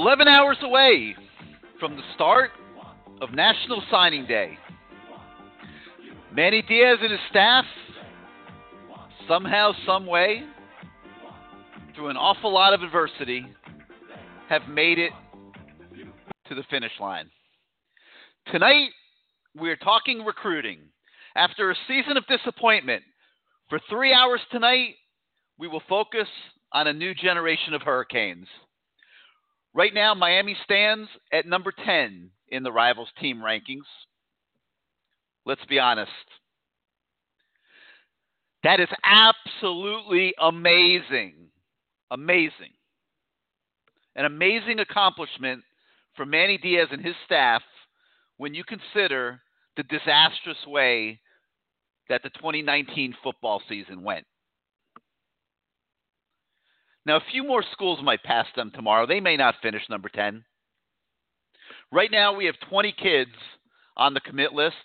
We're 11 hours away from the start of National Signing Day. Manny Diaz and his staff, somehow, some way, through an awful lot of adversity, have made it to the finish line. Tonight, we're talking recruiting. After a season of disappointment, for three hours tonight, we will focus on a new generation of Hurricanes. Right now, Miami stands at number 10 in the Rivals team rankings. Let's be honest. That is absolutely amazing. Amazing. An amazing accomplishment for Manny Diaz and his staff when you consider the disastrous way that the 2019 football season went. Now, a few more schools might pass them tomorrow. They may not finish number 10. Right now, we have 20 kids on the commit list.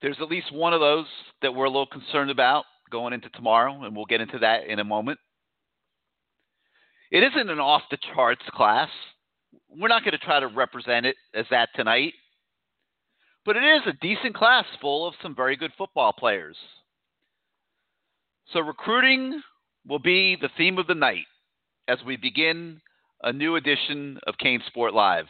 There's at least one of those that we're a little concerned about going into tomorrow, and we'll get into that in a moment. It isn't an off the charts class. We're not going to try to represent it as that tonight. But it is a decent class full of some very good football players. So recruiting will be the theme of the night as we begin a new edition of CaneSport Live.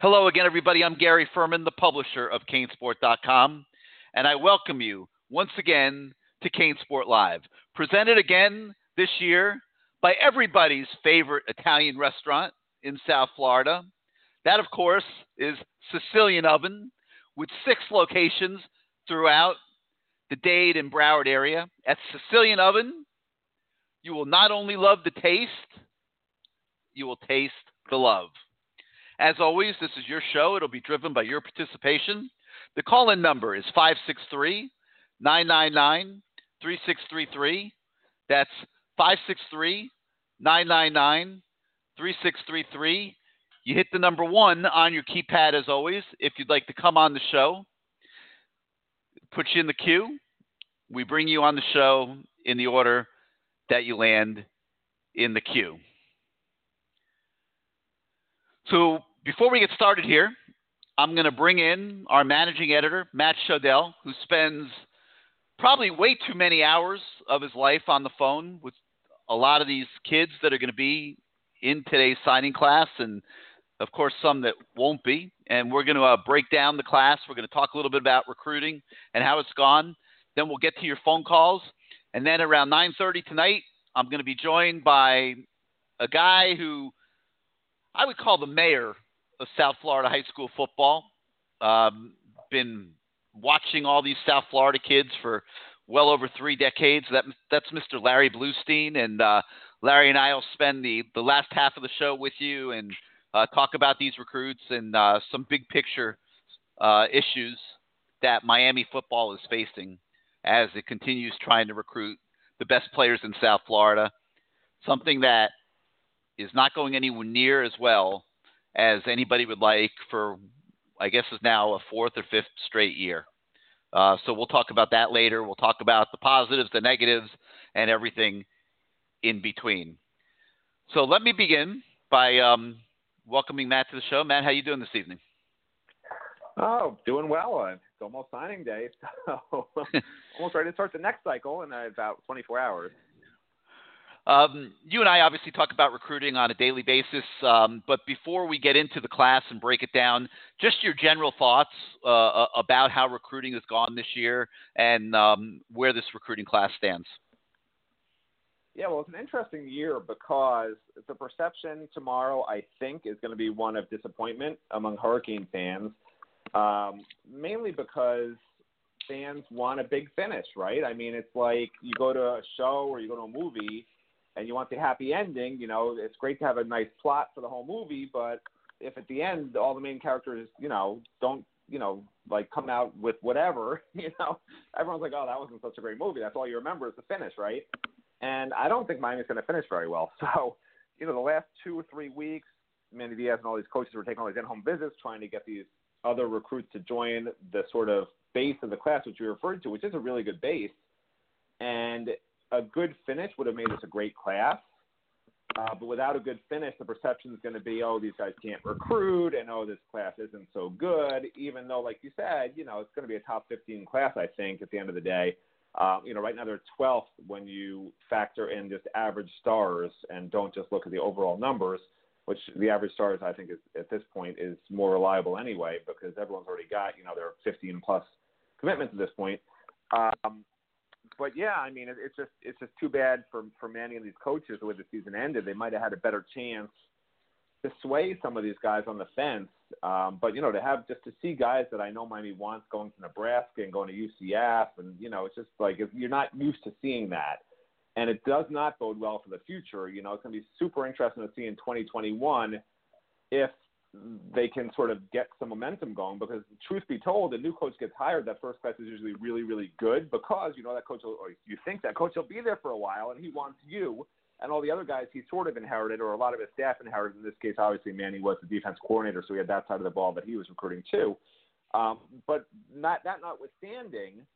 Hello again, everybody. I'm Gary Ferman, the publisher of CaneSport.com, and I welcome you once again to CaneSport Live, presented again this year by everybody's favorite Italian restaurant in South Florida. That, of course, is Sicilian Oven, with six locations throughout the Dade and Broward area. At Sicilian Oven, you will not only love the taste, you will taste the love. As always, this is your show. It'll be driven by your participation. The call in number is 563 999 3633. That's 563 999 3633. You hit the number one on your keypad as always if you'd like to come on the show. Put you in the queue. We bring you on the show in the order that you land in the queue. So before we get started here, I'm going to bring in our managing editor, Matt Shodell, who spends probably way too many hours of his life on the phone with a lot of these kids that are going to be in today's signing class, and of course, some that won't be. And we're going to uh, break down the class. We're going to talk a little bit about recruiting and how it's gone. Then we'll get to your phone calls. And then around 9:30 tonight, I'm going to be joined by a guy who I would call the mayor of South Florida high school football. Um, been watching all these South Florida kids for well over three decades. That that's Mr. Larry Blustein, and uh, Larry and I will spend the the last half of the show with you and uh, talk about these recruits and uh, some big picture uh, issues that Miami football is facing as it continues trying to recruit the best players in South Florida. Something that is not going anywhere near as well as anybody would like for, I guess, is now a fourth or fifth straight year. Uh, so we'll talk about that later. We'll talk about the positives, the negatives, and everything in between. So let me begin by um, welcoming Matt to the show. Matt, how are you doing this evening? Oh, doing well. It's almost signing day, so almost ready to start the next cycle in about 24 hours. Um, you and I obviously talk about recruiting on a daily basis, um, but before we get into the class and break it down, just your general thoughts uh, about how recruiting has gone this year and um, where this recruiting class stands. Yeah, well, it's an interesting year because the perception tomorrow, I think, is going to be one of disappointment among Hurricane fans, um, mainly because fans want a big finish, right? I mean, it's like you go to a show or you go to a movie and you want the happy ending. You know, it's great to have a nice plot for the whole movie, but if at the end all the main characters, you know, don't you know, like come out with whatever, you know, everyone's like, oh, that wasn't such a great movie. That's all you remember is the finish, right? And I don't think Miami's going to finish very well. So, you know, the last two or three weeks, Manny Diaz and all these coaches were taking all these in-home visits, trying to get these other recruits to join the sort of base of the class, which you referred to, which is a really good base. And a good finish would have made this a great class. Uh, but without a good finish, the perception is going to be, oh, these guys can't recruit, and oh, this class isn't so good. Even though, like you said, you know, it's going to be a top 15 class, I think, at the end of the day. Uh, you know, right now they're 12th when you factor in just average stars and don't just look at the overall numbers, which the average stars I think is at this point is more reliable anyway because everyone's already got you know their 15 plus commitments at this point. Um, but yeah, I mean, it, it's just it's just too bad for for many of these coaches the way the season ended. They might have had a better chance to sway some of these guys on the fence. Um, but you know, to have just to see guys that I know Miami wants going to Nebraska and going to UCF, and you know, it's just like if you're not used to seeing that, and it does not bode well for the future. You know, it's going to be super interesting to see in 2021 if they can sort of get some momentum going because truth be told, a new coach gets hired, that first class is usually really, really good because you know that coach will, or you think that coach will be there for a while and he wants you and all the other guys he sort of inherited or a lot of his staff inherited. In this case, obviously Manny was the defense coordinator, so he had that side of the ball that he was recruiting too. Um, but not that notwithstanding,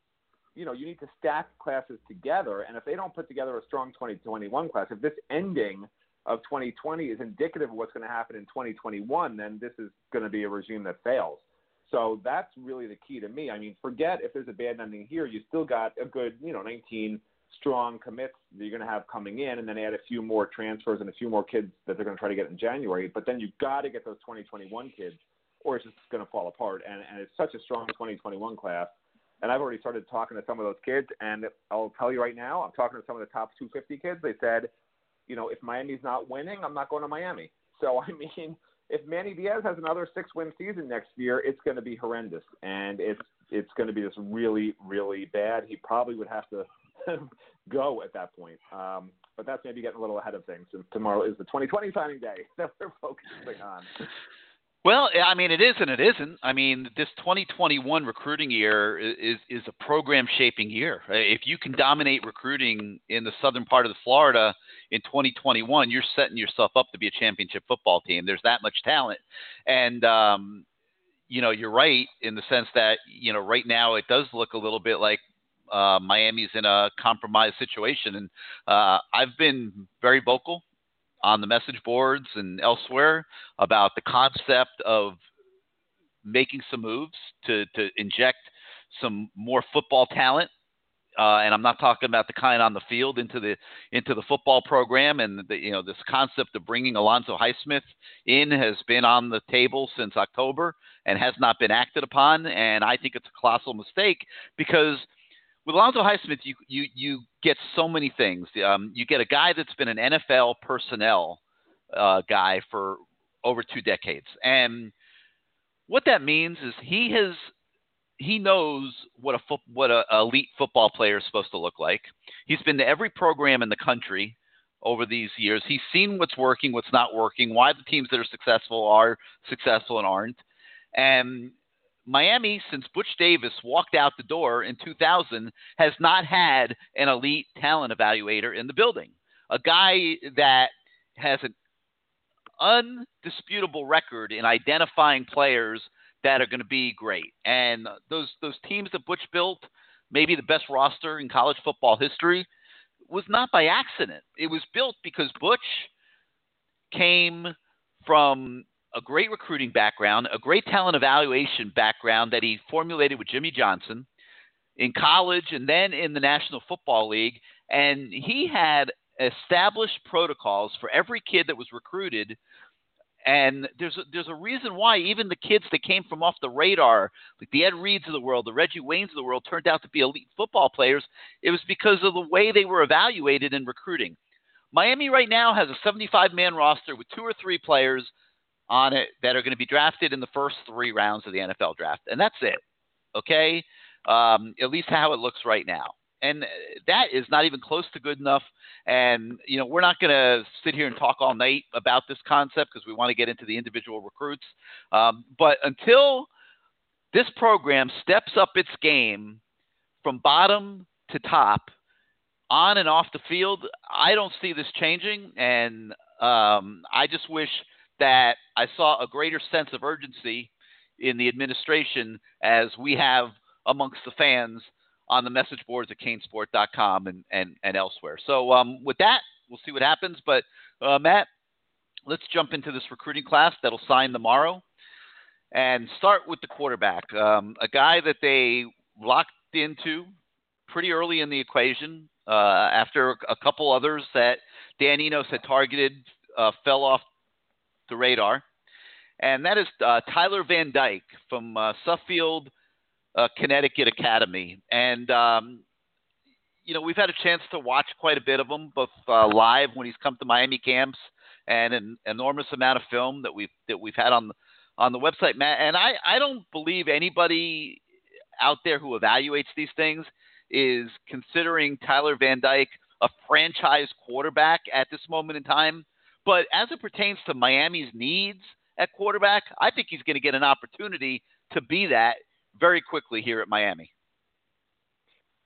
you know, you need to stack classes together, and if they don't put together a strong 2021 class, if this ending – of 2020 is indicative of what's going to happen in 2021, then this is going to be a regime that fails. So that's really the key to me. I mean, forget if there's a bad ending here, you still got a good, you know, 19 strong commits that you're going to have coming in, and then add a few more transfers and a few more kids that they're going to try to get in January. But then you've got to get those 2021 kids, or it's just going to fall apart. And, and it's such a strong 2021 class. And I've already started talking to some of those kids, and I'll tell you right now, I'm talking to some of the top 250 kids. They said you know, if Miami's not winning, I'm not going to Miami. So I mean, if Manny Diaz has another six-win season next year, it's going to be horrendous, and it's it's going to be just really, really bad. He probably would have to go at that point. Um, but that's maybe getting a little ahead of things. And tomorrow is the 2020 signing day that we're focusing on. Well, I mean, it is and it isn't. I mean, this 2021 recruiting year is is a program shaping year. If you can dominate recruiting in the southern part of the Florida in 2021, you're setting yourself up to be a championship football team. There's that much talent, and um, you know, you're right in the sense that you know, right now it does look a little bit like uh, Miami's in a compromised situation, and uh, I've been very vocal on the message boards and elsewhere about the concept of making some moves to, to inject some more football talent. Uh, and I'm not talking about the kind on the field into the into the football program, and the, you know this concept of bringing Alonzo Highsmith in has been on the table since October and has not been acted upon. And I think it's a colossal mistake because with Alonzo Highsmith, you you you get so many things. Um, you get a guy that's been an NFL personnel uh, guy for over two decades, and what that means is he has he knows what a fo- what a elite football player is supposed to look like. He's been to every program in the country over these years. He's seen what's working, what's not working, why the teams that are successful are successful and aren't. And Miami, since Butch Davis walked out the door in 2000, has not had an elite talent evaluator in the building. A guy that has an undisputable record in identifying players that are going to be great. And those those teams that Butch built, maybe the best roster in college football history, was not by accident. It was built because Butch came from a great recruiting background, a great talent evaluation background that he formulated with Jimmy Johnson in college and then in the National Football League. And he had established protocols for every kid that was recruited. And there's a, there's a reason why even the kids that came from off the radar, like the Ed Reeds of the world, the Reggie Waynes of the world, turned out to be elite football players. It was because of the way they were evaluated in recruiting. Miami right now has a 75 man roster with two or three players on it that are going to be drafted in the first three rounds of the NFL draft, and that's it. Okay, um, at least how it looks right now, and that is not even close to good enough. And you know, we're not going to sit here and talk all night about this concept because we want to get into the individual recruits. Um, but until this program steps up its game from bottom to top, on and off the field, I don't see this changing, and um, I just wish that I saw a greater sense of urgency in the administration as we have amongst the fans on the message boards at canesport.com and, and, and elsewhere. So um, with that, we'll see what happens. But Uh, Matt, let's jump into this recruiting class that'll sign tomorrow and start with the quarterback, um, a guy that they locked into pretty early in the equation uh, after a couple others that Dan Enos had targeted uh, fell off the radar. And that is uh, Tyler Van Dyke from uh, Suffield, uh, Connecticut Academy. And, um, you know, we've had a chance to watch quite a bit of him, both uh, live when he's come to Miami camps and an enormous amount of film that we've that we've had on on the website, Matt. And I, I don't believe anybody out there who evaluates these things is considering Tyler Van Dyke a franchise quarterback at this moment in time. But as it pertains to Miami's needs at quarterback, I think he's going to get an opportunity to be that very quickly here at Miami.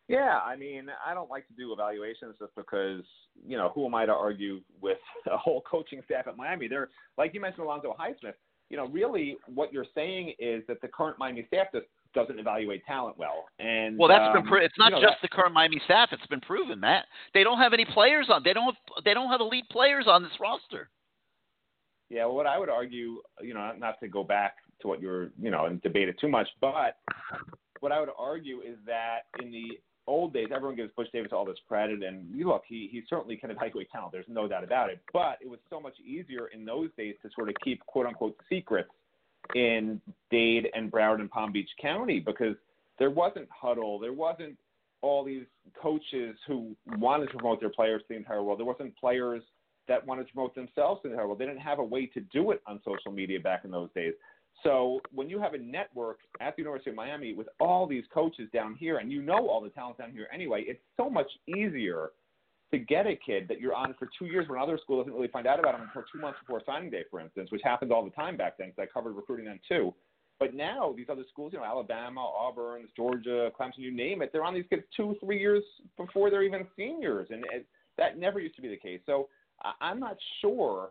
Yeah, I mean, I don't like to do evaluations just because, you know, who am I to argue with a whole coaching staff at Miami? They're like you mentioned Alonzo Highsmith. You know, really, what you're saying is that the current Miami staff just doesn't evaluate talent well. And well, that's um, been pro- it's not you know, just the current Miami staff. It's been proven that they don't have any players on. They don't have, they don't have elite players on this roster. Yeah, well, what I would argue, you know, not to go back to what you're, you know, and debate it too much, but what I would argue is that in the old days, everyone gives Butch Davis all this credit, and you look, he he certainly can evaluate talent. There's no doubt about it. But it was so much easier in those days to sort of keep quote unquote secrets in Dade and Broward and Palm Beach County because there wasn't Hudl, there wasn't all these coaches who wanted to promote their players to the entire world. There wasn't players that wanted to promote themselves to the entire world. They didn't have a way to do it on social media back in those days. So when you have a network at the University of Miami with all these coaches down here, and you know all the talent down here anyway, it's so much easier to get a kid that you're on for two years when another school doesn't really find out about him until two months before signing day, for instance, which happened all the time back then because I covered recruiting then too. But now these other schools, you know, Alabama, Auburn, Georgia, Clemson, you name it, they're on these kids two, three years before they're even seniors, and it, that never used to be the case. So I, I'm not sure.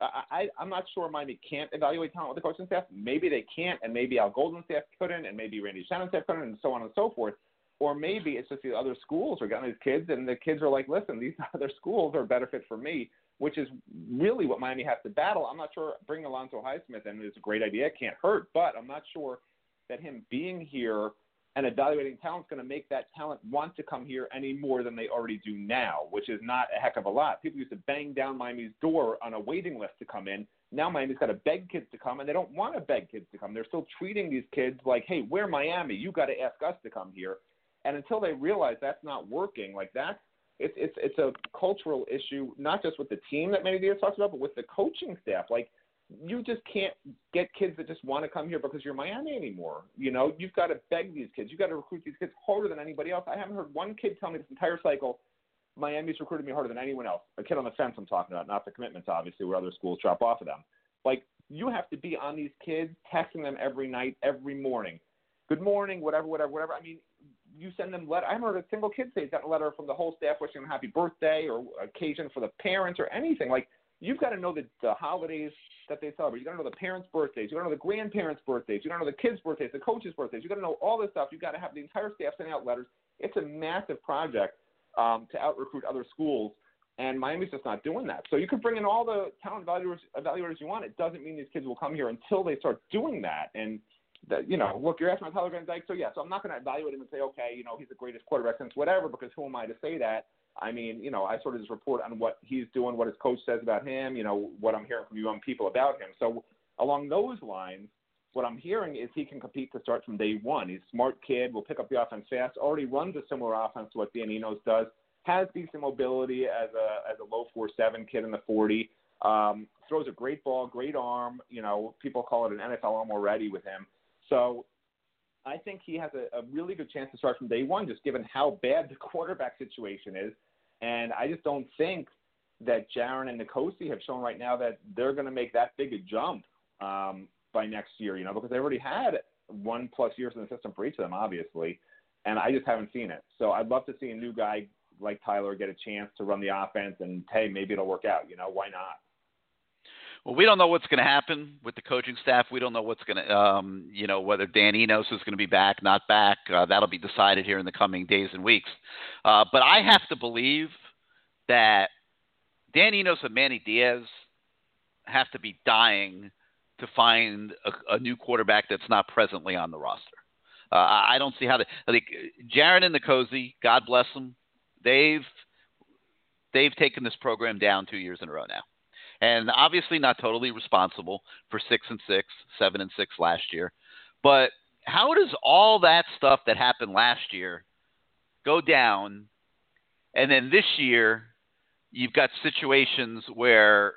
I, I, I'm not sure Miami can't evaluate talent with the coaching staff. Maybe they can't, and maybe Al Golden's staff couldn't, and maybe Randy Shannon's staff couldn't, and so on and so forth. Or maybe it's just the other schools are getting these kids, and the kids are like, listen, these other schools are a better fit for me, which is really what Miami has to battle. I'm not sure bringing Alonzo Highsmith in is a great idea. It can't hurt, but I'm not sure that him being here and evaluating talent is going to make that talent want to come here any more than they already do now, which is not a heck of a lot. People used to bang down Miami's door on a waiting list to come in. Now Miami's got to beg kids to come, and they don't want to beg kids to come. They're still treating these kids like, hey, we're Miami. You got to ask us to come here. And until they realize that's not working, like that's it's it's it's a cultural issue, not just with the team that Manny Diaz talks about, but with the coaching staff. Like you just can't get kids that just want to come here because you're Miami anymore. You know, you've got to beg these kids. You've got to recruit these kids harder than anybody else. I haven't heard one kid tell me this entire cycle, Miami's recruited me harder than anyone else. A kid on the fence I'm talking about, not the commitments, obviously, where other schools drop off of them. Like, you have to be on these kids, texting them every night, every morning. Good morning, whatever, whatever, whatever. I mean, you send them letter. I heard a single kid say a letter from the whole staff wishing him happy birthday or occasion for the parents or anything. Like you've got to know the, the holidays that they celebrate. You got to know the parents' birthdays. You got to know the grandparents' birthdays. You got to know the kids' birthdays, the coaches' birthdays. You got to know all this stuff. You've got to have the entire staff sending out letters. It's a massive project um, to out recruit other schools, and Miami's just not doing that. So you can bring in all the talent evaluators, evaluators you want. It doesn't mean these kids will come here until they start doing that. And that you know, look, you're asking about Tyler Van Dyke, so yeah, so I'm not going to evaluate him and say, okay, you know, he's the greatest quarterback since whatever, because who am I to say that? I mean, you know, I sort of just report on what he's doing, what his coach says about him, you know, what I'm hearing from young people about him. So along those lines, what I'm hearing is he can compete to start from day one. He's a smart kid, will pick up the offense fast, already runs a similar offense to what Dan Enos does, has decent mobility as a as a low four seven kid in the forty. Um, throws a great ball, great arm. You know, people call it an NFL arm already with him. So I think he has a, a really good chance to start from day one, just given how bad the quarterback situation is. And I just don't think that Jarren and N'Kosi have shown right now that they're going to make that big a jump um, by next year, you know, because they already had one plus years in the system for each of them, obviously. And I just haven't seen it. So I'd love to see a new guy like Tyler get a chance to run the offense and, hey, maybe it'll work out. You know, why not? Well, we don't know what's going to happen with the coaching staff. We don't know what's going to, um, you know, whether Dan Enos is going to be back, not back. Uh, that'll be decided here in the coming days and weeks. Uh, but I have to believe that Dan Enos and Manny Diaz have to be dying to find a, a new quarterback that's not presently on the roster. Uh, I don't see how to. Like Jarren and N'Kosi. God bless them. They've they've taken this program down two years in a row now, and obviously not totally responsible for six and six, seven and six last year. But how does all that stuff that happened last year go down, and then this year you've got situations where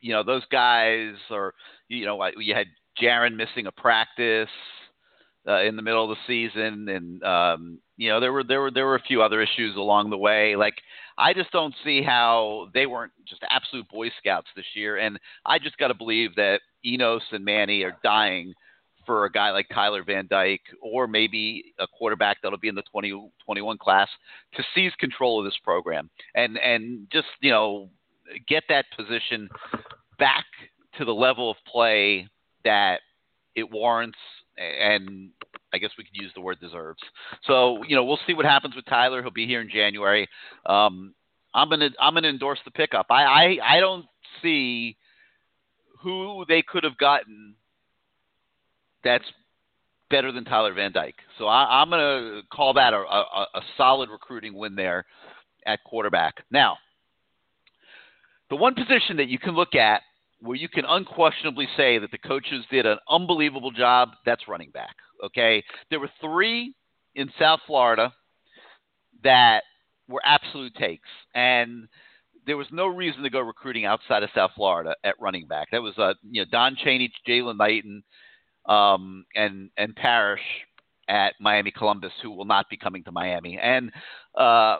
you know those guys are you know you had Jarren missing a practice uh, in the middle of the season, and um, you know there were there were there were a few other issues along the way. Like I just don't see how they weren't just absolute Boy Scouts this year, and I just got to believe that Enos and Manny are dying for a guy like Tyler Van Dyke or maybe a quarterback that'll be in the 2021 class to seize control of this program and and just you know get that position back to the level of play that it warrants and I guess we could use the word deserves. So you know we'll see what happens with Tyler. He'll be here in January. Um, I'm gonna I'm gonna endorse the pickup. I, I I don't see who they could have gotten that's better than Tyler Van Dyke. So I, am to call that a, a, a solid recruiting win there at quarterback. Now, the one position that you can look at where you can unquestionably say that the coaches did an unbelievable job, that's running back. Okay. There were three in South Florida that were absolute takes. And there was no reason to go recruiting outside of South Florida at running back. That was uh, you know Don Chaney, Jaylan Knighton, um, and and Parrish at Miami Columbus, who will not be coming to Miami. And uh,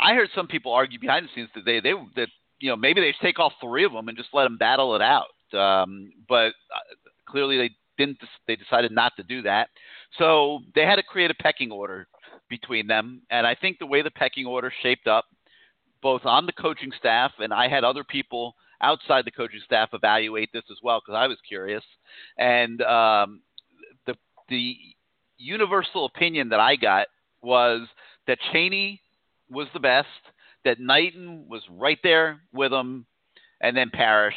I heard some people argue behind the scenes that they they that you know maybe they take all three of them and just let them battle it out. Um, but uh, clearly they didn't. They decided not to do that. So they had to create a pecking order between them. And I think the way the pecking order shaped up, both on the coaching staff and I had other people outside the coaching staff evaluate this as well because I was curious. And um, the the universal opinion that I got was that Chaney was the best, that Knighton was right there with him, and then Parrish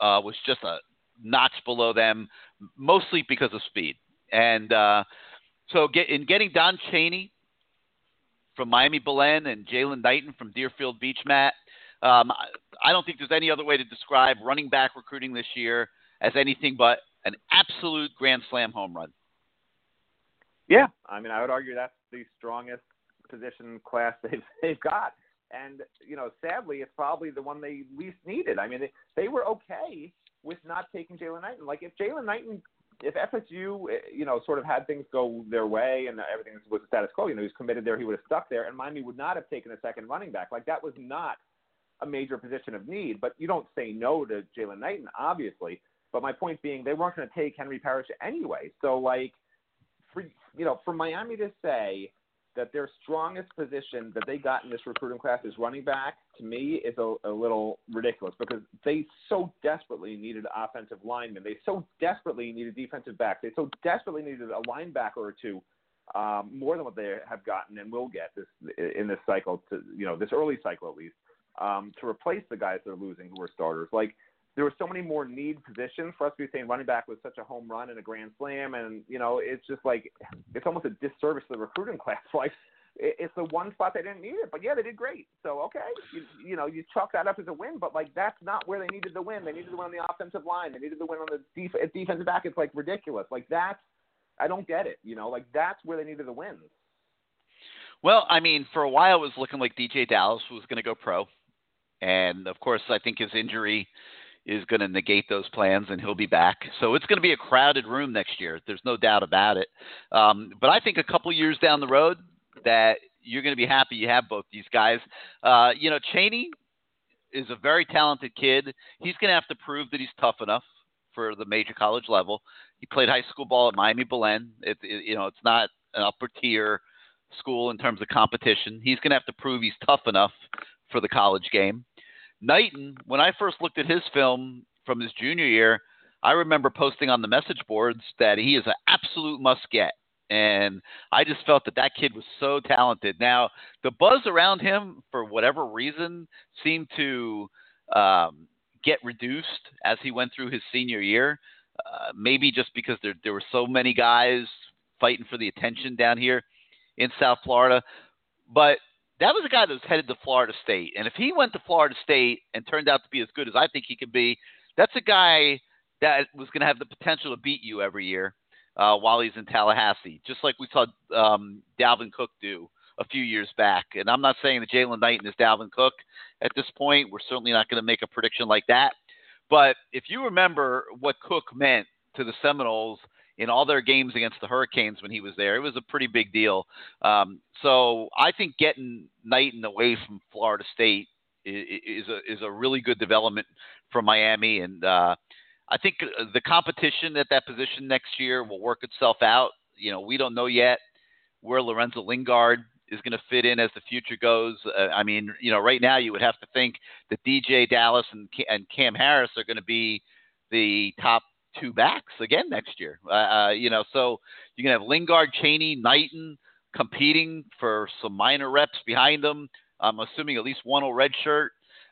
uh, was just a notch below them, mostly because of speed. And uh, so, get, in getting Don Chaney from Miami Belen and Jaylan Knighton from Deerfield Beach, Matt, um, I don't think there's any other way to describe running back recruiting this year as anything but an absolute grand slam home run. Yeah, I mean, I would argue that's the strongest position class they've they've got, and you know, sadly, it's probably the one they least needed. I mean, they, they were okay with not taking Jaylan Knighton. Like if Jaylan Knighton, if FSU, eh, you know, sort of had things go their way and everything was status quo, you know, he's committed there, he would have stuck there, and Miami would not have taken a second running back. Like that was not a major position of need. But you don't say no to Jaylan Knighton, obviously. But my point being, they weren't going to take Henry Parrish anyway. So like, for you know, for Miami to say that their strongest position that they got in this recruiting class is running back, to me, is a, a little ridiculous because they so desperately needed offensive linemen. They so desperately needed defensive backs. They so desperately needed a linebacker or two. Um, more than what they have gotten and will get this in this cycle to you know this early cycle at least um, to replace the guys that are losing who are starters. Like there were so many more need positions for us to be saying running back was such a home run and a grand slam, and you know it's just like it's almost a disservice to the recruiting class. Like it's the one spot they didn't need it, but yeah, they did great. So okay, you, you know you chalk that up as a win, but like that's not where they needed the win. They needed the win on the offensive line. They needed the win on the def- defensive back. It's like ridiculous. Like that's I don't get it. You know, like that's where they needed the wins. Well, I mean, for a while it was looking like DJ Dallas was going to go pro. And of course, I think his injury is going to negate those plans and he'll be back. So it's going to be a crowded room next year. There's no doubt about it. Um, but I think a couple years down the road that you're going to be happy you have both these guys. Uh, you know, Chaney is a very talented kid. He's going to have to prove that he's tough enough for the major college level. He played high school ball at Miami Belen. It, it, you know, it's not an upper tier school in terms of competition. He's going to have to prove he's tough enough for the college game. Knighton, when I first looked at his film from his junior year, I remember posting on the message boards that he is an absolute must get. and I just felt that that kid was so talented. Now the buzz around him, for whatever reason, seemed to um, get reduced as he went through his senior year. Uh, maybe just because there there were so many guys fighting for the attention down here in South Florida, but that was a guy that was headed to Florida State, and if he went to Florida State and turned out to be as good as I think he could be, that's a guy that was going to have the potential to beat you every year uh, while he's in Tallahassee, just like we saw um, Dalvin Cook do a few years back. And I'm not saying that Jaylan Knighton is Dalvin Cook at this point. We're certainly not going to make a prediction like that. But if you remember what Cook meant to the Seminoles in all their games against the Hurricanes when he was there, it was a pretty big deal. Um, so I think getting Knighton away from Florida State is, a is a really good development for Miami, and uh, I think the competition at that position next year will work itself out. You know, we don't know yet where Lorenzo Lingard is going to fit in as the future goes. Uh, I mean, you know, right now you would have to think that DJ Dallas and and Cam Harris are going to be the top two backs again next year. Uh, uh, you know, so going to have Lingard, Chaney, Knighton competing for some minor reps behind them. I'm assuming at least one will redshirt.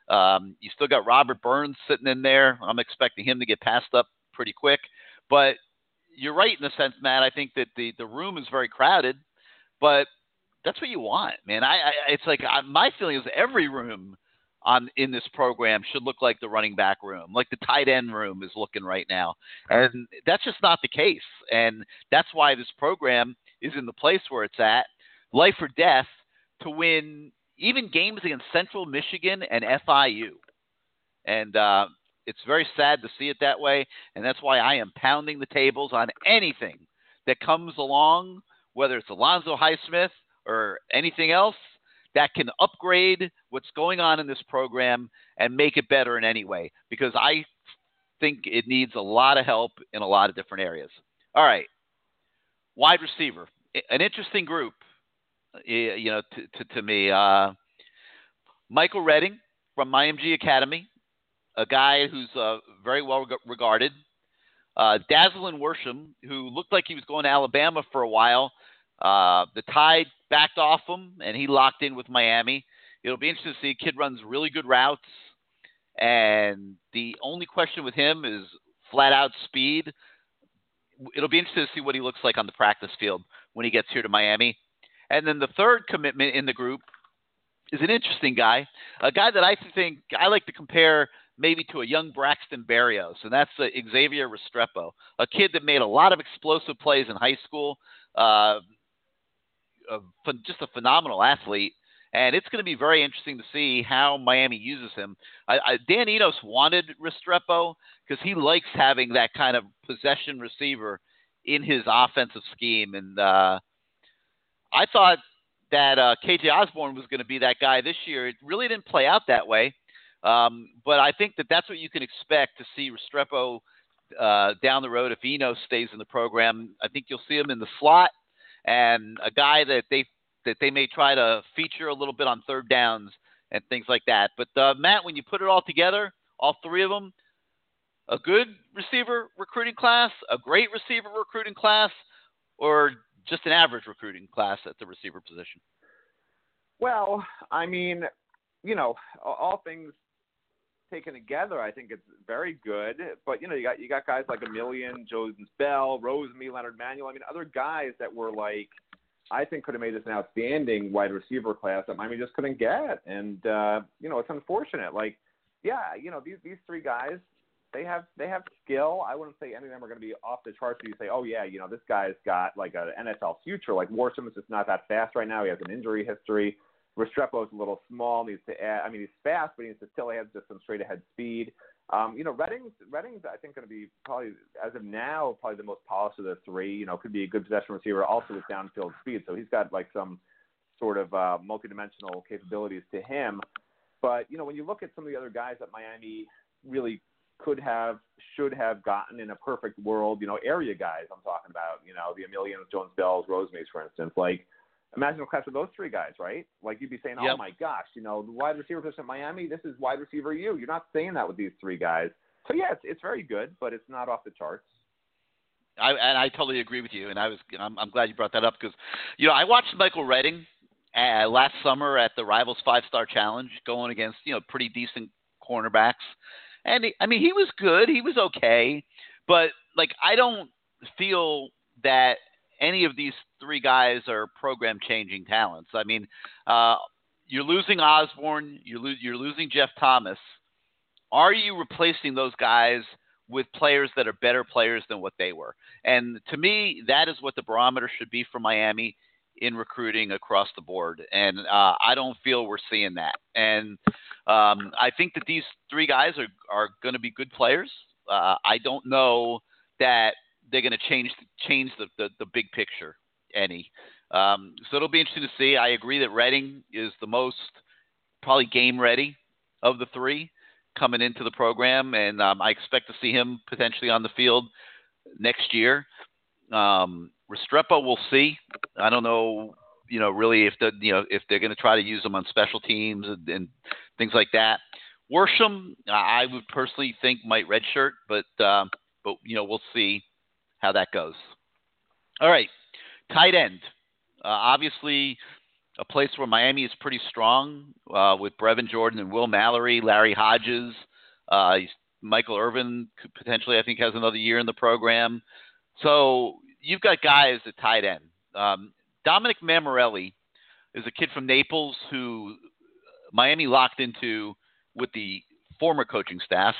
Um, you still got Robert Burns sitting in there. I'm expecting him to get passed up pretty quick. But you're right in a sense, Matt. I think that the, the room is very crowded, but that's what you want, man. I, I it's like I, my feeling is every room on in this program should look like the running back room, like the tight end room is looking right now, and that's just not the case. And that's why this program is in the place where it's at, life or death, to win even games against Central Michigan and FIU. And uh, it's very sad to see it that way. And that's why I am pounding the tables on anything that comes along, whether it's Alonzo Highsmith or anything else that can upgrade what's going on in this program and make it better in any way. Because I think it needs a lot of help in a lot of different areas. All right. Wide receiver, an interesting group you know, to, to, to me. Uh, Michael Redding from IMG Academy, a guy who's uh, very well regarded. Uh, Dazalin Worsham, who looked like he was going to Alabama for a while. Uh, the Tide backed off him, and he locked in with Miami. It'll be interesting to see. Kid runs really good routes, and the only question with him is flat out speed. It'll be interesting to see what he looks like on the practice field when he gets here to Miami. And then the third commitment in the group is an interesting guy, a guy that I think I like to compare maybe to a young Braxton Berrios, and that's uh, Xavier Restrepo, a kid that made a lot of explosive plays in high school, uh, a, just a phenomenal athlete. And it's going to be very interesting to see how Miami uses him. I, I, Dan Enos wanted Restrepo because he likes having that kind of possession receiver in his offensive scheme, and uh, I thought that uh, KJ Osborn was going to be that guy this year. It really didn't play out that way. Um, but I think that that's what you can expect to see Restrepo uh, down the road if Eno stays in the program. I think you'll see him in the slot and a guy that they that they may try to feature a little bit on third downs and things like that. But uh, Matt, when you put it all together, all three of them, a good receiver recruiting class, a great receiver recruiting class, or just an average recruiting class at the receiver position? Well, I mean, you know, all things taken together, I think it's very good. But you know, you got you got guys like Emilien, Jones Bell, Rosemy, Leonard Manuel. I mean, other guys that were like, I think could have made this an outstanding wide receiver class that Miami just couldn't get. And uh, you know, it's unfortunate. Like, yeah, you know, these these three guys, they have they have skill. I wouldn't say any of them are going to be off the charts. So you say, oh yeah, you know this guy's got like an NFL future. Like Worsham is just not that fast right now. He has an injury history. Restrepo is a little small. Needs to add. I mean, he's fast, but he needs to still add just some straight ahead speed. Um, you know, Redding's Redding's I think going to be probably as of now probably the most polished of the three. You know, could be a good possession receiver also with downfield speed. So he's got like some sort of uh, multidimensional capabilities to him. But you know, when you look at some of the other guys that Miami really could have, should have gotten in a perfect world, you know, area guys I'm talking about, you know, the Emilien Jones Bells, Rosemys, for instance. Like, imagine a class with those three guys, right? Like, you'd be saying, oh my gosh, you know, the wide receiver position at Miami, this is wide receiver you. You're not saying that with these three guys. So, yeah, it's, it's very good, but it's not off the charts. I, and I totally agree with you. And I was I'm, I'm glad you brought that up because you know I watched Michael Redding uh, last summer at the Rivals Five Star Challenge, going against you know pretty decent cornerbacks, and he, I mean he was good, he was okay, but like I don't feel that any of these three guys are program changing talents. I mean, uh, you're losing Osborn, you're, lo- you're losing Jeff Thomas. Are you replacing those guys with players that are better players than what they were? And to me, that is what the barometer should be for Miami in recruiting across the board. And uh, I don't feel we're seeing that. And um, I think that these three guys are, are going to be good players. Uh, I don't know that they're going to change change the, the, the big picture any. Um, so it'll be interesting to see. I agree that Redding is the most probably game ready of the three coming into the program, and um, I expect to see him potentially on the field next year. Um, Restrepo, we'll see. I don't know, you know, really if the you know if they're going to try to use him on special teams and, and things like that. Worsham, I would personally think might redshirt, but um, but you know we'll see how that goes. All right, tight end. Uh, obviously, a place where Miami is pretty strong uh, with Brevin Jordan and Will Mallory, Larry Hodges, uh, Michael Irvin potentially I think has another year in the program. So you've got guys at tight end. Um, Dominic Mammarelli is a kid from Naples who Miami locked into with the former coaching staff.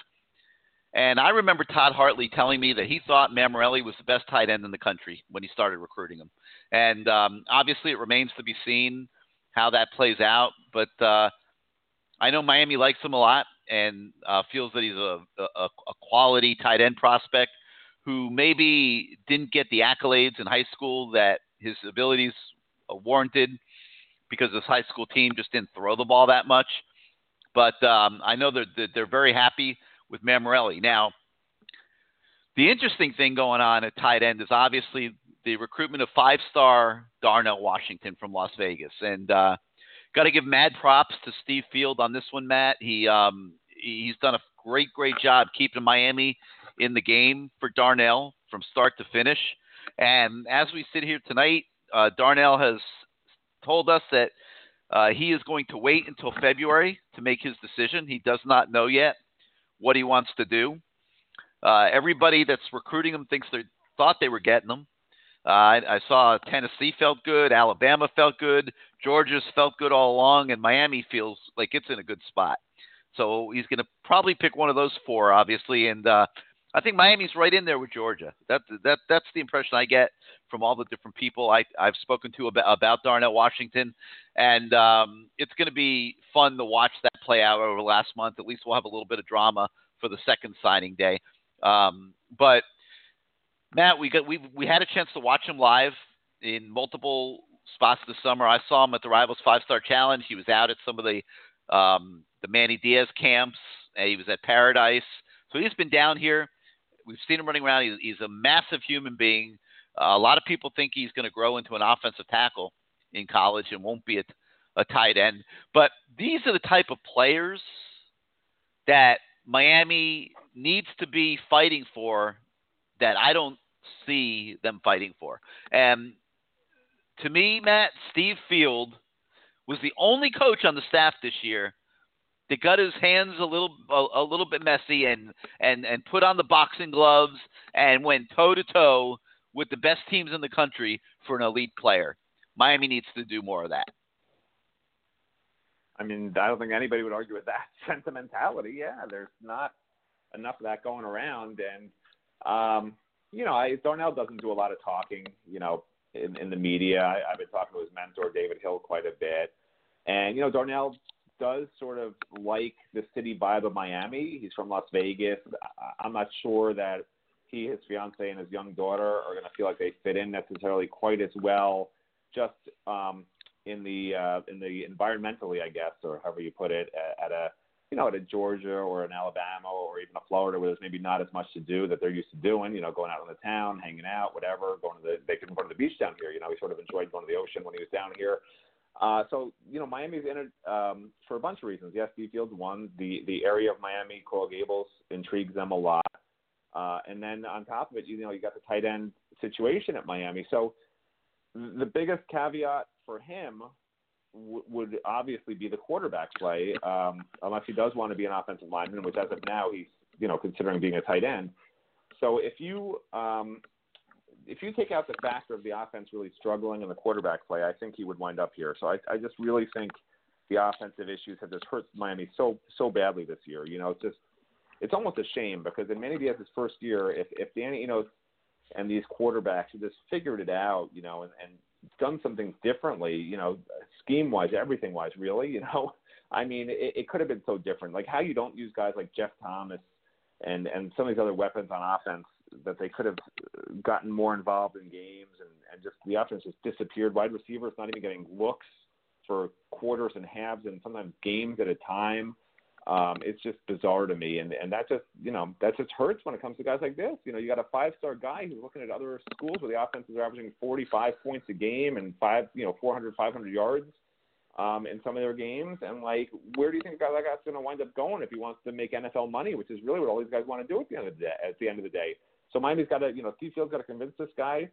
And I remember Todd Hartley telling me that he thought Mammarelli was the best tight end in the country when he started recruiting him. And um, obviously, it remains to be seen how that plays out. But uh, I know Miami likes him a lot and uh, feels that he's a, a, a quality tight end prospect who maybe didn't get the accolades in high school that his abilities warranted because his high school team just didn't throw the ball that much. But um, I know they're, they're very happy with Mammarelli. Now, the interesting thing going on at tight end is obviously the recruitment of five-star Darnell Washington from Las Vegas, and uh, got to give mad props to Steve Field on this one, Matt. He um, he's done a great, great job keeping Miami in the game for Darnell from start to finish. And as we sit here tonight, uh, Darnell has told us that uh, he is going to wait until February to make his decision. He does not know yet what he wants to do. Uh, everybody that's recruiting him thinks they thought they were getting him. Uh, I, I saw Tennessee felt good, Alabama felt good, Georgia's felt good all along, and Miami feels like it's in a good spot. So he's going to probably pick one of those four, obviously, and uh, I think Miami's right in there with Georgia. That that that's the impression I get from all the different people I, I've spoken to about, about Darnell Washington, and um, it's going to be fun to watch that play out over the last month. At least we'll have a little bit of drama for the second signing day. Um, but Matt, we got we we had a chance to watch him live in multiple spots this summer. I saw him at the Rivals Five Star Challenge. He was out at some of the um, the Manny Diaz camps. He was at Paradise. So he's been down here. We've seen him running around. He's, he's a massive human being. Uh, a lot of people think he's going to grow into an offensive tackle in college and won't be a, a tight end. But these are the type of players that Miami needs to be fighting for that I don't see them fighting for. And to me, Matt, Steve Field was the only coach on the staff this year that got his hands a little a, a little bit messy and and and put on the boxing gloves and went toe to toe with the best teams in the country for an elite player. Miami needs to do more of that. I mean, I don't think anybody would argue with that sentimentality. Yeah, there's not enough of that going around, and um, you know, I, Darnell doesn't do a lot of talking. You know, in, in the media, I, I've been talking to his mentor David Hill quite a bit, and you know, Darnell does sort of like the city vibe of Miami. He's from Las Vegas. I'm not sure that he, his fiance, and his young daughter are going to feel like they fit in necessarily quite as well, just um, in the uh, in the environmentally, I guess, or however you put it, at, at a you know at a Georgia or an Alabama or even a Florida where there's maybe not as much to do that they're used to doing. You know, going out in the town, hanging out, whatever. Going to the they can go to the beach down here. You know, he sort of enjoyed going to the ocean when he was down here. Uh, so you know, Miami's in it um, for a bunch of reasons. Yes, Steve Fields one. The the area of Miami, Coral Gables, intrigues them a lot. Uh, and then on top of it, you know, you got the tight end situation at Miami. So the biggest caveat for him w- would obviously be the quarterback play, um, unless he does want to be an offensive lineman, which as of now he's you know considering being a tight end. So if you um, if you take out the factor of the offense really struggling and the quarterback play, I think he would wind up here. So I, I just really think the offensive issues have just hurt Miami so so badly this year. You know, it's just it's almost a shame because in Manny Diaz's first year, if if Danny, you know, and these quarterbacks had just figured it out, you know, and, and done something differently, you know, scheme wise, everything wise, really, you know. I mean, it, it could have been so different. Like how you don't use guys like Jeff Thomas and and some of these other weapons on offense that they could have gotten more involved in games and, and just the offense just disappeared. Wide receivers not even getting looks for quarters and halves and sometimes games at a time. Um, it's just bizarre to me, and and that just you know that just hurts when it comes to guys like this. You know, you got a five star guy who's looking at other schools where the offenses are averaging 45 points a game and five you know 400 500 yards um, in some of their games, and like where do you think a guy like that's going to wind up going if he wants to make NFL money, which is really what all these guys want to do at the end of the day. At the end of the day, so Miami's got to you know Steve Field's got to convince this guy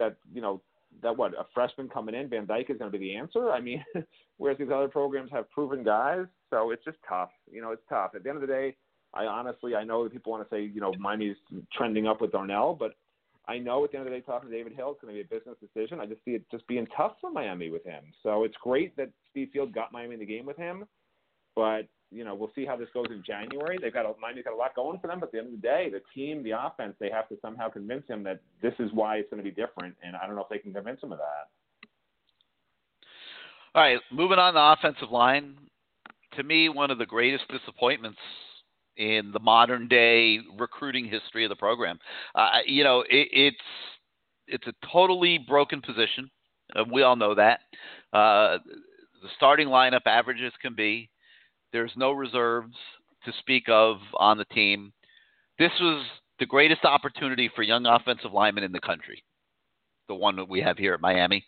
that you know that what a freshman coming in, Van Dyke is going to be the answer. I mean, whereas these other programs have proven guys, so it's just tough. You know, it's tough. At the end of the day, I honestly I know that people want to say you know Miami's trending up with Darnell, but I know at the end of the day, talking to David Hill, it's going to be a business decision. I just see it just being tough for Miami with him. So it's great that Steve Field got Miami in the game with him, but you know, we'll see how this goes in January. They've got a, Miami's got a lot going for them, but at the end of the day, the team, the offense, they have to somehow convince him that this is why it's going to be different. And I don't know if they can convince him of that. All right, moving on the offensive line. To me, one of the greatest disappointments in the modern day recruiting history of the program. Uh, you know, it, it's it's a totally broken position. We all know that. Uh, the starting lineup averages can be. There's no reserves to speak of on the team. This was the greatest opportunity for young offensive linemen in the country, the one that we have here at Miami.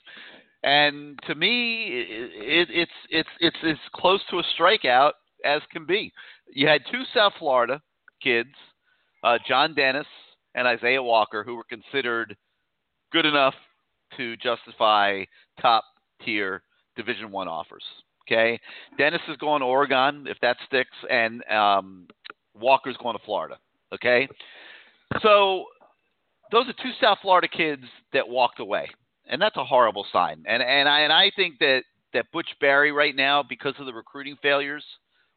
And to me, it, it's it's it's as close to a strikeout as can be. You had two South Florida kids, uh, John Dennis and Isaiah Walker, who were considered good enough to justify top tier Division One offers. Okay, Dennis is going to Oregon if that sticks, and um, Walker's going to Florida. Okay, so those are two South Florida kids that walked away, and that's a horrible sign. And and I and I think that that Butch Barry right now, because of the recruiting failures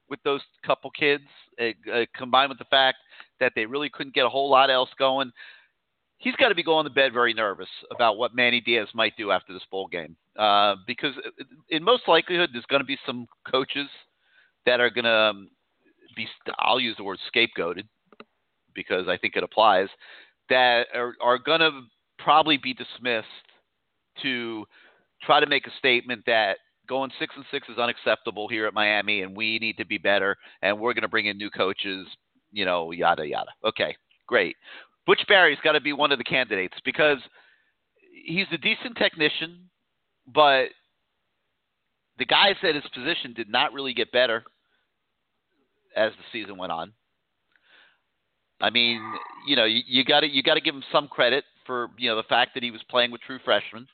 with those couple kids, uh, uh, combined with the fact that they really couldn't get a whole lot else going, he's got to be going to bed very nervous about what Manny Diaz might do after this bowl game. Uh, because in most likelihood, there's going to be some coaches that are going to um, be, I'll use the word scapegoated because I think it applies, that are, are going to probably be dismissed to try to make a statement that going six and six is unacceptable here at Miami, and we need to be better, and we're going to bring in new coaches, you know, yada yada. Okay, great. Butch Barry's got to be one of the candidates because he's a decent technician, but the guys at his position did not really get better as the season went on. I mean, you know, you got to you got to give him some credit for you know the fact that he was playing with true freshmen,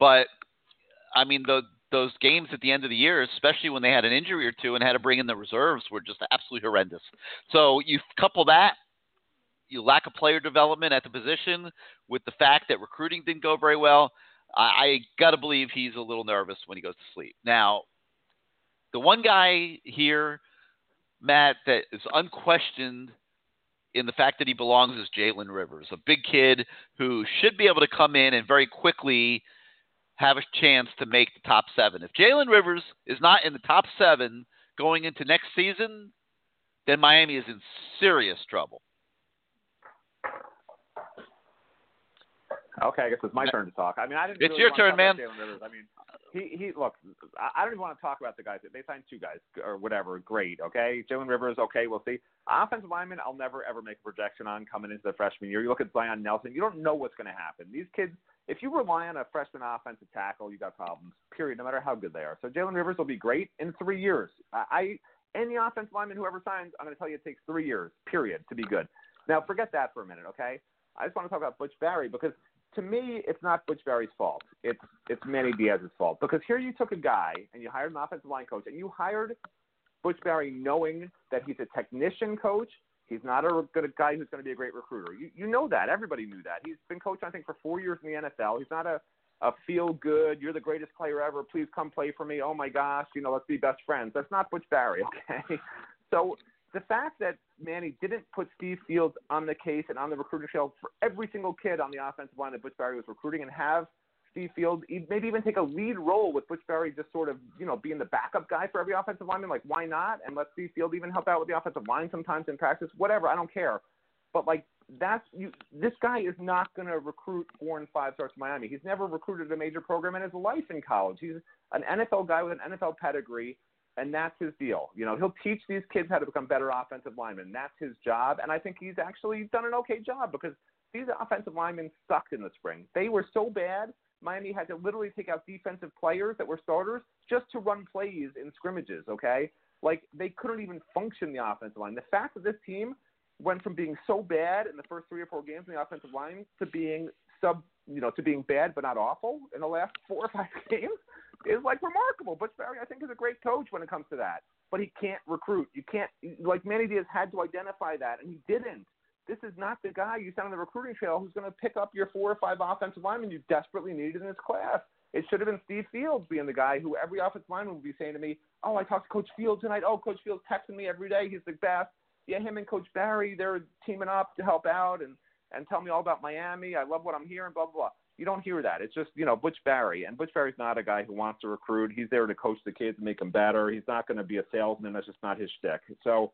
but I mean the those games at the end of the year, especially when they had an injury or two and had to bring in the reserves, were just absolutely horrendous. So you couple that you lack of player development at the position with the fact that recruiting didn't go very well. I, I got to believe he's a little nervous when he goes to sleep. Now, the one guy here, Matt, that is unquestioned in the fact that he belongs is Jalen Rivers, a big kid who should be able to come in and very quickly have a chance to make the top seven. If Jalen Rivers is not in the top seven going into next season, then Miami is in serious trouble. Okay, I guess it's my turn to talk. I mean, I didn't. It's really your turn, to man. Rivers. I mean, he he. Look, I don't even want to talk about the guys. They signed two guys or whatever. Great. Okay, Jalen Rivers. Okay, we'll see. Offensive lineman, I'll never ever make a projection on coming into the freshman year. You look at Zion Nelson. You don't know what's going to happen. These kids. If you rely on a freshman offensive tackle, you got problems. Period. No matter how good they are. So Jalen Rivers will be great in three years. I, I any offensive lineman whoever signs, I'm going to tell you it takes three years. Period to be good. Now, forget that for a minute, okay? I just want to talk about Butch Barry because to me, it's not Butch Barry's fault. It's it's Manny Diaz's fault because here you took a guy and you hired an offensive line coach and you hired Butch Barry knowing that he's a technician coach. He's not a good guy who's going to be a great recruiter. You you know that. Everybody knew that. He's been coached I think for four years in the NFL. He's not a a feel good. You're the greatest player ever. Please come play for me. Oh my gosh, you know, let's be best friends. That's not Butch Barry, okay? So the fact that Manny didn't put Steve Fields on the case and on the recruiting trail for every single kid on the offensive line that Butch Barry was recruiting and have Steve Fields maybe even take a lead role with Butch Barry just sort of, you know, being the backup guy for every offensive lineman, like why not? And let Steve Fields even help out with the offensive line sometimes in practice, whatever, I don't care. But like that's you this guy is not going to recruit four and five stars to Miami. He's never recruited a major program in his life in college. He's an NFL guy with an NFL pedigree and that's his deal. You know, he'll teach these kids how to become better offensive linemen. That's his job, and I think he's actually done an okay job because these offensive linemen sucked in the spring. They were so bad. Miami had to literally take out defensive players that were starters just to run plays in scrimmages. Okay, like they couldn't even function the offensive line. The fact that this team went from being so bad in the first three or four games in the offensive line to being sub, you know, to being bad but not awful in the last four or five games is like remarkable. Butch Barry, I think, is a great coach when it comes to that, but he can't recruit. You can't like Manny Diaz had to identify that, and he didn't. This is not the guy you sent on the recruiting trail who's going to pick up your four or five offensive linemen you desperately needed in this class. It should have been Steve Fields being the guy who every offensive lineman would be saying to me, "Oh, I talked to Coach Fields tonight. Oh, Coach Fields texting me every day. He's the best." Yeah, him and Coach Barry, they're teaming up to help out and and tell me all about Miami. I love what I'm hearing. Blah blah. blah. You don't hear that. It's just, you know, Butch Barry. And Butch Barry's not a guy who wants to recruit. He's there to coach the kids and make them better. He's not going to be a salesman. That's just not his shtick. So,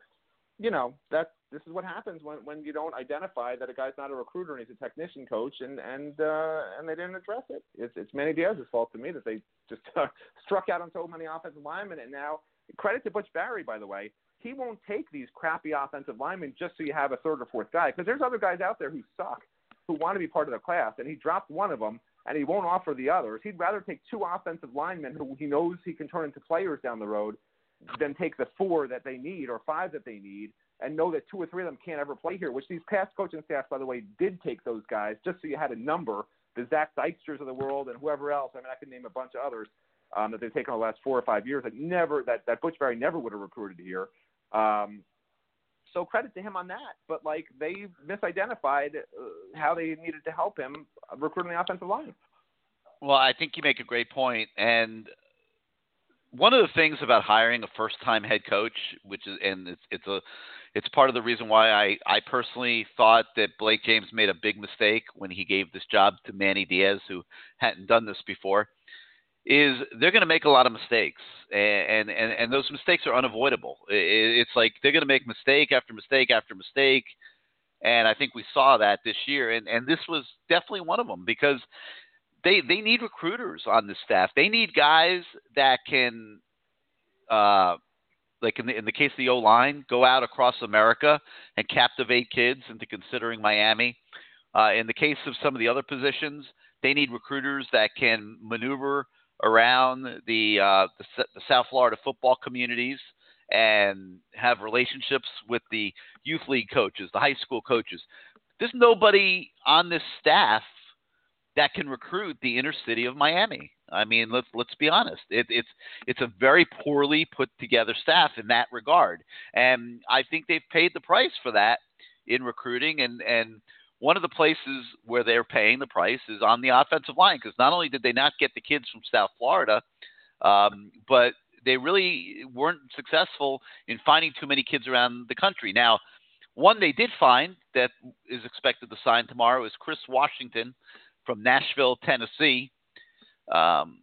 you know, that's this is what happens when when you don't identify that a guy's not a recruiter and he's a technician coach and and uh, and they didn't address it. It's it's Manny Diaz's fault to me that they just uh, struck out on so many offensive linemen and now credit to Butch Barry by the way. He won't take these crappy offensive linemen just so you have a third or fourth guy because there's other guys out there who suck who want to be part of the class, and he dropped one of them, and he won't offer the others. He'd rather take two offensive linemen who he knows he can turn into players down the road than take the four that they need or five that they need and know that two or three of them can't ever play here, which these past coaching staffs, by the way, did take those guys just so you had a number. The Zach Dyksters of the world and whoever else. I mean, I could name a bunch of others um, that they've taken the last four or five years that never that that Butch Barry never would have recruited here. Um, so credit to him on that. But like they misidentified uh, how they needed to help him recruiting the offensive line. Well, I think you make a great point, and one of the things about hiring a first-time head coach, which is and it's it's a it's part of the reason why I I personally thought that Blake James made a big mistake when he gave this job to Manny Diaz, who hadn't done this before is they're going to make a lot of mistakes, and and and those mistakes are unavoidable. It's like they're going to make mistake after mistake after mistake, and I think we saw that this year, and and this was definitely one of them because they they need recruiters on the staff. They need guys that can, uh, like in the in the case of the O line, go out across America and captivate kids into considering Miami. Uh, in the case of some of the other positions, they need recruiters that can maneuver around the, uh, the, the South Florida football communities and have relationships with the youth league coaches, the high school coaches. There's nobody on this staff that can recruit the inner city of Miami. I mean, let's let's be honest. It, it's it's a very poorly put together staff in that regard, and I think they've paid the price for that in recruiting. And and one of the places where they're paying the price is on the offensive line because not only did they not get the kids from South Florida, um, but they really weren't successful in finding too many kids around the country. Now, one they did find that is expected to sign tomorrow is Chris Washington from Nashville, Tennessee. Um,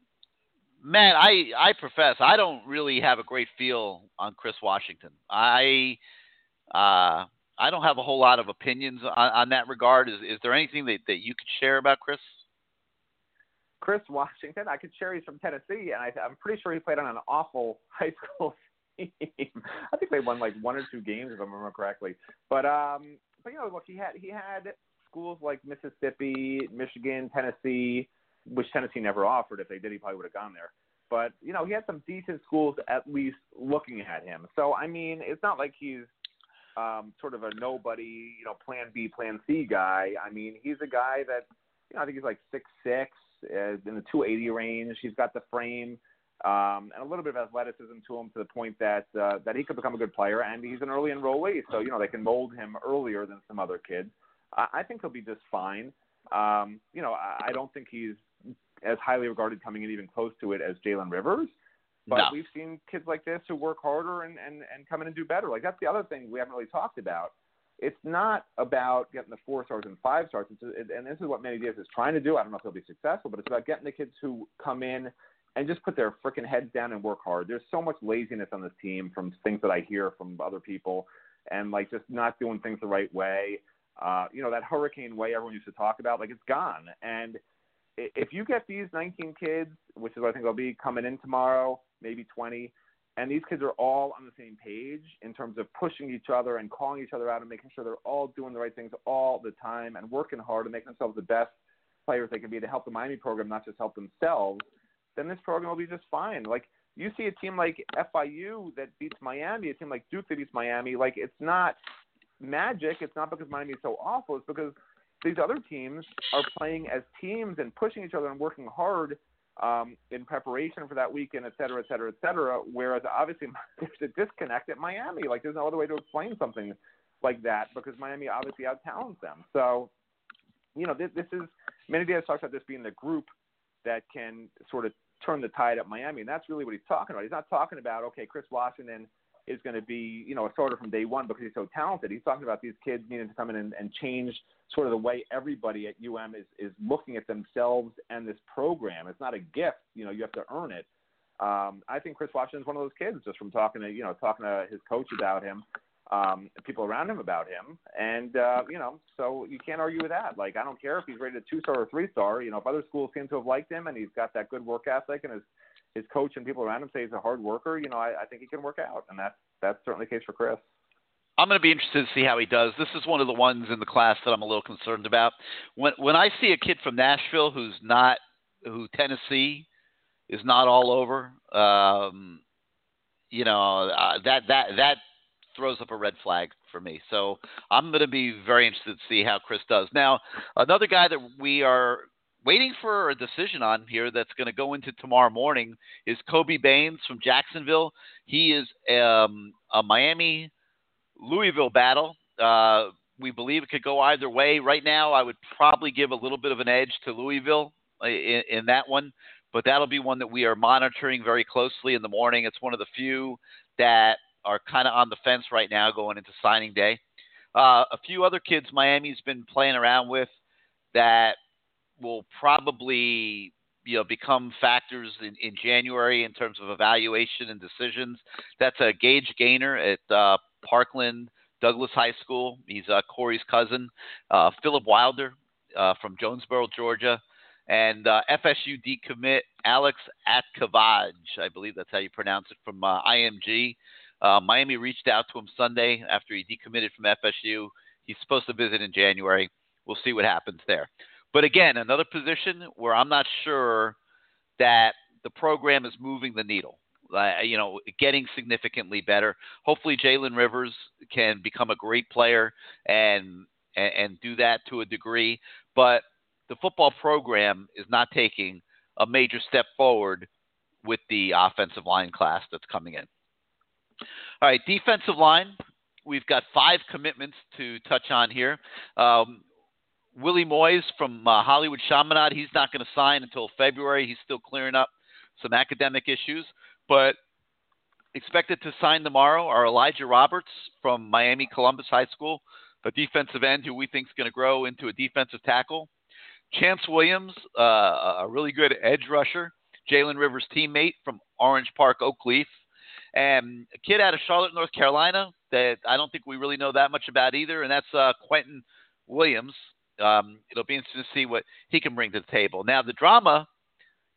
man, I I profess I don't really have a great feel on Chris Washington. I uh, I don't have a whole lot of opinions on, on that regard. Is, is there anything that, that you could share about Chris? Chris Washington, I could share he's from Tennessee, and I, I'm pretty sure he played on an awful high school team. I think they won like one or two games, if I remember correctly. But um, but you know, look, he had he had schools like Mississippi, Michigan, Tennessee, which Tennessee never offered. If they did, he probably would have gone there. But you know, he had some decent schools at least looking at him. So I mean, it's not like he's um, sort of a nobody, you know, Plan B, Plan C guy. I mean, he's a guy that you know I think he's like six six uh, in the 280 range. He's got the frame um, and a little bit of athleticism to him to the point that uh, that he could become a good player. And he's an early enrollee, so you know they can mold him earlier than some other kids. I, I think he'll be just fine. Um, you know, I, I don't think he's as highly regarded coming in even close to it as Jalen Rivers. But no. we've seen kids like this who work harder and, and, and come in and do better. Like that's the other thing we haven't really talked about. It's not about getting the four stars and five stars. It's, it, and this is what Manny Diaz is trying to do. I don't know if he'll be successful, but it's about getting the kids who come in and just put their freaking heads down and work hard. There's so much laziness on this team from things that I hear from other people, and like just not doing things the right way. Uh, you know that hurricane way everyone used to talk about, like it's gone. And if you get these 19 kids, which is what I think they'll be coming in tomorrow, maybe 20, and these kids are all on the same page in terms of pushing each other and calling each other out and making sure they're all doing the right things all the time and working hard to make themselves the best players they can be to help the Miami program, not just help themselves, then this program will be just fine. Like you see a team like FIU that beats Miami, a team like Duke that beats Miami, like it's not magic. It's not because Miami is so awful. It's because these other teams are playing as teams and pushing each other and working hard um, in preparation for that weekend, et cetera, et cetera, et cetera. Whereas obviously there's a disconnect at Miami. Like there's no other way to explain something like that because Miami obviously out talents them. So, you know, this, this is Manny Diaz talks about this being the group that can sort of turn the tide at Miami, and that's really what he's talking about. He's not talking about okay, Chris Washington is going to be you know a starter from day one because he's so talented. He's talking about these kids needing to come in and, and change sort of the way everybody at UM is is looking at themselves and this program. It's not a gift, you know, you have to earn it. Um, I think Chris Washington's one of those kids just from talking to you know talking to his coach about him um, people around him about him. And, uh, you know, so you can't argue with that. Like, I don't care if he's rated a two star or three star. You know, if other schools seem to have liked him and he's got that good work ethic and his, his coach and people around him say he's a hard worker, you know, I, I think he can work out. And that's, that's certainly the case for Chris. I'm going to be interested to see how he does. This is one of the ones in the class that I'm a little concerned about. When when I see a kid from Nashville who's not who Tennessee is not all over, um, you know uh, that that that throws up a red flag for me. So I'm going to be very interested to see how Chris does. Now, another guy that we are waiting for a decision on here that's going to go into tomorrow morning is Kobe Baines from Jacksonville. He is um, a Miami Louisville battle. Uh, we believe it could go either way. Right now, I would probably give a little bit of an edge to Louisville in, in that one, but that'll be one that we are monitoring very closely in the morning. It's one of the few that are kind of on the fence right now going into signing day. Uh, a few other kids Miami's been playing around with that will probably you know become factors in, in January in terms of evaluation and decisions. That's a Gage Gainer at uh, Parkland Douglas High School. He's uh, Corey's cousin. Uh, Philip Wilder uh, from Jonesboro, Georgia. And uh, FSU decommit Alex Atkavaj, I believe that's how you pronounce it, from uh, IMG. Miami reached out to him Sunday after he decommitted from FSU. He's supposed to visit in January. We'll see what happens there. But again, another position where I'm not sure that the program is moving the needle. Uh, you know, getting significantly better. Hopefully, Jalen Rivers can become a great player and, and and do that to a degree. But the football program is not taking a major step forward with the offensive line class that's coming in. All right, defensive line. We've got five commitments to touch on here. Um, Willie Moise from uh, Hollywood Chaminade, he's not going to sign until February. He's still clearing up some academic issues, but expected to sign tomorrow are Elijah Roberts from Miami Columbus High School, a defensive end who we think is going to grow into a defensive tackle. Chantz Williams, uh, a really good edge rusher. Jalen Rivers' teammate from Orange Park Oakleaf, and a kid out of Charlotte, North Carolina, that I don't think we really know that much about either, and that's uh, Quentin Williams. Um, it'll be interesting to see what he can bring to the table. Now, the drama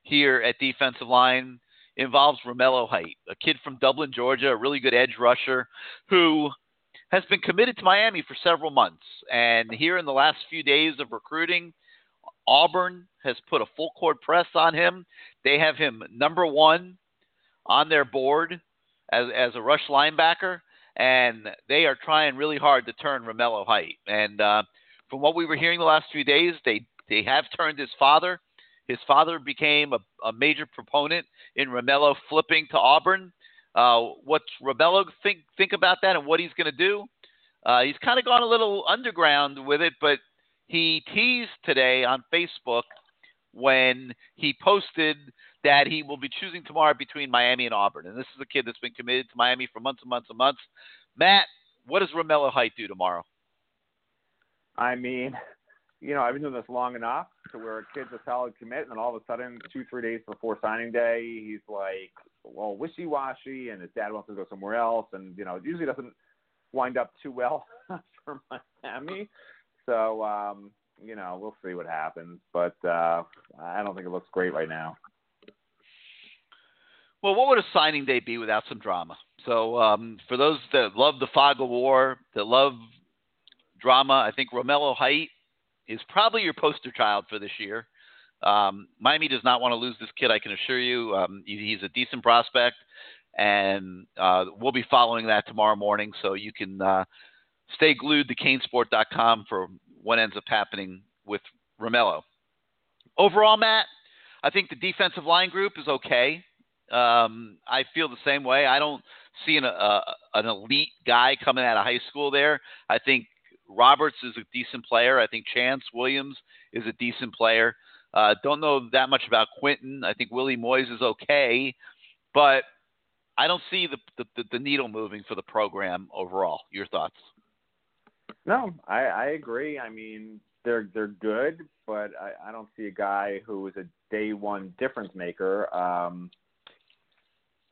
here at defensive line involves Romello Height, a kid from Dublin, Georgia, a really good edge rusher who has been committed to Miami for several months. And here in the last few days of recruiting, Auburn has put a full court press on him. They have him number one on their board as as a rush linebacker, and they are trying really hard to turn Romello Height. And uh, from what we were hearing the last few days, they they have turned his father. His father became a, a major proponent in Romello flipping to Auburn. Uh, what's Romello think think about that and what he's going to do? Uh, he's kind of gone a little underground with it, but he teased today on Facebook when he posted that he will be choosing tomorrow between Miami and Auburn. And this is a kid that's been committed to Miami for months and months and months. Matt, what does Romello Height do tomorrow? I mean, you know, I've been doing this long enough to where a kid's a solid commit, and then all of a sudden, two, three days before signing day, he's like, well, wishy washy, and his dad wants to go somewhere else. And, you know, it usually doesn't wind up too well for Miami. So, um, you know, we'll see what happens. But uh, I don't think it looks great right now. Well, what would a signing day be without some drama? So, um, for those that love the fog of war, that love drama, I think Romello Height is probably your poster child for this year. Um, Miami does not want to lose this kid, I can assure you. Um, he's a decent prospect, and uh, we'll be following that tomorrow morning. So you can uh, stay glued to canesport.com for what ends up happening with Romello. Overall, Matt, I think the defensive line group is okay. Um, I feel the same way. I don't see an, uh, an elite guy coming out of high school there. I think Roberts is a decent player. I think Chantz Williams is a decent player. Uh, don't know that much about Quinton. I think Willie Moise is okay, but I don't see the, the, the needle moving for the program overall. Your thoughts? No, I, I agree. I mean, they're they're good, but I, I don't see a guy who is a day one difference maker. Um,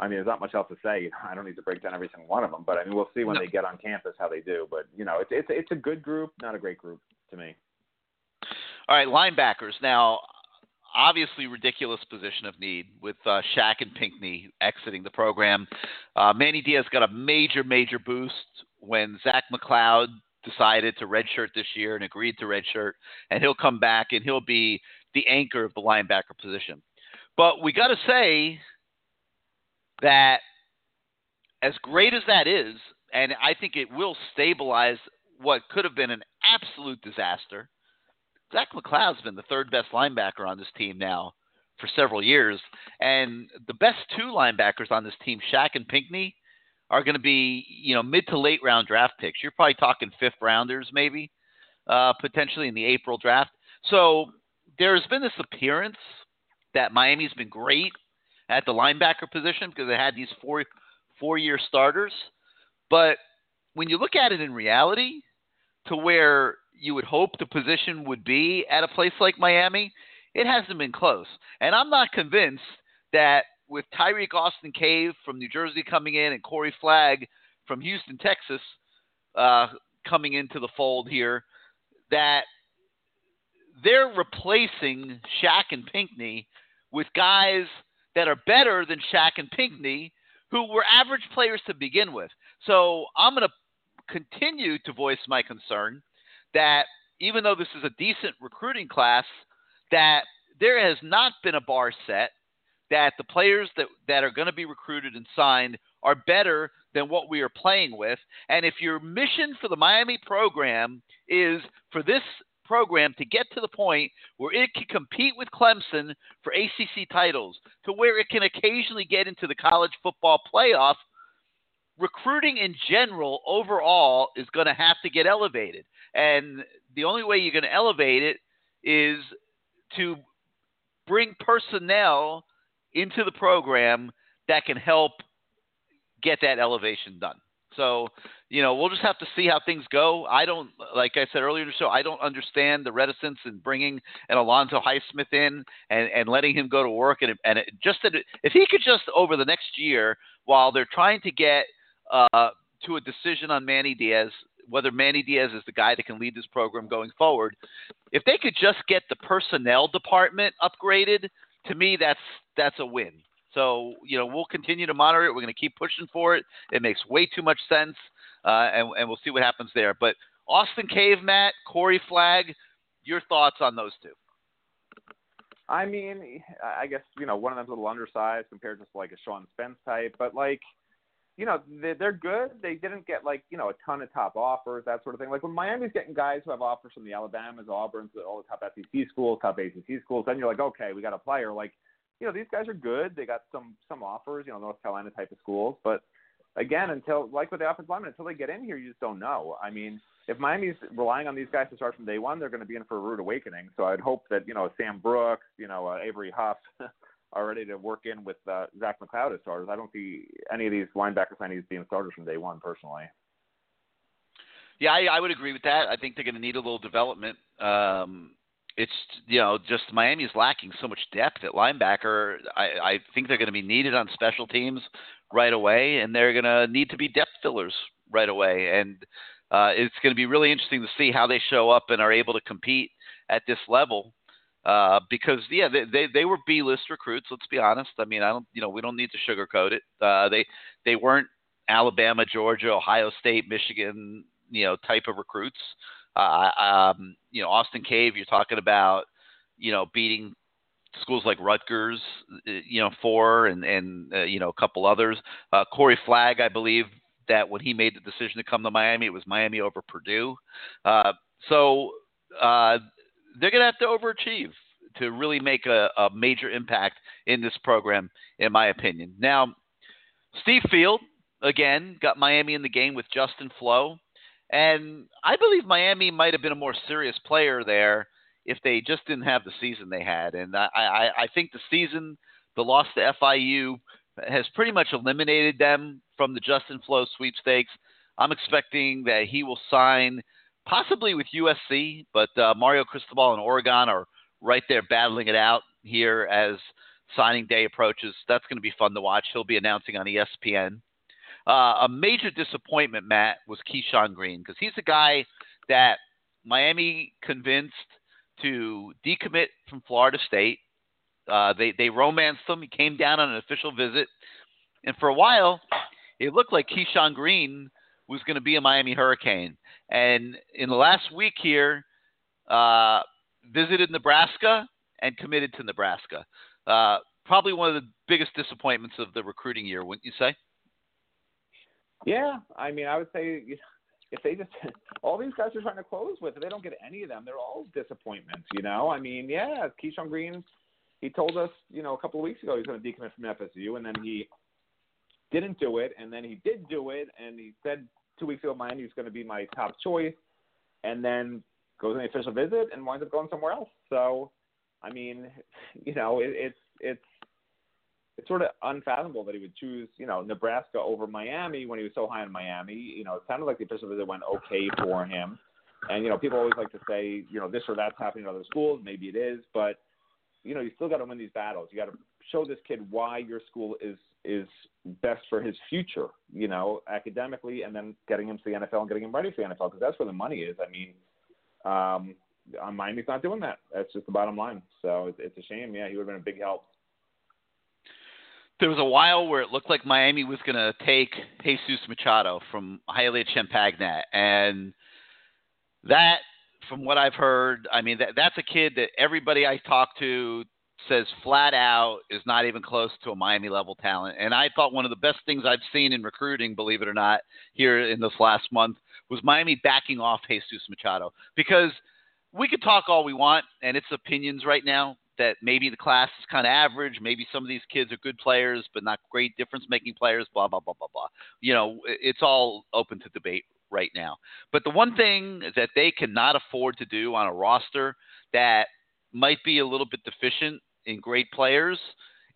I mean, there's not much else to say. I don't need to break down every single one of them, but I mean, we'll see when no. they get on campus how they do. But you know, it's it's it's a good group, not a great group to me. All right, linebackers. Now, obviously, ridiculous position of need with uh, Shaq and Pinckney exiting the program. Uh, Manny Diaz got a major, major boost when Zach McCloud decided to redshirt this year and agreed to redshirt, and he'll come back and he'll be the anchor of the linebacker position. But we got to say that as great as that is, and I think it will stabilize what could have been an absolute disaster. Zach McCloud's been the third best linebacker on this team now for several years, and the best two linebackers on this team, Shaq and Pinckney, are going to be you know mid to late round draft picks. You're probably talking fifth rounders, maybe uh, potentially in the April draft. So there's been this appearance that Miami's been great at the linebacker position because they had these four four year starters. But when you look at it in reality, to where you would hope the position would be at a place like Miami, it hasn't been close. And I'm not convinced that with Tyreek Austin Cave from New Jersey coming in and Corey Flagg from Houston, Texas, uh, coming into the fold here, that they're replacing Shaq and Pinckney with guys that are better than Shaq and Pinckney, who were average players to begin with. So I'm going to continue to voice my concern that even though this is a decent recruiting class, that there has not been a bar set that the players that, that are going to be recruited and signed are better than what we are playing with. And if your mission for the Miami program is for this program to get to the point where it can compete with Clemson for ACC titles, to where it can occasionally get into the college football playoff, recruiting in general overall is going to have to get elevated. And the only way you're going to elevate it is to bring personnel into the program that can help get that elevation done. So, you know, we'll just have to see how things go. I don't, like I said earlier in the show, I don't understand the reticence in bringing an Alonzo Highsmith in and, and letting him go to work. And, and it, just that if he could just over the next year, while they're trying to get uh, to a decision on Manny Diaz, whether Manny Diaz is the guy that can lead this program going forward, if they could just get the personnel department upgraded, to me, that's that's a win. So, you know, we'll continue to monitor it. We're going to keep pushing for it. It makes way too much sense, uh, and, and we'll see what happens there. But Austin Cave, Matt, Corey Flagg, your thoughts on those two? I mean, I guess, you know, one of them's a little undersized compared to like a Sean Spence type, but like, you know, they're good. They didn't get like, you know, a ton of top offers, that sort of thing. Like when Miami's getting guys who have offers from the Alabamas, Auburns, all the top SEC schools, top ACC schools, then you're like, okay, we got a player. Like, you know, these guys are good. They got some some offers, you know, North Carolina type of schools. But again, until like with the offensive linemen, until they get in here, you just don't know. I mean, if Miami's relying on these guys to start from day one, they're going to be in for a rude awakening. So I'd hope that you know Sam Brooks, you know uh, Avery Huff. are ready to work in with uh, Zach McCloud as starters. I don't see any of these linebacker signings being starters from day one, personally. Yeah, I, I would agree with that. I think they're going to need a little development. Um, it's you know just Miami is lacking so much depth at linebacker. I, I think they're going to be needed on special teams right away, and they're going to need to be depth fillers right away. And uh, it's going to be really interesting to see how they show up and are able to compete at this level uh, because yeah, they, they they were B list recruits. Let's be honest. I mean, I don't you know we don't need to sugarcoat it. Uh, they they weren't Alabama, Georgia, Ohio State, Michigan, you know, type of recruits. Uh, um, you know, Austin Cave, you're talking about, you know, beating schools like Rutgers, uh, you know, four and and uh, you know a couple others. Uh, Corey Flagg, I believe that when he made the decision to come to Miami, it was Miami over Purdue. Uh, so uh, they're going to have to overachieve to really make a, a, major impact in this program, in my opinion. Now, Steve Field, again, got Miami in the game with Justin Flowe. And I believe Miami might have been a more serious player there if they just didn't have the season they had. And I, I, I think the season, the loss to FIU, has pretty much eliminated them from the Justin Flowe sweepstakes. I'm expecting that he will sign – possibly with USC, but uh, Mario Cristobal and Oregon are right there battling it out here as signing day approaches. That's going to be fun to watch. He'll be announcing on ESPN. Uh, a major disappointment, Matt, was Keyshawn Green because he's a guy that Miami convinced to decommit from Florida State. Uh, they they romanced him. He came down on an official visit, and for a while, it looked like Keyshawn Green was going to be a Miami Hurricane. And in the last week here, uh, visited Nebraska and committed to Nebraska. Uh, probably one of the biggest disappointments of the recruiting year, wouldn't you say? Yeah, I mean, I would say if they just all these guys are trying to close with, if they don't get any of them, they're all disappointments. You know, I mean, yeah, Keyshawn Green, he told us, you know, a couple of weeks ago he's going to decommit from FSU, and then he didn't do it, and then he did do it, and he said two weeks ago Miami was going to be my top choice, and then goes on the official visit and winds up going somewhere else. So, I mean, you know, it, it's it's it's sort of unfathomable that he would choose, you know, Nebraska over Miami when he was so high in Miami. You know, it sounded like the official visit went okay for him. And you know, people always like to say, you know, this or that's happening in other schools. Maybe it is, but you know, you still got to win these battles. You got to show this kid why your school is is best for his future, you know, academically, and then getting him to the NFL and getting him ready for the NFL because that's where the money is. I mean, um, uh, Miami's not doing that. That's just the bottom line. So it's, it's a shame. Yeah, he would have been a big help. There was a while where it looked like Miami was going to take Jesus Machado from Hialeah Champagnat, and that, from what I've heard, I mean that that's a kid that everybody I talk to says flat out is not even close to a Miami level talent. And I thought one of the best things I've seen in recruiting, believe it or not, here in this last month was Miami backing off Jesus Machado because we could talk all we want and it's opinions right now that maybe the class is kind of average, maybe some of these kids are good players but not great difference making players, blah blah blah blah blah. You know, it's all open to debate right now. But the one thing that they cannot afford to do on a roster that might be a little bit deficient in great players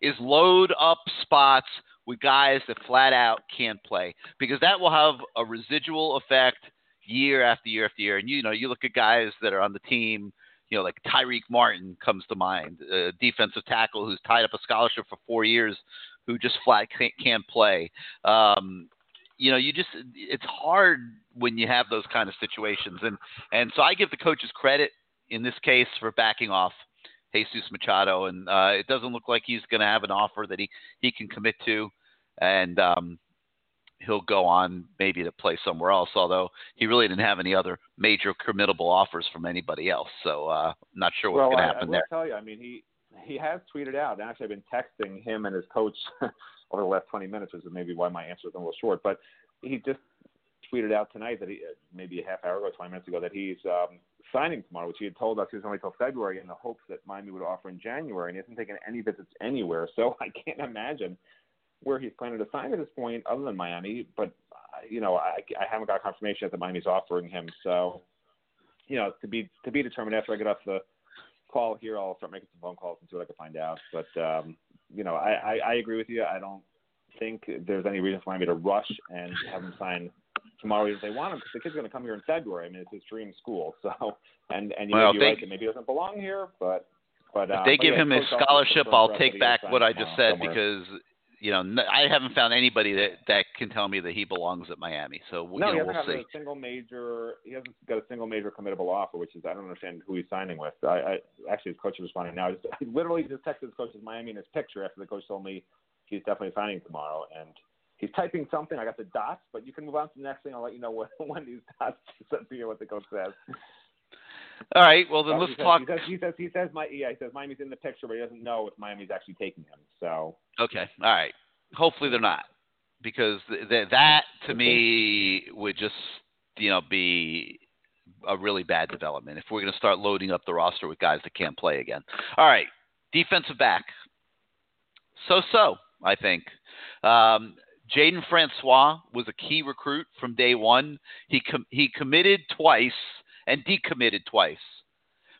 is load up spots with guys that flat out can't play because that will have a residual effect year after year after year. And you know, you look at guys that are on the team, you know, like Tyreek Martin comes to mind, a defensive tackle who's tied up a scholarship for four years, who just flat can't, can't play. Um, you know, you just it's hard when you have those kind of situations, and and so I give the coaches credit in this case for backing off Jesus Machado, and uh, it doesn't look like he's going to have an offer that he he can commit to, and um, he'll go on maybe to play somewhere else. Although he really didn't have any other major committable offers from anybody else, so uh, not sure what's well, going to happen I, I there. tell you, I mean, he he has tweeted out. And actually, I've been texting him and his coach over the last 20 minutes, which is maybe why my answer is a little short. But he just tweeted out tonight that he maybe a half hour ago, 20 minutes ago, that he's um, signing tomorrow, which he had told us he was only till February in the hopes that Miami would offer in January, and he hasn't taken any visits anywhere. So I can't imagine where he's planning to sign at this point, other than Miami. But uh, you know, I, I haven't got confirmation that Miami's offering him. So you know, to be to be determined after I get off the call here, I'll start making some phone calls and see what I can find out. But um, you know, I, I, I agree with you. I don't think there's any reason for Miami to rush and have him sign tomorrow if they want him because the kid's going to come here in February. I mean, it's his dream school. So, and and you well, may be right that maybe he doesn't belong here, but but if uh, they give yeah, him his Coach scholarship, I'll take back what I just said somewhere. because you know I haven't found anybody that that can tell me that he belongs at Miami. So no, you he know, hasn't we'll see. a single major. He hasn't got a single major committable offer, which is I don't understand who he's signing with. I, I actually his coach is responding now. I, just, I literally just texted his coach in Miami in his picture after the coach told me he's definitely signing tomorrow, and he's typing something. I got the dots, but you can move on to the next thing. I'll let you know when, when these dots to what the coach says. All right, well then Oh, let's he says, talk. He says, he says he says my yeah he says Miami's in the picture, but he doesn't know if Miami's actually taking him. So Okay, all right. Hopefully they're not, because th- th- that to me would just you know be a really bad development if we're going to start loading up the roster with guys that can't play again. All right, defensive back. So so, I think. Um, Jaden Francois was a key recruit from day one. He com- he committed twice and decommitted twice.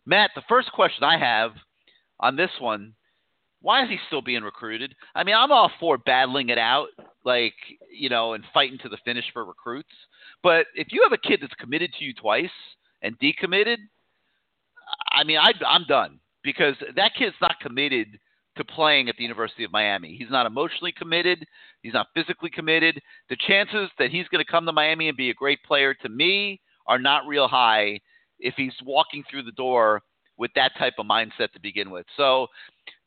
Matt, the first question I have on this one why is he still being recruited? I mean, I'm all for battling it out, like, you know, and fighting to the finish for recruits. But if you have a kid that's committed to you twice and decommitted, I mean, I, I'm done because that kid's not committed to playing at the University of Miami. He's not emotionally committed. He's not physically committed. The chances that he's going to come to Miami and be a great player to me are not real high if he's walking through the door with that type of mindset to begin with. So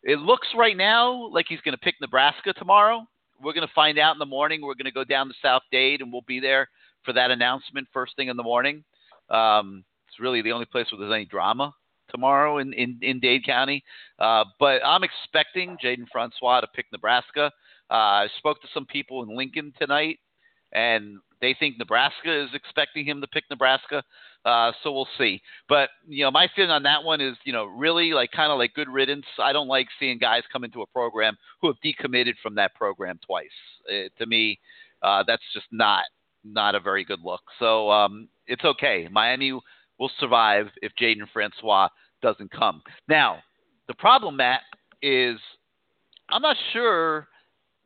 it looks right now like he's going to pick Nebraska tomorrow. We're going to find out in the morning. We're going to go down to South Dade and we'll be there for that announcement first thing in the morning. Um, it's really the only place where there's any drama tomorrow in, in, in Dade County. Uh, but I'm expecting Jaden Francois to pick Nebraska. Uh, I spoke to some people in Lincoln tonight, and they think Nebraska is expecting him to pick Nebraska. Uh, so we'll see. But you know, my feeling on that one is, you know, really like kind of like good riddance. I don't like seeing guys come into a program who have decommitted from that program twice. Uh, to me, uh, that's just not not a very good look. So um, it's okay. Miami will survive if Jaden Francois doesn't come. Now, the problem, Matt, is I'm not sure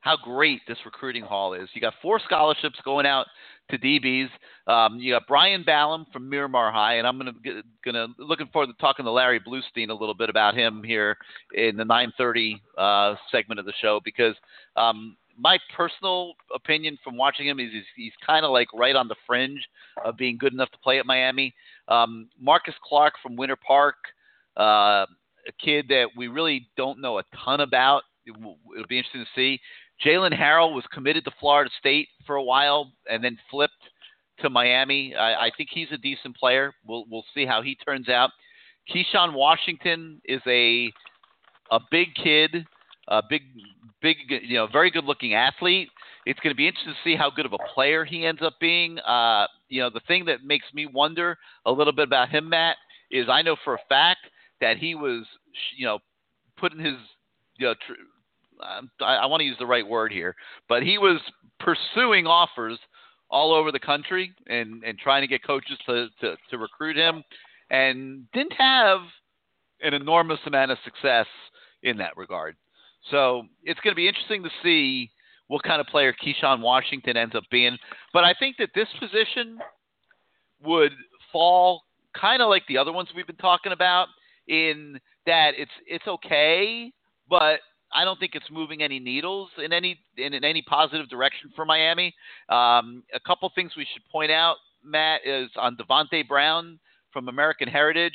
how great this recruiting haul is. You got four scholarships going out to DBs. Um, you got Brian Ballum from Miramar High, and I'm gonna gonna looking forward to talking to Larry Blustein a little bit about him here in the 9:30 uh, segment of the show because um, my personal opinion from watching him is he's, he's kind of like right on the fringe of being good enough to play at Miami. Um, Marcus Clark from Winter Park, uh, a kid that we really don't know a ton about. It'll be interesting to see. Jalen Harrell was committed to Florida State for a while and then flipped to Miami. I, I think he's a decent player. We'll we'll see how he turns out. Keyshawn Washington is a a big kid, a big big you know very good looking athlete. It's going to be interesting to see how good of a player he ends up being. Uh, you know the thing that makes me wonder a little bit about him, Matt, is I know for a fact that he was you know putting his you know, tr- Um, I, I want to use the right word here, but he was pursuing offers all over the country and, and trying to get coaches to, to, to recruit him and didn't have an enormous amount of success in that regard. So it's going to be interesting to see what kind of player Keyshawn Washington ends up being. But I think that this position would fall kind of like the other ones we've been talking about in that it's it's okay, but I don't think it's moving any needles in any in, in any positive direction for Miami. Um, a couple things we should point out, Matt, is on Devonte Brown from American Heritage.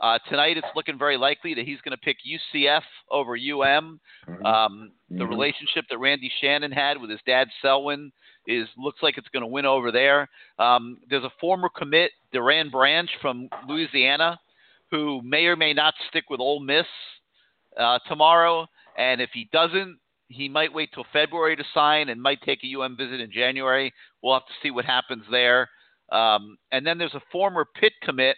Uh, tonight, it's looking very likely that he's going to pick UCF over UM. Mm-hmm. Um, the Mhm. relationship that Randy Shannon had with his dad Selwyn is looks like it's going to win over there. Um, there's a former commit, Duran Branch from Louisiana, who may or may not stick with Ole Miss uh, tomorrow, and if he doesn't, he might wait till February to sign and might take a UM visit in January. We'll have to see what happens there. Um, and then there's a former Pitt commit,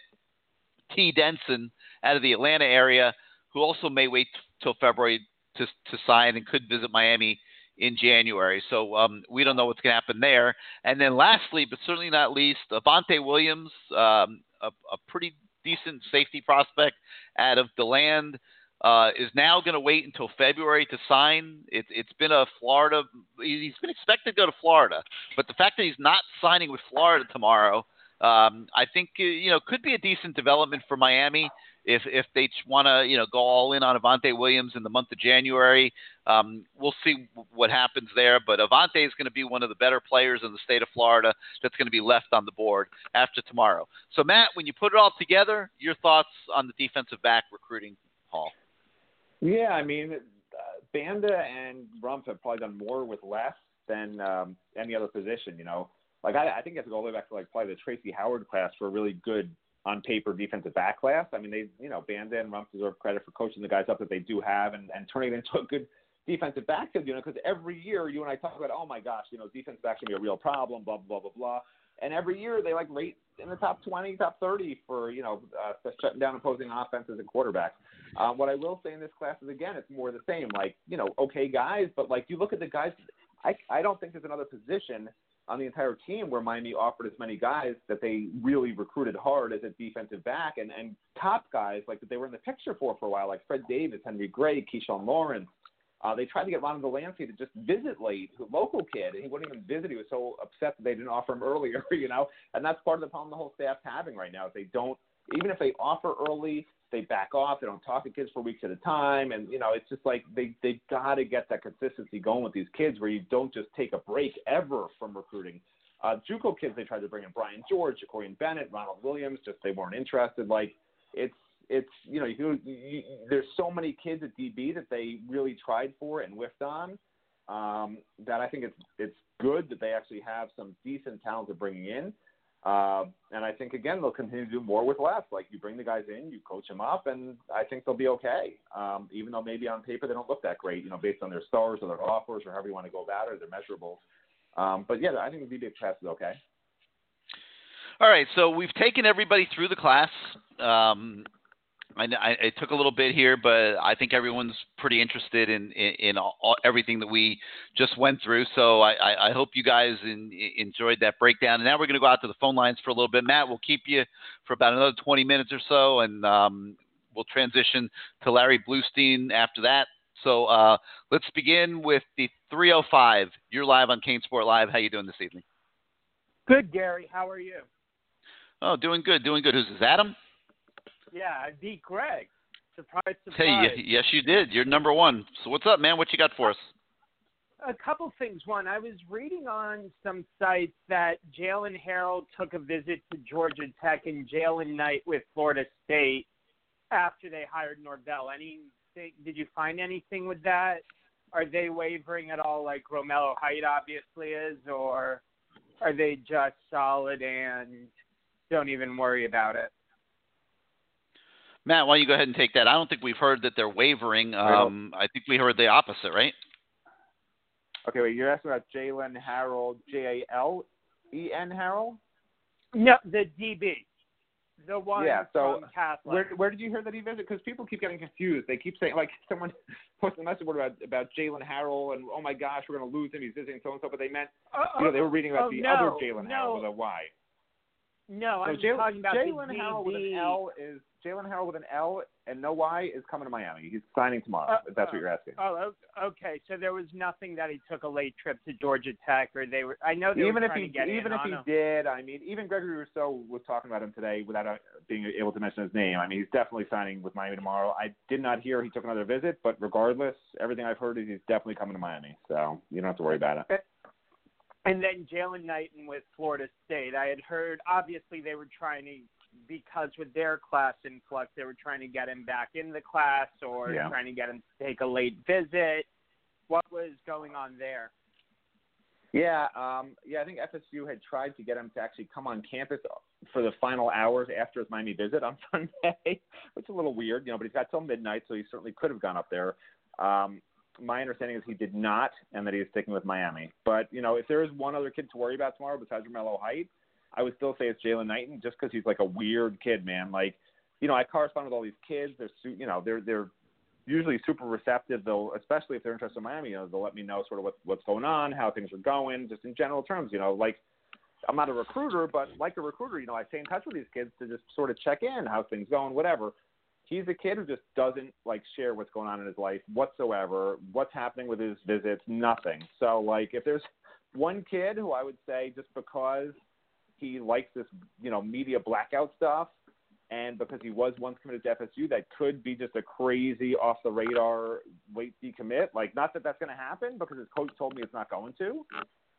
T. Denson, out of the Atlanta area, who also may wait till February to, to sign and could visit Miami in January. So um, we don't know what's going to happen there. And then lastly, but certainly not least, Avantae Williams, um, a, a, pretty decent safety prospect out of DeLand. Uh, is now going to wait until February to sign. It, it's been a Florida. He's been expected to go to Florida, but the fact that he's not signing with Florida tomorrow, um, I think uh, you know could be a decent development for Miami if if they want to you know go all in on Avantae Williams in the month of January. Um, we'll see what happens there. But Avantae is going to be one of the better players in the state of Florida that's going to be left on the board after tomorrow. So Matt, when you put it all together, your thoughts on the defensive back recruiting hall? Yeah, I mean, uh, Banda and Rumph have probably done more with less than um, any other position. You know, like I, I think you have to go all the way back to like probably the Tracy Howard class for a really good on paper defensive back class. I mean, they, you know, Banda and Rumph deserve credit for coaching the guys up that they do have and, and turning it into a good defensive backfield, you know, because every year you and I talk about, oh my gosh, you know, defense back can be a real problem, blah, blah, blah, blah. And every year they like rate in the top 20, top 30 for, you know, uh, shutting down opposing offenses and quarterbacks. Um, what I will say in this class is, again, it's more the same. Like, you know, okay guys, but like you look at the guys, I, I don't think there's another position – on the entire team where Miami offered as many guys that they really recruited hard as a defensive back and, and top guys like that they were in the picture for for a while, like Fred Davis, Henry Gray, Keyshawn Lawrence. Uh, they tried to get Ron Delancey to just visit late, a local kid, and he wouldn't even visit. He was so upset that they didn't offer him earlier, you know. And that's part of the problem the whole staff's having right now. Is they don't, even if they offer early, they back off. They don't talk to kids for weeks at a time, and you know it's just like they they got to get that consistency going with these kids where you don't just take a break ever from recruiting. Uh, JUCO kids they tried to bring in Brian George, Jakorian Bennett, Ronald Williams, just they weren't interested. Like it's it's you know you, you, there's so many kids at DB that they really tried for and whiffed on. Um, that I think it's it's good that they actually have some decent talent to bringing in. Uh, and I think again they'll continue to do more with less. Like you bring the guys in, you coach them up, and I think they'll be okay. Um, even though maybe on paper they don't look that great, you know, based on their stars or their offers or however you want to go about it, or their measurables. Um, but yeah, I think the DB class is okay. All right, so we've taken everybody through the class. Um, I, I, it took a little bit here, but I think everyone's pretty interested in in, in all, everything that we just went through. So I, I hope you guys in, enjoyed that breakdown. And now we're going to go out to the phone lines for a little bit. Matt, we'll keep you for about another 20 minutes or so, and um, we'll transition to Larry Blustein after that. So uh, let's begin with the 305. You're live on CaneSport Live. How you doing this evening? Good, Gary. How are you? Oh, doing good, doing good. Who's this? Adam? Yeah, I beat Greg. Surprise, surprise. Hey, yes, you did. You're number one. So what's up, man? What you got for us? A couple things. One, I was reading on some sites that Jalen Harold took a visit to Georgia Tech and Jalen Knight with Florida State after they hired Norvell. Anything? Did you find anything with that? Are they wavering at all, like Romello Height obviously is, or are they just solid and don't even worry about it? Matt, why don't you go ahead and take that? I don't think we've heard that they're wavering. Um, I think we heard the opposite, right? Okay, wait. You're asking about Jalen Harold, J A L E N Harold? No, the DB. The one yeah, so from Catholic. Where, where did you hear that he visited? Because people keep getting confused. They keep saying, like, someone posted a message board about, about Jalen Harold and, oh my gosh, we're going to lose him. He's visiting so and so. But they meant, uh, you know, they were reading about oh, the no, other Jalen no. Harold with a Y. No, I'm so talking about Jalen the Harold with an DB. L is Jalen Harold with an L and no Y is coming to Miami. He's signing tomorrow. Uh, if that's what you're asking. Oh, okay. So there was nothing that he took a late trip to Georgia Tech, or they were. I know they even were if he to get even if he him. did, I mean, even Gregory Rousseau was talking about him today without uh, being able to mention his name. I mean, he's definitely signing with Miami tomorrow. I did not hear he took another visit, but regardless, everything I've heard is he's definitely coming to Miami. So you don't have to worry about it. And then Jaylan Knighton with Florida State. I had heard obviously they were trying to because with their class influx, they were trying to get him back in the class or Yeah. trying to get him to take a late visit. What was going on there? Yeah, um, yeah. I think FSU had tried to get him to actually come on campus for the final hours after his Miami visit on Sunday, which is a little weird, you know. But he's got till midnight, so he certainly could have gone up there. Um, my understanding is he did not, and that he is sticking with Miami. But you know, if there is one other kid to worry about tomorrow besides Romello Height, I would still say it's Jaylan Knighton, just because he's like a weird kid, man. Like, you know, I correspond with all these kids. They're, su- you know, they're they're usually super receptive. They'll, especially if they're interested in Miami, you know, they'll let me know sort of what, what's going on, how things are going, just in general terms. You know, like I'm not a recruiter, but like a recruiter, you know, I stay in touch with these kids to just sort of check in, how things going, whatever. He's a kid who just doesn't like share what's going on in his life whatsoever, what's happening with his visits, nothing. So like, if there's one kid who I would say just because he likes this, you know, media blackout stuff and because he was once committed to FSU, that could be just a crazy off the radar late decommit. Like, not that that's going to happen because his coach told me it's not going to,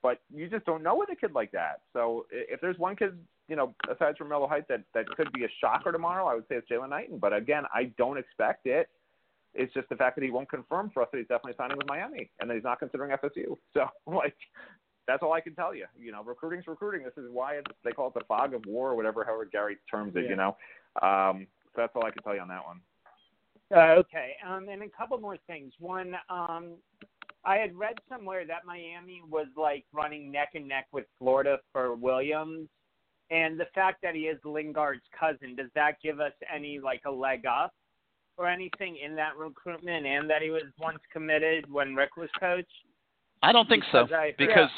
but you just don't know with a kid like that. So if there's one kid, you know, aside from Melo Height that that could be a shocker tomorrow, I would say it's Jaylan Knighton. But again, I don't expect it. It's just the fact that he won't confirm for us that he's definitely signing with Miami and that he's not considering FSU. So like that's all I can tell you. You know, recruiting's recruiting. This is why it's, they call it the fog of war or whatever Howard Gary terms it. Yeah. You know, um, so that's all I can tell you on that one. Uh, okay, um, and a couple more things. One, um, I had read somewhere that Miami was like running neck and neck with Florida for Williams, and the fact that he is Lingard's cousin does that give us any like a leg up or anything in that recruitment, and that he was once committed when Rick was coach? I don't think because so I, because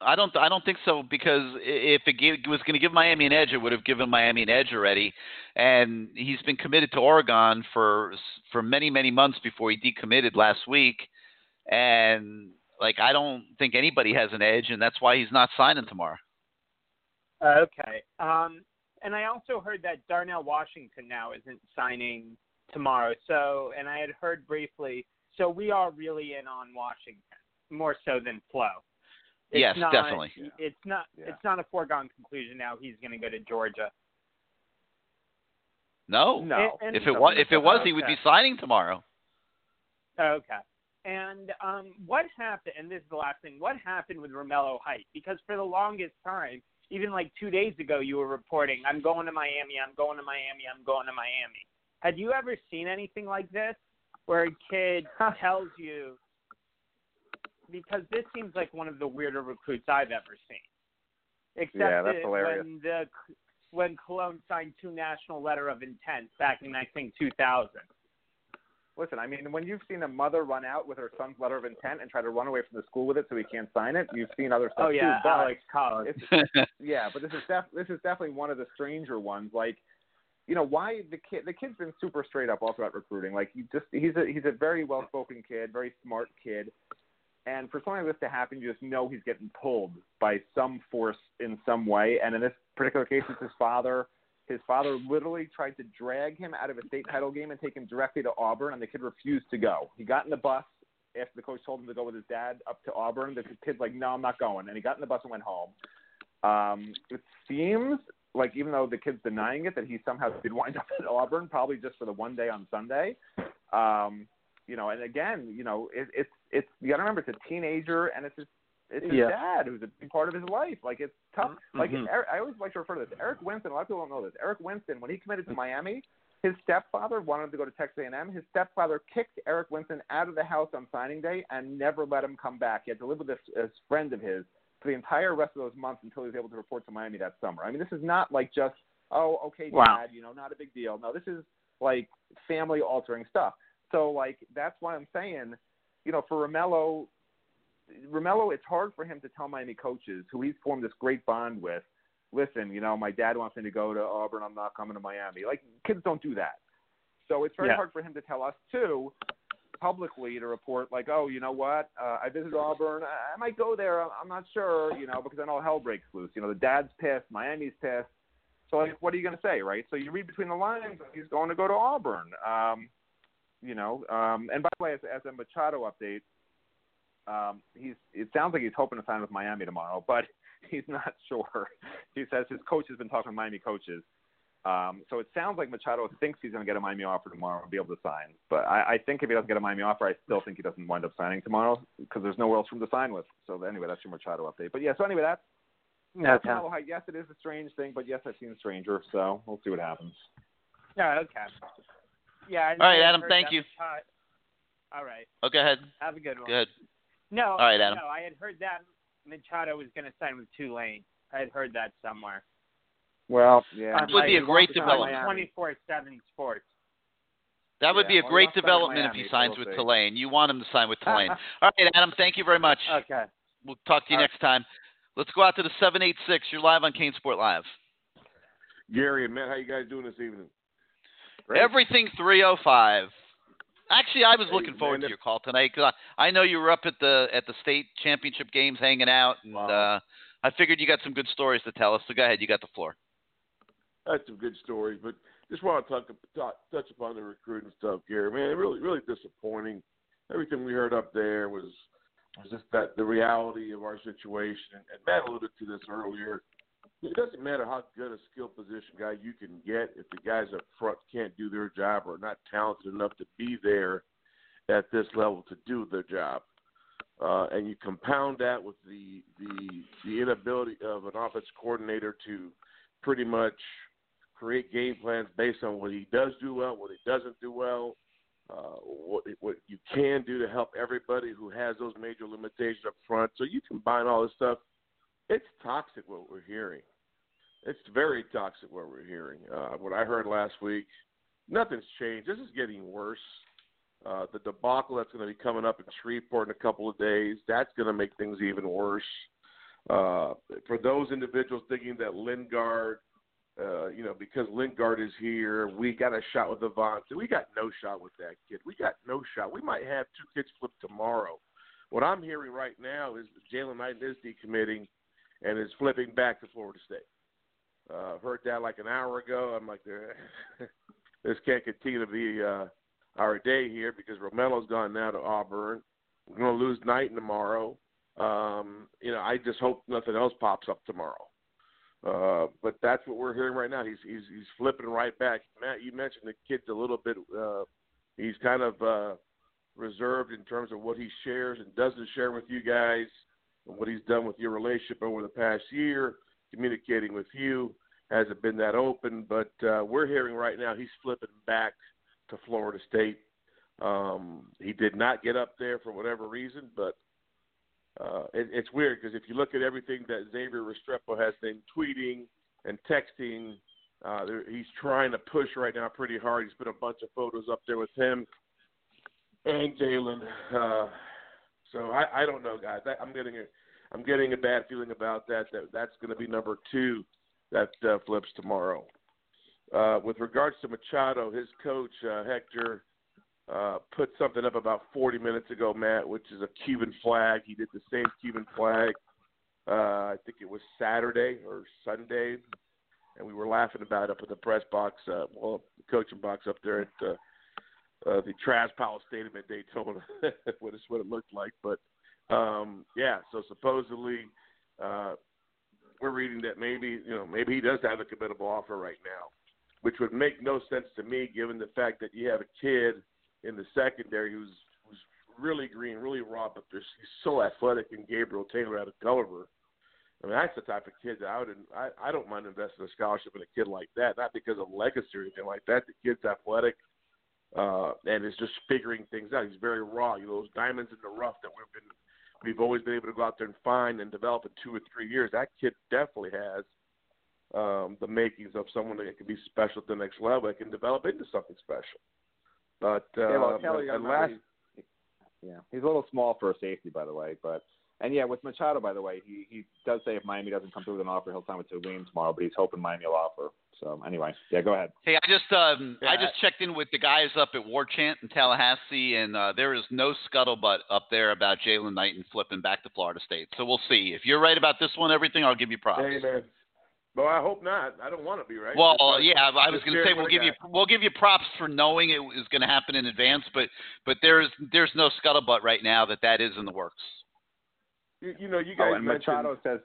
I don't. I don't think so because if it gave, was going to give Miami an edge, it would have given Miami an edge already. And he's been committed to Oregon for for many many months before he decommitted last week. And like I don't think anybody has an edge, and that's why he's not signing tomorrow. Okay. Um, and I also heard that Darnell Washington now isn't signing tomorrow. So, and I had heard briefly. So we are really in on Washington more so than Flo. It's yes, not, definitely. It's not. Yeah. It's not a foregone conclusion now. He's going to go to Georgia. No, no. And, and if it was, if it was, he would be signing tomorrow. Okay. And um, what happened? And this is the last thing. What happened with Romello Height? Because for the longest time, even like two days ago, you were reporting, "I'm going to Miami. I'm going to Miami. I'm going to Miami." Had you ever seen anything like this, where a kid tells you because this seems like one of the weirder recruits I've ever seen. Except yeah, that's hilarious. when the when Cologne signed two national letter of intent back in I think 2000. Listen, I mean, when you've seen a mother run out with her son's letter of intent and try to run away from the school with it so he can't sign it, you've seen other stuff oh, yeah, too. But Alex Collins. yeah, but this is def- this is definitely one of the stranger ones. Like, you know, why the kid the kid's been super straight up also about recruiting. Like, he just he's a he's a very well spoken kid, very smart kid. And for something like this to happen, you just know he's getting pulled by some force in some way. And in this particular case, it's his father. His father literally tried to drag him out of a state title game and take him directly to Auburn, and the kid refused to go. He got in the bus after the coach told him to go with his dad up to Auburn. The kid's like, "No, I'm not going," and he got in the bus and went home. Um, it seems like even though the kid's denying it, that he somehow did wind up at Auburn, probably just for the one day on Sunday. Um, you know, and again, you know, it, it's it's you got to remember it's a teenager and it's his it's his yeah. dad who's a big part of his life. Like it's tough. Mm-hmm. Like Eric, I always like to refer to this. Eric Winston. A lot of people don't know this. Eric Winston, when he committed to Miami, his stepfather wanted him to go to Texas A&M. His stepfather kicked Eric Winston out of the house on signing day and never let him come back. He had to live with this, this friend of his for the entire rest of those months until he was able to report to Miami that summer. I mean, this is not like just oh, okay, dad, wow. you know, not a big deal. No, this is like family altering stuff. So like that's why I'm saying, you know, for Romello, Romello, it's hard for him to tell Miami coaches who he's formed this great bond with. Listen, you know, my dad wants me to go to Auburn. I'm not coming to Miami. Like kids don't do that. So it's very yeah. hard for him to tell us too, publicly to report like, oh, you know what, uh, I visited Auburn. I, I might go there. I'm not sure, you know, because then all hell breaks loose. You know, the dad's pissed, Miami's pissed. So like, what are you going to say, right? So you read between the lines. He's going to go to Auburn. Um, you know, um, and by the way, as, as a Machado update, um, he's it sounds like he's hoping to sign with Miami tomorrow, but he's not sure. He says his coach has been talking to Miami coaches. Um, so it sounds like Machado thinks he's going to get a Miami offer tomorrow and be able to sign. But I, I think if he doesn't get a Miami offer, I still think he doesn't wind up signing tomorrow because there's nowhere else for him to sign with. So anyway, that's your Machado update. But yeah, so anyway, that's that's Okay. how, yes, it is a strange thing, but yes, I've seen Stranger, so we'll see what happens. Yeah. Okay. Yeah. All right, Adam, thank you. Machado- All right. Oh, go ahead. Have a good one. Good. No. All right, Adam. No, I had heard that Machado was going to sign with Tulane. I had heard that somewhere. Well, yeah, That would be a great development. Twenty-four seven Sports. That would Yeah, be a well, great he wants to sign with development if he signs with see. Tulane. You want him to sign with Tulane. All right, Adam, thank you very much. Okay. We'll talk to you All right. next time. Let's go out to the 786. You're live on CaneSport Live. Gary and Matt, how you guys doing this evening? Everything 305. Actually, I was looking forward to your call tonight because I, I know you were up at the at the state championship games hanging out, and Wow. uh, I figured you got some good stories to tell us. So go ahead, you got the floor. That's some good stories, but just want to talk, talk touch upon the recruiting stuff, here. Man, really, really disappointing. Everything we heard up there was was just that the reality of our situation. And Matt alluded to this earlier. It doesn't matter how good a skill position guy you can get if the guys up front can't do their job or are not talented enough to be there at this level to do their job. Uh, and you compound that with the the the inability of an offense coordinator to pretty much create game plans based on what he does do well, what he doesn't do well, uh, what what you can do to help everybody who has those major limitations up front. So you combine all this stuff. It's toxic what we're hearing. It's very toxic what we're hearing. Uh, what I heard last week, nothing's changed. This is getting worse. Uh, the debacle that's going to be coming up in Shreveport in a couple of days, that's going to make things even worse. Uh, for those individuals thinking that Lingard, uh, you know, because Lingard is here, we got a shot with Avantae. We got no shot with that kid. We got no shot. We might have two kids flipped tomorrow. What I'm hearing right now is Jalen Knight is decommitting and is flipping back to Florida State. Uh, heard that like an hour ago. I'm like, this can't continue to be uh, our day here because Romello's gone now to Auburn. We're going to lose Knight tomorrow. Um, you know, I just hope nothing else pops up tomorrow. Uh, but that's what we're hearing right now. He's he's he's flipping right back. Matt, you mentioned the kid's a little bit. Uh, he's kind of uh, reserved in terms of what he shares and doesn't share with you guys, and what he's done with your relationship over the past year, communicating with you hasn't been that open. But uh, we're hearing right now he's flipping back to Florida State. Um, he did not get up there for whatever reason, but uh, it, it's weird because if you look at everything that Xavier Restrepo has been tweeting and texting, uh, he's trying to push right now pretty hard. He's put a bunch of photos up there with him and Jalen. Uh, so I, I don't know, guys. I, I'm getting a, I'm getting a bad feeling about that. That that's going to be number two that uh, flips tomorrow. Uh, with regards to Machado, his coach uh, Hector uh, put something up about 40 minutes ago, Matt, which is a Cuban flag. He did the same Cuban flag. Uh, I think it was Saturday or Sunday, and we were laughing about it up in the press box, uh, well, the coaching box up there at uh, the Trash Palace Stadium at Daytona. what is what it looked like, but um, yeah. So supposedly, uh, we're reading that maybe you know maybe he does have a committable offer right now, which would make no sense to me given the fact that you have a kid in the secondary who's who's really green, really raw, but he's so athletic and Gabriel Taylor out of Gulliver. I mean, that's the type of kid that I would. I, I don't mind investing a scholarship in a kid like that, not because of legacy or anything like that. The kid's athletic uh, and is just figuring things out. He's very raw. You know, those diamonds in the rough that we've been, we've always been able to go out there and find and develop in two or three years. That kid definitely has um, the makings of someone that can be special at the next level. That can develop into something special. But uh, yeah, well, Kelly, but I'm last, he's- yeah, he's a little small for a safety, by the way. But and yeah, with Machado, by the way, he he does say if Miami doesn't come through with an offer, he'll sign with Tulane tomorrow. But he's hoping Miami will offer. So anyway, yeah, go ahead. Hey, I just um, Yeah, I just checked in with the guys up at War Chant in Tallahassee, and uh, there is no scuttlebutt up there about Jalen Knight and flipping back to Florida State. So we'll see. If you're right about this one, everything, I'll give you props. hey man. Well, I hope not. I don't want to be right. Well, Just, uh, yeah, I was going to say we'll I give you we'll give you props for knowing it was going to happen in advance, but but there's there's no scuttlebutt right now that that is in the works. You, you know, you guys Oh, and mentioned. Machado says,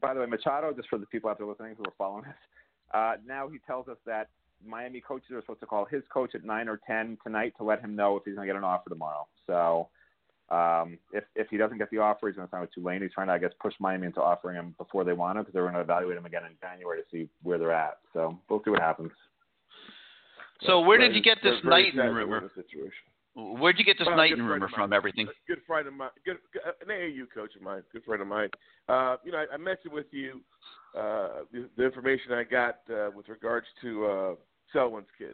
by the way, Machado, just for the people out there listening who are following this, Uh, now he tells us that Miami coaches are supposed to call his coach at nine or ten tonight to let him know if he's going to get an offer tomorrow. So um, if if he doesn't get the offer, he's going to sign with Tulane. He's trying to, I guess, push Miami into offering him before they want him because they're going to evaluate him again in January to see where they're at. So we'll see what happens. So where did you get this Knighton rumor? Situation. Where'd you get this Well, Knighton rumor from? Everything. Good friend of mine, good, good- an AAU coach of mine, good friend of mine. Uh, you know, I, I mentioned with you uh, the, the information I got uh, with regards to uh, Selwyn's kid,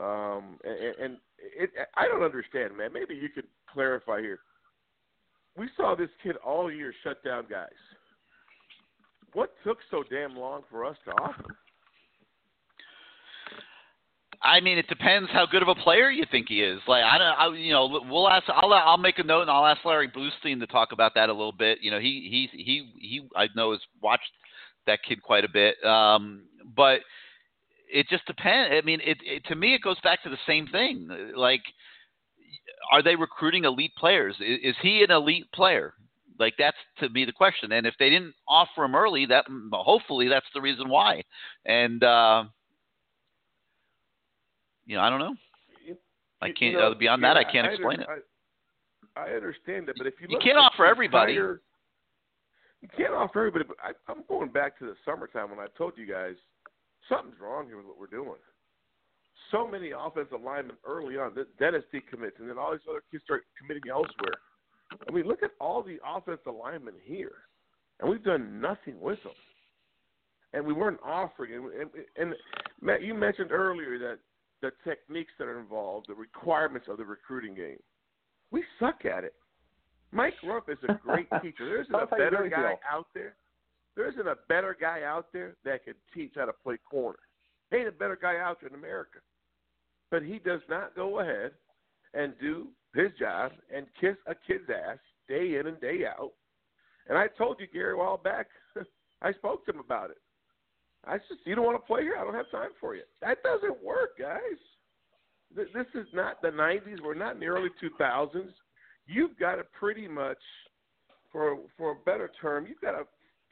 um, and, and it, I don't understand, man. Maybe you could clarify here. We saw this kid all year shut down guys. What took so damn long for us to offer? I mean, it depends how good of a player you think he is. Like I don't, I, you know, we'll ask. I'll I'll make a note and I'll ask Larry Blustein to talk about that a little bit. You know, he he he he I know has watched that kid quite a bit. Um, but it just depends. I mean, it, it to me it goes back to the same thing. Like, are they recruiting elite players? Is, is he an elite player? Like that's to me the question. And if they didn't offer him early, that hopefully that's the reason why. And uh, you know, I don't know. I can't. you know, uh, beyond yeah, that, I can't I explain it. I, I understand that, but if you You can't offer everybody. entire- you can't offer everybody. But I, I'm going back to the summertime when I told you guys something's wrong here with what we're doing. So many offensive linemen early on. That Dennis decommits, and then all these other kids start committing elsewhere. I mean, look at all the offensive linemen here, and we've done nothing with them. And we weren't offering. And, and, and Matt, you mentioned earlier that the techniques that are involved, the requirements of the recruiting game. We suck at it. Mike Rumph is a great teacher. There isn't a us how you better really guy feel. out there. There isn't a better guy out there that can teach how to play corner. Ain't a better guy out there in America. But he does not go ahead and do his job and kiss a kid's ass day in and day out. And I told you, Gary, a while back, I spoke to him about it. I just, you don't want to play here? I don't have time for you. That doesn't work, guys. Th- This is not the 90s. We're not in the early 2000s. You've got to pretty much, for for a better term, you've got to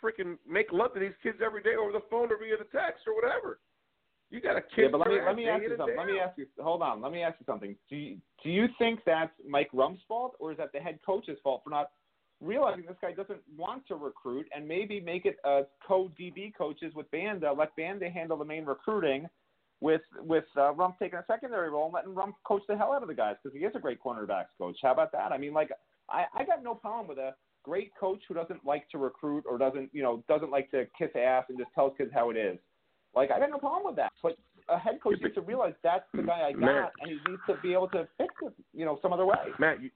freaking make love to these kids every day over the phone or via the text or whatever. You got to kiss Yeah, but let me let me ask you something. Let me ask you. Hold on. Let me ask you something. Do you, do you think that's Mike Rumph's fault, or is that the head coach's fault for not realizing this guy doesn't want to recruit and maybe make it uh, co DB coaches with Banda, let Banda handle the main recruiting, with with uh, Rumph taking a secondary role and letting Rumph coach the hell out of the guys because he is a great cornerbacks coach. How about that? I mean, like I I got no problem with a great coach who doesn't like to recruit or doesn't you know doesn't like to kiss ass and just tells kids how it is. Like I got no problem with that, but a head coach needs to realize that's the guy I got, Matt. and he needs to be able to fix it, you know, some other way. Matt, you,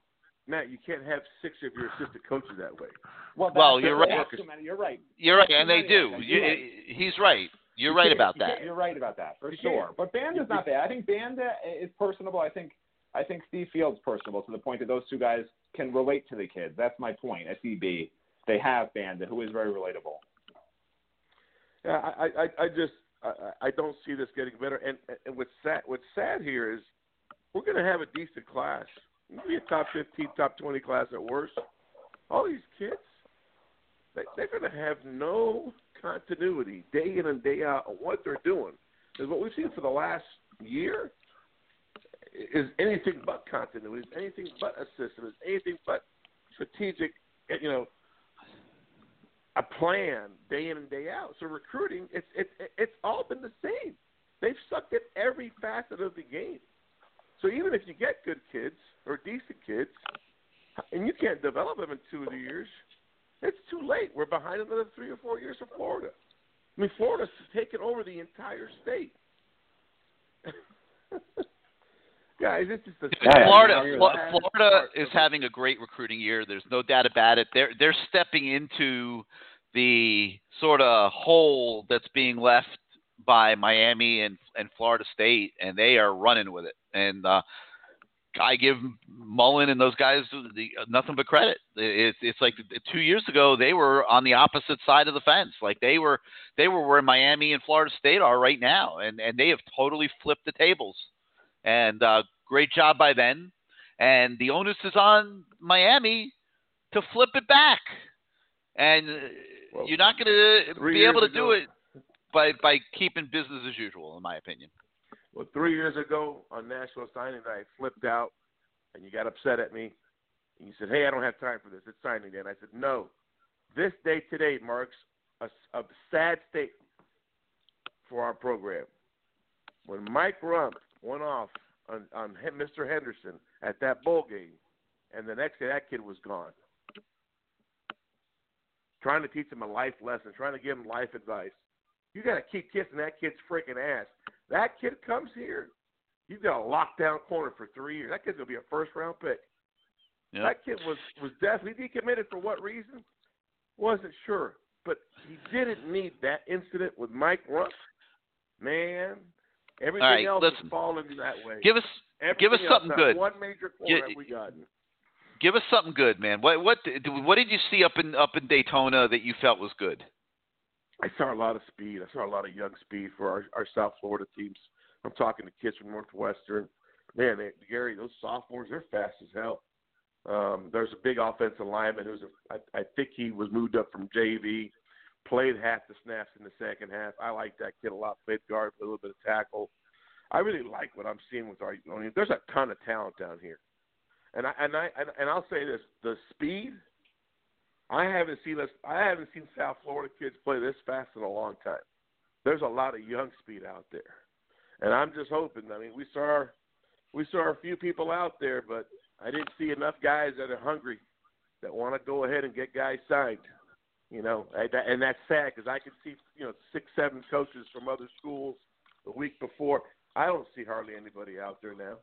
Matt, you can't have six of your assistant coaches that way. Well, Well, you're right. that's too many. You're right. You're right, and they do. You, right. he's right. You're right about that. You're right about that for sure. can't. But Banda's not bad. I think Banda is personable. I think I think Steve Fields personable to the point that those two guys can relate to the kids. That's my point. At DB, they have Banda, who is very relatable. Yeah, I, I, I just, I, I don't see this getting better. And, and what's sad, what's sad here is we're going to have a decent class, maybe a top fifteen, top twenty class at worst. All these kids, they, they're going to have no continuity day in and day out on what they're doing. Because what we've seen for the last year is anything but continuity, is anything but a system, is anything but strategic, you know, a plan day in and day out. So recruiting, it's it's it's all been the same. They've sucked at every facet of the game. So even if you get good kids or decent kids, and you can't develop them in two or three years, it's too late. We're behind another three or four years from Florida. I mean, Florida's taken over the entire state. Guys, it's just a Yeah, Florida, I agree with Flo- that. Florida is having a great recruiting year. There's no doubt about it. They're they're stepping into the sort of hole that's being left by Miami and and Florida State, and they are running with it. And uh, I give Mullen and those guys the, nothing but credit. It's it's like two years ago they were on the opposite side of the fence. Like they were they were where Miami and Florida State are right now, and and they have totally flipped the tables. And uh, great job by them. And the onus is on Miami to flip it back. And Well, you're not going to be able to ago- do it. By by keeping business as usual, in my opinion. Well, three years ago on National Signing Day, I flipped out, and you got upset at me, and you said, "Hey, I don't have time for this. It's signing day." And I said, "No, this day today marks a, a sad state for our program. When Mike Rumph went off on, on Mr. Henderson at that bowl game, and the next day that kid was gone." Trying to teach him a life lesson, trying to give him life advice. You got to keep kissing that kid's freaking ass. That kid comes here, you've got a lockdown corner for three years. That kid's gonna be a first round pick. Yep. That kid was was definitely decommitted for what reason? Wasn't sure, but he didn't need that incident with Mike Rumph. Man, everything right, else listen. is falling that way. Give us everything give us else, something good. One major corner we gotten. Give us something good, man. What what what did you see up in up in Daytona that you felt was good? I saw a lot of speed. I saw a lot of young speed for our, our South Florida teams. I'm talking to kids from Northwestern. Man, they, Gary, those sophomores, they're fast as hell. Um, there's a big offensive lineman who's, a, I, I think he was moved up from JV, played half the snaps in the second half. I like that kid a lot. Played guard, a little bit of tackle. I really like what I'm seeing with our. I mean, there's a ton of talent down here, and I and I and, and I'll say this: the speed I haven't seen us. I haven't seen South Florida kids play this fast in a long time. There's a lot of young speed out there, and I'm just hoping. I mean, we saw we saw a few people out there, but I didn't see enough guys that are hungry that want to go ahead and get guys signed. You know, and that's sad because I could see you know six, seven coaches from other schools the week before. I don't see hardly anybody out there now.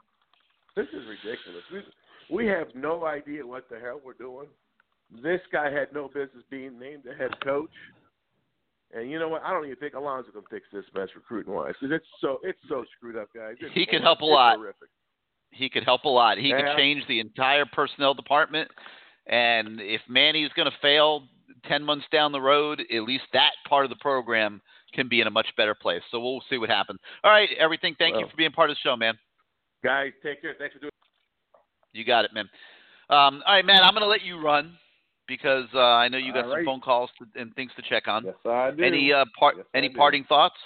This is ridiculous. We we have no idea what the hell we're doing. This guy had no business being named the head coach. And you know what? I don't even think Alonzo can fix this mess recruiting wise because it's so it's so screwed up, guys. It's he could help a lot. Horrific. He could help a lot. He yeah. could change the entire personnel department. And if Manny's going to fail ten months down the road, at least that part of the program can be in a much better place. So we'll see what happens. All right, everything. Thank well, you for being part of the show, man. Guys, take care. Thanks for doing. You got it, man. Um, all right, man. I'm going to let you run because uh, I know you got All some right. phone calls to, and things to check on. Yes, I do. Any uh, part? Yes, any parting thoughts?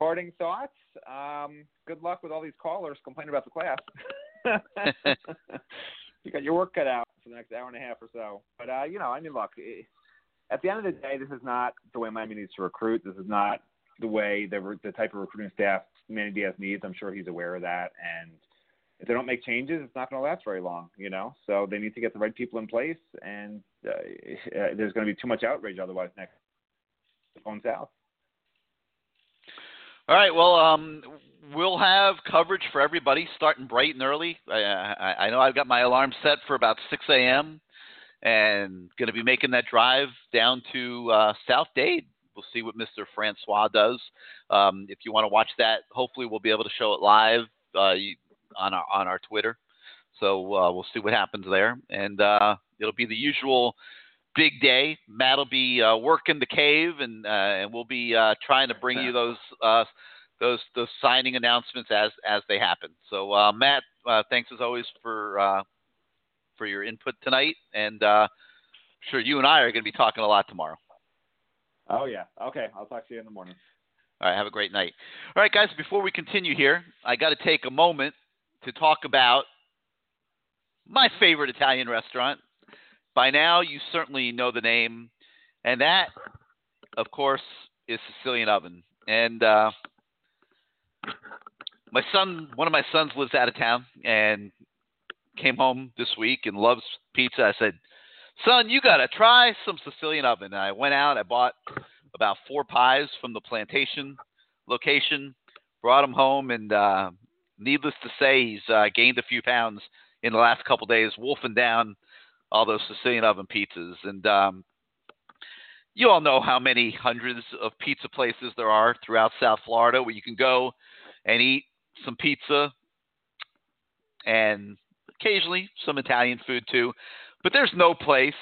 Parting thoughts. Um, good luck with all these callers complaining about the class. you got your work cut out for the next hour and a half or so. But uh, you know, I mean, look. At the end of the day, this is not the way Miami needs to recruit. This is not the way the the type of recruiting staff Manny Diaz needs. I'm sure he's aware of that. And if they don't make changes, it's not going to last very long. You know, so they need to get the right people in place. And uh, uh, there's going to be too much outrage otherwise next going south. All right. Well, um, we'll have coverage for everybody starting bright and early. I, I, I know I've got my alarm set for about 6 a.m. and going to be making that drive down to uh, South Dade. We'll see what Mr. Francois does. Um, if you want to watch that, hopefully we'll be able to show it live uh, you- on our on our Twitter. So uh, we'll see what happens there, and uh, it'll be the usual big day. Matt will be uh, working the cave, and uh, and we'll be uh, trying to bring you those uh, those those signing announcements as as they happen. So uh, Matt, uh, thanks as always for uh, for your input tonight, and uh, sure you and I are going to be talking a lot tomorrow. Oh yeah. Okay. I'll talk to you in the morning. All right, have a great night. All right, guys, before we continue here, I got to take a moment to talk about my favorite Italian restaurant. By now, you certainly know the name, and that, of course, is Sicilian Oven. And uh, my son, one of my sons, lives out of town and came home this week and loves pizza. I said, "Son, you got to try some Sicilian Oven." And I went out. I bought about four pies from the plantation location, brought them home, and uh, needless to say, he's uh, gained a few pounds in the last couple days, wolfing down all those Sicilian oven pizzas. And um, you all know how many hundreds of pizza places there are throughout South Florida where you can go and eat some pizza and occasionally some Italian food too. But there's no place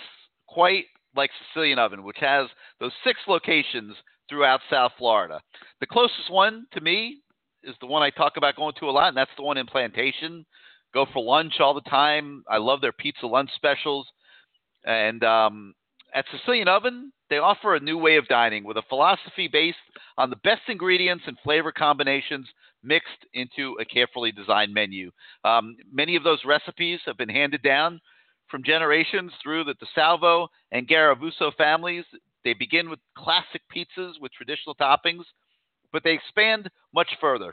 quite like Sicilian Oven, which has those six locations throughout South Florida. The closest one to me is the one I talk about going to a lot, and that's the one in Plantation. Go for lunch all the time. I love their pizza lunch specials, and um, at Sicilian Oven, they offer a new way of dining with a philosophy based on the best ingredients and flavor combinations mixed into a carefully designed menu. Um, many of those recipes have been handed down from generations through the DeSalvo and Garavuso families. They begin with classic pizzas with traditional toppings, but they expand much further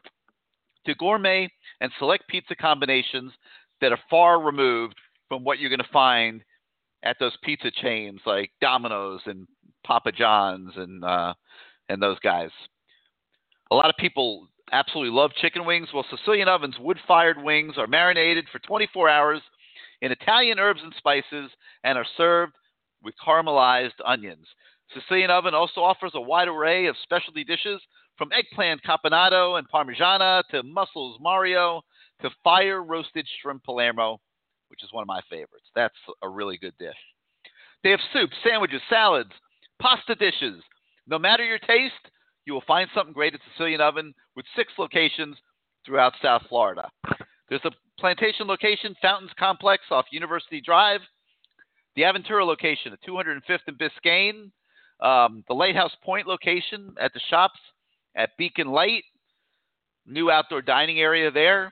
to gourmet and select pizza combinations that are far removed from what you're going to find at those pizza chains like Domino's and Papa John's and uh, and those guys. A lot of people absolutely love chicken wings. Well, Sicilian Oven's wood-fired wings are marinated for 24 hours in Italian herbs and spices and are served with caramelized onions. Sicilian Oven also offers a wide array of specialty dishes from eggplant caponata and parmigiana to mussels mario to fire roasted shrimp palermo, which is one of my favorites. That's a really good dish. They have soups, sandwiches, salads, pasta dishes. No matter your taste, you will find something great at Sicilian Oven with six locations throughout South Florida. There's a plantation location, Fountains Complex off University Drive, the Aventura location at 205th and Biscayne, um, the Lighthouse Point location at the shops at Beacon Light, new outdoor dining area there.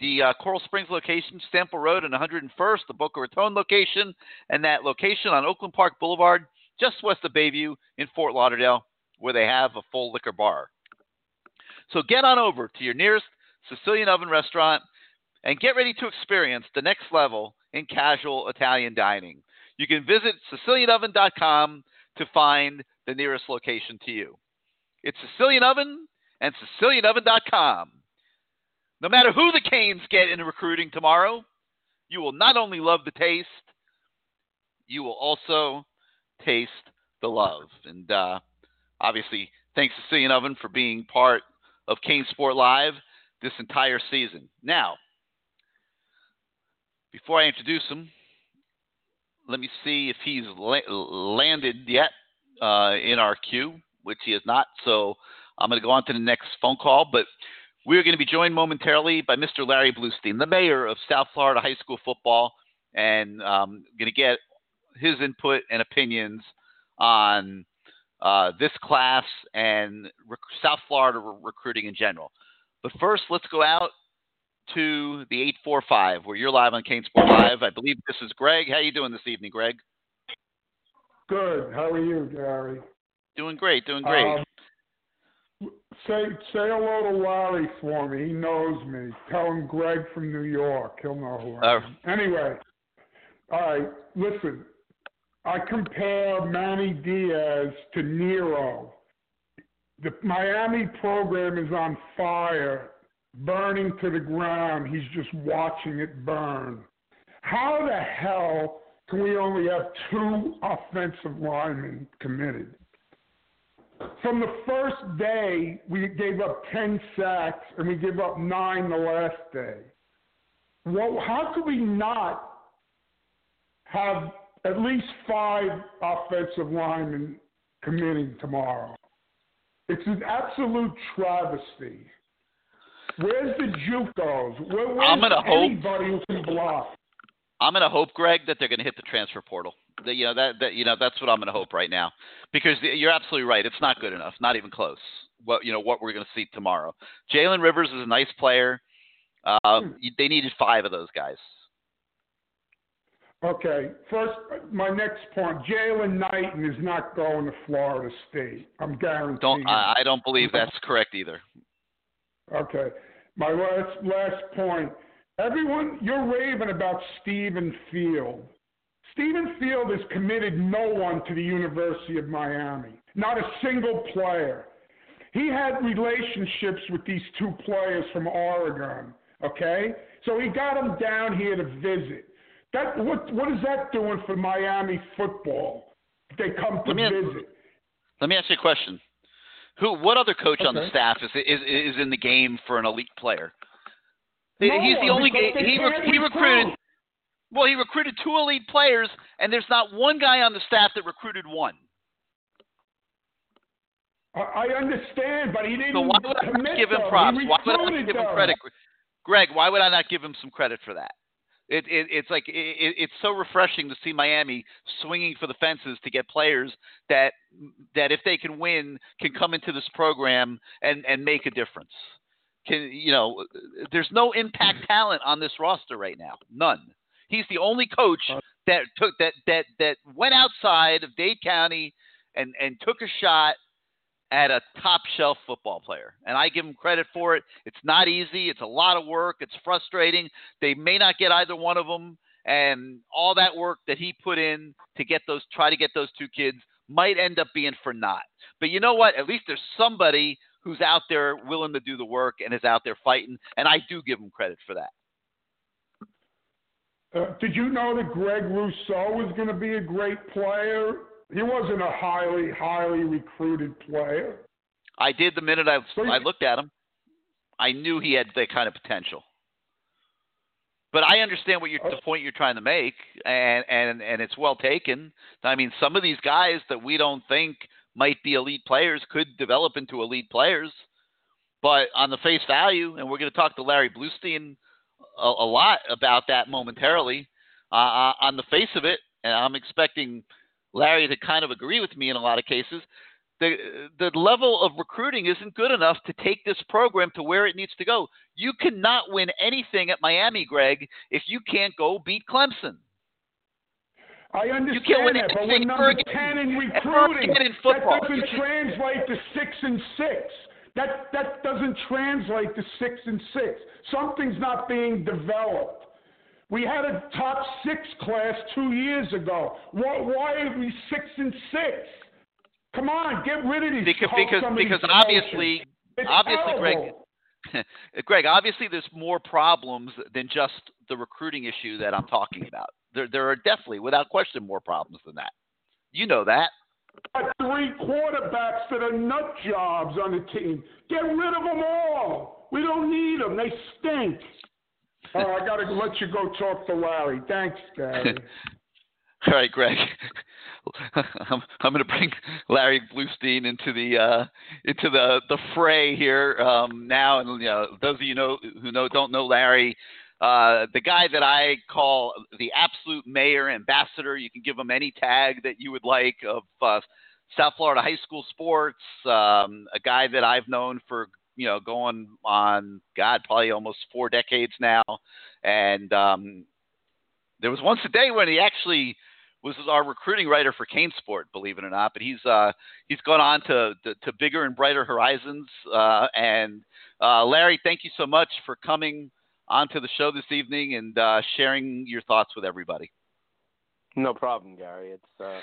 The uh, Coral Springs location, Sample Road and 101st, the Boca Raton location, and that location on Oakland Park Boulevard, just west of Bayview in Fort Lauderdale, where they have a full liquor bar. So get on over to your nearest Sicilian Oven restaurant and get ready to experience the next level in casual Italian dining. You can visit SicilianOven.com to find the nearest location to you. It's Sicilian Oven and SicilianOven.com. No matter who the Canes get in recruiting tomorrow, you will not only love the taste, you will also taste the love. And uh, obviously, thanks to Sicilian Oven for being part of CaneSport Live this entire season. Now, before I introduce him, let me see if he's la- landed yet uh, in our queue, which he is not. So I'm going to go on to the next phone call. But we're going to be joined momentarily by Mr. Larry Blustein, the mayor of South Florida High School football, and um, going to get his input and opinions on uh, this class and rec- South Florida re- recruiting in general. But first, let's go out to the 845 where you're live on CaneSport Live. I believe this is Greg. How are you doing this evening, Greg? Good. How are you, Gary? Doing great. Doing great. Um, say say hello to Larry for me. He knows me. Tell him Greg from New York. He'll know who I Uh, am. Anyway, all right. Listen, I compare Manny Diaz to Nero. The Miami program is on fire, burning to the ground. He's just watching it burn. How the hell can we only have two offensive linemen committed? From the first day, we gave up 10 sacks and we gave up nine the last day. Well, how could we not have at least five offensive linemen committing tomorrow? It's an absolute travesty. Where's the JUCOs? Where, where's I'm gonna hope- anybody who can block? I'm going to hope, Greg, that they're going to hit the transfer portal. That, you know that, that you know that's what I'm going to hope right now, because you're absolutely right. It's not good enough, not even close. What you know what we're going to see tomorrow. Jalen Rivers is a nice player. Uh, Hmm. They needed five of those guys. Okay, first, my next point: Jaylan Knighton is not going to Florida State. I'm guaranteeing. Don't I, I don't believe that's correct either. Okay, my last last point: everyone, you're raving about Stephen Field. Stephen Field has committed no one to the University of Miami, not a single player. He had relationships with these two players from Oregon. Okay, so he got them down here to visit. That what what is that doing for Miami football? They come to Let visit. Let me ask you a question. Who? What other coach on the staff is is is in the game for an elite player? No He's the only they he he recruited. Well, he recruited two elite players, and there's not one guy on the staff that recruited one. I I understand, but he didn't So why would I not give him props? Why would I not give him credit? Greg, why would I not give him some credit for that? It, it it's like it, it's so refreshing to see Miami swinging for the fences to get players that that if they can win can come into this program and and make a difference. Can you know? There's no impact talent on this roster right now. None. He's the only coach that took that that that went outside of Dade County and and took a shot at a top shelf football player. And I give him credit for it. It's not easy, it's a lot of work, it's frustrating. They may not get either one of them. And all that work that he put in to get those, try to get those two kids, might end up being for naught. But you know what? At least there's somebody who's out there willing to do the work and is out there fighting. And I do give him credit for that. Uh, did you know that Greg Rousseau was going to be a great player he wasn't a highly, highly recruited player. I did the minute I I looked at him. I knew he had that kind of potential. But I understand what you're, the point you're trying to make, and and and it's well taken. I mean, some of these guys that we don't think might be elite players could develop into elite players. But on the face value, and we're going to talk to Larry Blustein a, a lot about that momentarily. Uh, uh on the face of it, and I'm expecting Larry to kind of agree with me in a lot of cases. The the level of recruiting isn't good enough to take this program to where it needs to go. You cannot win anything at Miami, Greg, if you can't go beat Clemson. I understand you can't win that, but we're number ten in recruiting. In football. That doesn't translate to six and six. That that doesn't translate to six and six. Something's not being developed. We had a top six class two years ago. Why, why are we six and six? Come on, get rid of these. Because because, because obviously, it's obviously, terrible. Greg, Greg, obviously, there's more problems than just the recruiting issue that I'm talking about. There, there are definitely, without question, more problems than that. You know that. Three quarterbacks that are nut jobs on the team. Get rid of them all. We don't need them. They stink. I got to let you go talk to Larry. Thanks, Gary. All right, Greg. I'm, I'm going to bring Larry Blustein into the uh, into the the fray here um, now, and you know, those of you know who know don't know Larry, uh, the guy that I call the absolute mayor ambassador. You can give him any tag that you would like of uh, South Florida high school sports. Um, a guy that I've known for you know, going on God, probably almost four decades now. And um, there was once a day when he actually was our recruiting writer for CaneSport, believe it or not. But he's uh, he's gone on to, to, to bigger and brighter horizons. Uh, and uh, Larry, thank you so much for coming onto the show this evening and uh, sharing your thoughts with everybody. No problem, Gary. It's uh,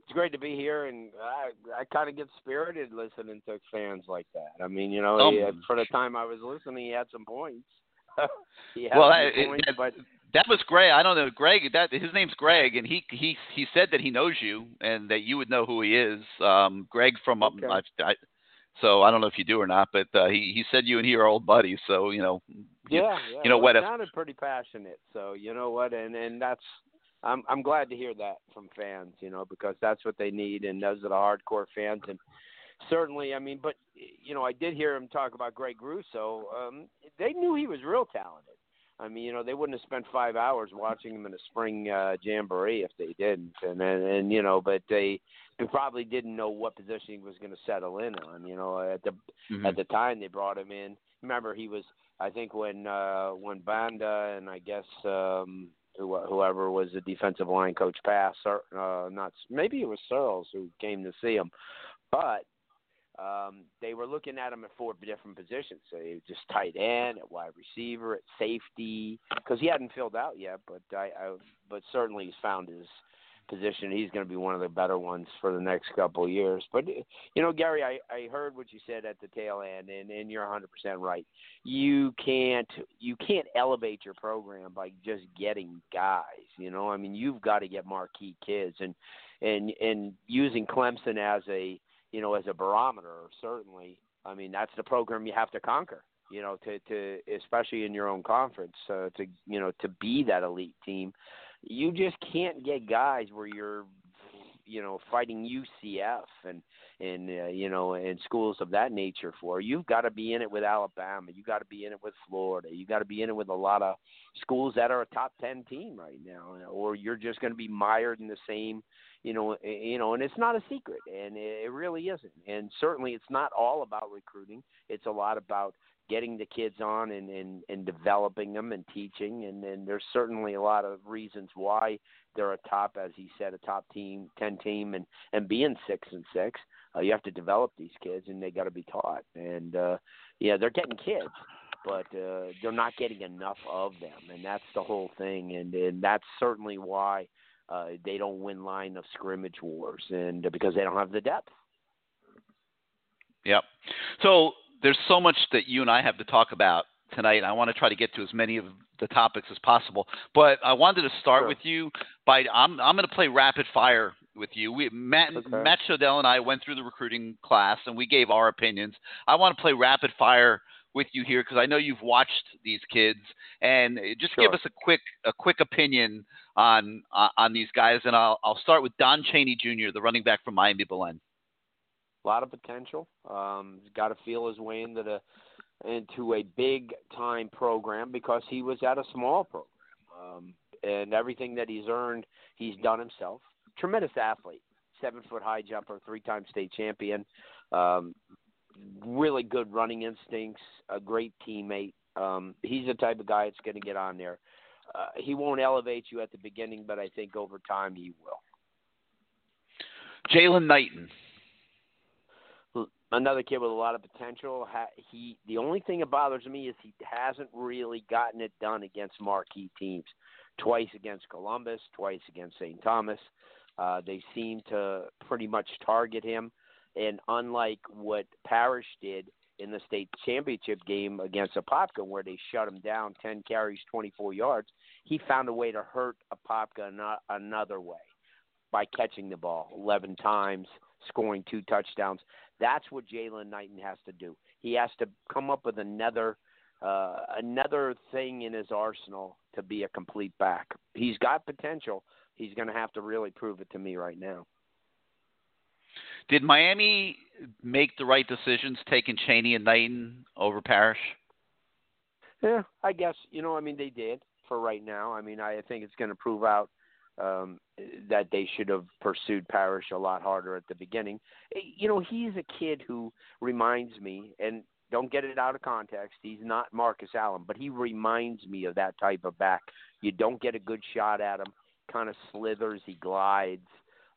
it's great to be here, and I I kind of get spirited listening to fans like that. I mean, you know, um, he, for the time I was listening, he had some points. he had well, some I, points, it, but that was Greg. I don't know, Greg. That his name's Greg, and he he he said that he knows you and that you would know who he is. Um, Greg from up. Okay. I, I, so I don't know if you do or not, but uh, he he said you and he are old buddies. So you know. yeah, yeah, you know well, what? If, sounded pretty passionate, so you know what, and and that's I'm I'm glad to hear that from fans, you know, because that's what they need, and those are the hardcore fans, and certainly, I mean, but you know, I did hear him talk about Greg Rousseau. Um, they knew he was real talented. I mean, you know, they wouldn't have spent five hours watching him in a spring uh, jamboree if they didn't, and and, and you know, but they they probably didn't know what position he was going to settle in on. You know, at the mm-hmm. at the time they brought him in. Remember, he was I think when uh, when Banda and I guess um, whoever was the defensive line coach passed, uh, not maybe it was Searles who came to see him, but um, they were looking at him at four different positions. So he was just tight end, at wide receiver, at safety, because he hadn't filled out yet. But I, I, but certainly he's found his position. He's going to be one of the better ones for the next couple of years. But you know, Gary, I, I heard what you said at the tail end, and, and you're 100% right. You can't you can't elevate your program by just getting guys. You know, I mean, you've got to get marquee kids, and and and using Clemson as a you know as a barometer. Certainly, I mean that's the program you have to conquer you know, to to especially in your own conference, uh, to you know to be that elite team you just can't get guys where you're you know fighting UCF and and uh, you know and schools of that nature for. You've got to be in it with Alabama. You got to be in it with Florida. You got to be in it with a lot of schools that are a top ten team right now, or you're just going to be mired in the same. You know, you know, and it's not a secret, and it really isn't. And certainly, it's not all about recruiting. It's a lot about getting the kids on and, and, and developing them and teaching and, and there's certainly a lot of reasons why they're a top as he said a top team ten team and and being six and six uh, you have to develop these kids and they got to be taught. And uh yeah they're getting kids but uh they're not getting enough of them and that's the whole thing. And and that's certainly why uh they don't win line of scrimmage wars and uh, because they don't have the depth. Yep. So there's so much that you and I have to talk about tonight. I want to try to get to as many of the topics as possible, but I wanted to start Sure. with you by I'm I'm going to play rapid fire with you. We Matt Okay. Matt Shodell and I went through the recruiting class and we gave our opinions. I want to play rapid fire with you here because I know you've watched these kids and just give us a quick a quick opinion on on on these guys. And I'll I'll start with Don Chaney Jr., the running back from Miami Belen. a lot of potential. Um, he's got to feel his way into the into a big time program because he was at a small program, um, and everything that he's earned, he's done himself. Tremendous athlete, seven foot high jumper, three time state champion. Um, really good running instincts, a great teammate. Um, he's the type of guy that's going to get on there. Uh, he won't elevate you at the beginning, but I think over time he will. Jaylan Knighton. Another kid with a lot of potential. He the only thing that bothers me is he hasn't really gotten it done against marquee teams. Twice against Columbus, twice against St. Thomas. Uh, they seem to pretty much target him, and unlike what Parrish did in the state championship game against Apopka, where they shut him down, ten carries, 24 yards, he found a way to hurt Apopka another way by catching the ball 11 times, scoring two touchdowns. That's what Jaylan Knighton has to do. He has to come up with another uh, another thing in his arsenal to be a complete back. He's got potential. He's going to have to really prove it to me right now. Did Miami make the right decisions taking Chaney and Knighton over Parrish? Yeah, I guess you know. I mean, they did for right now. I mean, I think it's going to prove out um, that they should have pursued Parrish a lot harder at the beginning. Eh, You know, he's a kid who reminds me, and don't get it out of context. He's not Marcus Allen, but he reminds me of that type of back. You don't get a good shot at him. Kind of slithers. He glides.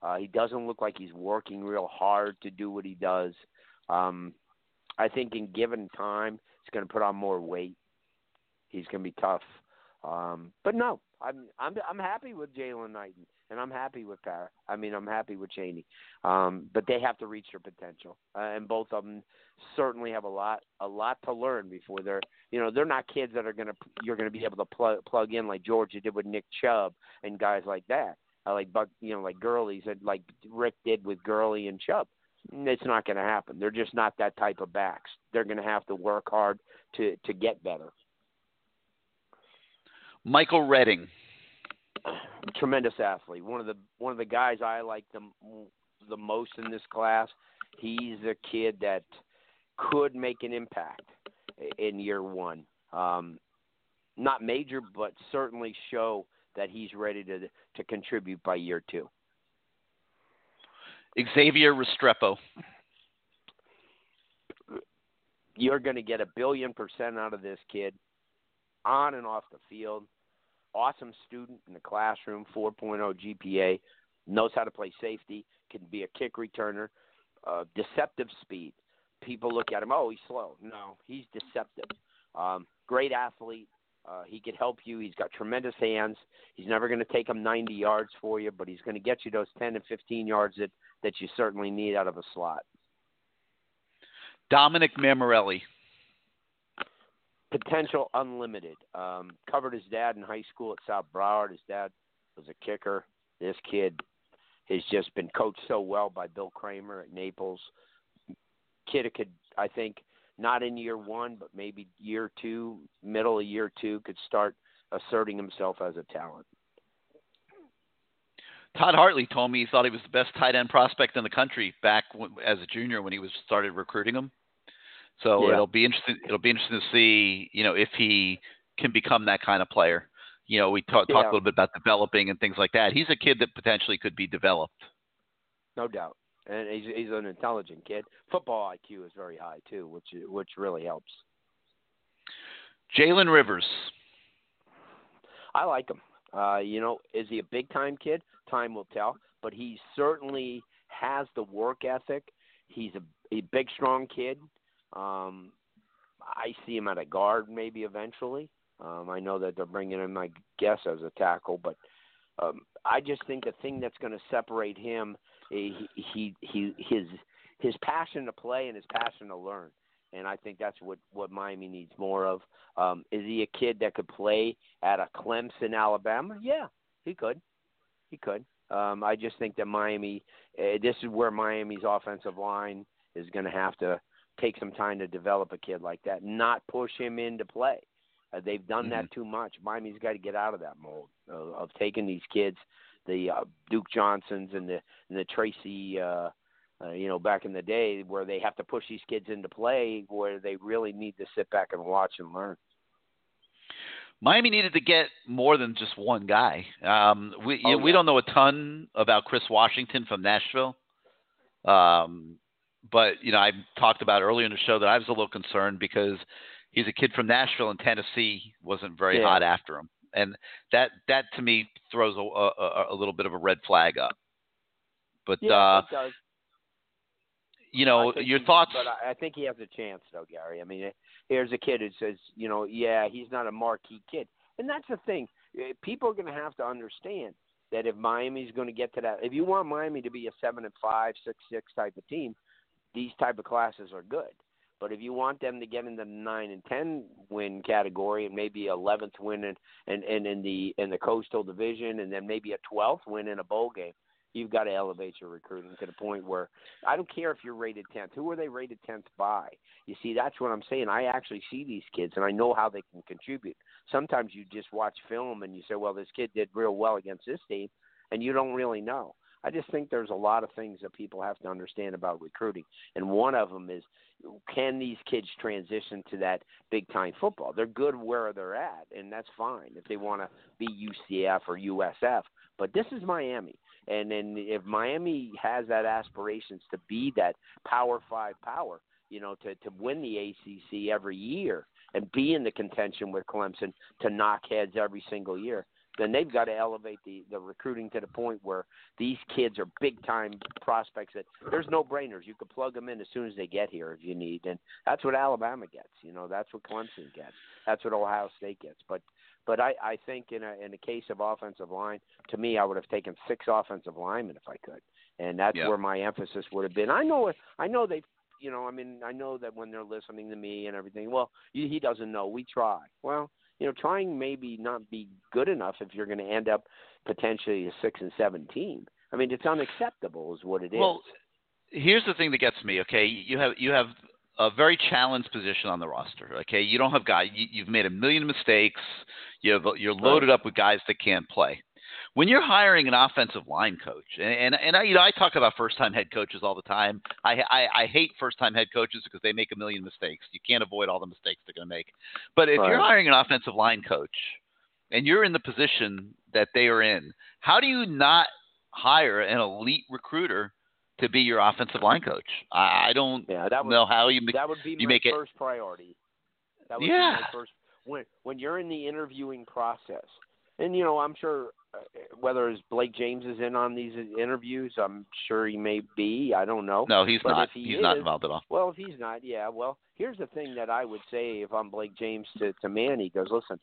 Uh, he doesn't look like he's working real hard to do what he does. Um, I think in given time, he's going to put on more weight. He's going to be tough. Um, but no, I'm I'm I'm happy with Jaylan Knighton, and I'm happy with Parra. I mean, I'm happy with Chaney. Um, but they have to reach their potential, uh, and both of them certainly have a lot a lot to learn before they're you know they're not kids that are gonna you're gonna be able to plug plug in like Georgia did with Nick Chubb and guys like that. Uh, like Buck, you know, like Gurley said, like Richt did with Gurley and Chubb. It's not going to happen. They're just not that type of backs. They're going to have to work hard to to get better. Michael Redding. tremendous athlete. One of the one of the guys I like the the most in this class. He's a kid that could make an impact in year one. Um, not major, but certainly show that he's ready to to contribute by year two. Xavier Restrepo. You're going to get a billion percent out of this kid, on and off the field. Awesome student in the classroom, 4.0 GPA, knows how to play safety, can be a kick returner, uh, deceptive speed. People look at him, oh, he's slow. No, he's deceptive. Um, great athlete. Uh, he could help you. He's got tremendous hands. He's never going to take him 90 yards for you, but he's going to get you those 10 and 15 yards that, that you certainly need out of a slot. Dominic Mammarelli. Potential unlimited. Um, covered his dad in high school at South Broward. His dad was a kicker. This kid has just been coached so well by Bill Kramer at Naples. Kid could, I think, not in year one, but maybe year two, middle of year two, could start asserting himself as a talent. Todd Hartley told me he thought he was the best tight end prospect in the country back as a junior when he was started recruiting him. So Yeah. it'll be interesting. It'll be interesting to see, you know, if he can become that kind of player. You know, we talk, talked Yeah. a little bit about developing and things like that. He's a kid that potentially could be developed. No doubt. And he's he's an intelligent kid. Football IQ is very high too, which which really helps. Jalen Rivers. I like him. Uh, you know, is he a big time kid? Time will tell. But he certainly has the work ethic. He's a, a big, strong kid. Um, I see him at a guard maybe eventually. Um, I know that they're bringing him, I guess, as a tackle, but um, I just think the thing that's going to separate him, he, he, he, his, his passion to play and his passion to learn and I think that's what what Miami needs more of. Um, is he a kid that could play at a Clemson, Alabama? Yeah, he could. He could. Um, I just think that Miami. Uh, this is where Miami's offensive line is going to have to take some time to develop a kid like that, not push him into play. Uh, they've done that too much. Miami's got to get out of that mold of, of taking these kids, the uh, Duke Johnsons and the and the Tracy. Uh, uh, you know, back in the day where they have to push these kids into play, where they really need to sit back and watch and learn. Miami needed to get more than just one guy. Um, we Oh, know, we don't know a ton about Chris Washington from Nashville, um, but you know I talked about earlier in the show that I was a little concerned because he's a kid from Nashville and Tennessee wasn't very Yeah. hot after him, and that that to me throws a, a, a little bit of a red flag up. But Yeah, uh, it does. you know your thoughts. But I, I think he has a chance, though, Gary. I mean, eh, here's a kid who says, you know, yeah, he's not a marquee kid, and that's the thing. Eh, People are going to have to understand that if Miami's going to get to that, if you want Miami to be a seven and five, six six type of team, these type of classes are good. But if you want them to get in the nine and ten win category and maybe eleventh win in and, and in the in the coastal division and then maybe a twelfth win in a bowl game, you've got to elevate your recruiting to the point where I don't care if you're rated tenth. Who are they rated tenth by? You see, that's what I'm saying. I actually see these kids and I know how they can contribute. Sometimes you just watch film and you say, Well, this kid did real well against this team and you don't really know. I just think there's a lot of things that people have to understand about recruiting, and one of them is can these kids transition to that big time football? They're good where they're at, and that's fine if they want to be UCF or USF. But this is Miami, and then if Miami has that aspirations to be that Power Five power, you know, to to win the ACC every year and be in the contention with Clemson to knock heads every single year, then they've got to elevate the the recruiting to the point where these kids are big time prospects that there's no brainers. You could plug them in as soon as they get here if you need, and that's what Alabama gets. You know, that's what Clemson gets. That's what Ohio State gets. But but I I think in a in a case of offensive line, to me, I would have taken six offensive linemen if I could, and that's Yeah. where my emphasis would have been. I know I know they. You know, I mean, I know that when they're listening to me and everything, well, he he doesn't know. We try. Well, you know, trying maybe not be good enough if you're going to end up potentially a six and seven team. I mean, it's unacceptable, is what it is. Well, here's the thing that gets me. Okay, you have you have a very challenged position on the roster. Okay, you don't have guys. You, you've made a million mistakes. You have, you're loaded up with guys that can't play. When you're hiring an offensive line coach, and and, and I you know I talk about first time head coaches all the time. I, I I hate first time head coaches because they make a million mistakes. You can't avoid all the mistakes they're going to make. But if you're hiring an offensive line coach, and you're in the position that they are in, how do you not hire an elite recruiter to be your offensive line coach? I, I don't yeah, that would know how you make. It. That would be you my make it- first priority. That would Yeah. be my first when when you're in the interviewing process. And you know, I'm sure whether it's Blake James is in on these interviews, I'm sure he may be. I don't know. No, he's But not. he he's not involved at all. Well, if he's not, yeah. Well, here's the thing that I would say if I'm Blake James to to Manny goes, listen,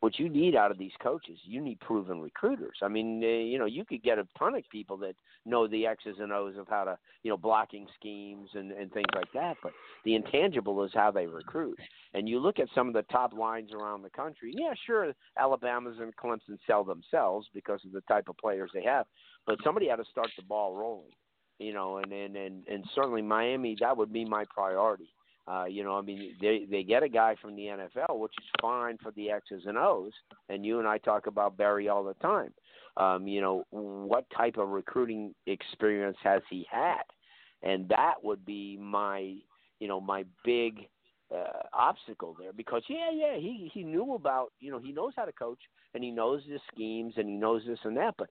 what you need out of these coaches, you need proven recruiters. I mean, uh, you know, you could get a ton of people that know the X's and O's of how to, you know, blocking schemes and and things like that. But the intangible is how they recruit. And you look at some of the top lines around the country. Yeah, sure, Alabama's and Clemson sell themselves because of the type of players they have. But somebody had to start the ball rolling you know, and and and, and certainly Miami, that would be my priority. Uh, you know, I mean, they they get a guy from the NFL, which is fine for the X's and O's. And you and I talk about Barry all the time. Um, you know, what type of recruiting experience has he had? And that would be my, you know, my big uh, obstacle there because yeah, yeah, he he knew about you know he knows how to coach and he knows the schemes and he knows this and that, but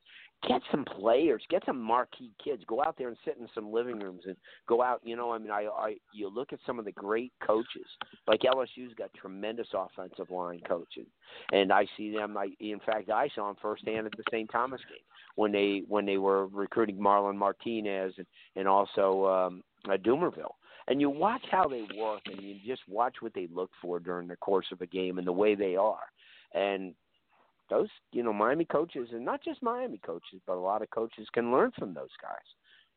get some players, get some marquee kids, go out there and sit in some living rooms and go out. You know, I mean, I I you look at some of the great coaches like LSU's got tremendous offensive line coaches, and I see them. I in fact I saw them firsthand at the St. Thomas game when they when they were recruiting Marlon Martinez and and also um, uh, Dumervil and you watch how they work and you just watch what they look for during the course of a game and the way they are and those you know miami coaches and not just miami coaches but a lot of coaches can learn from those guys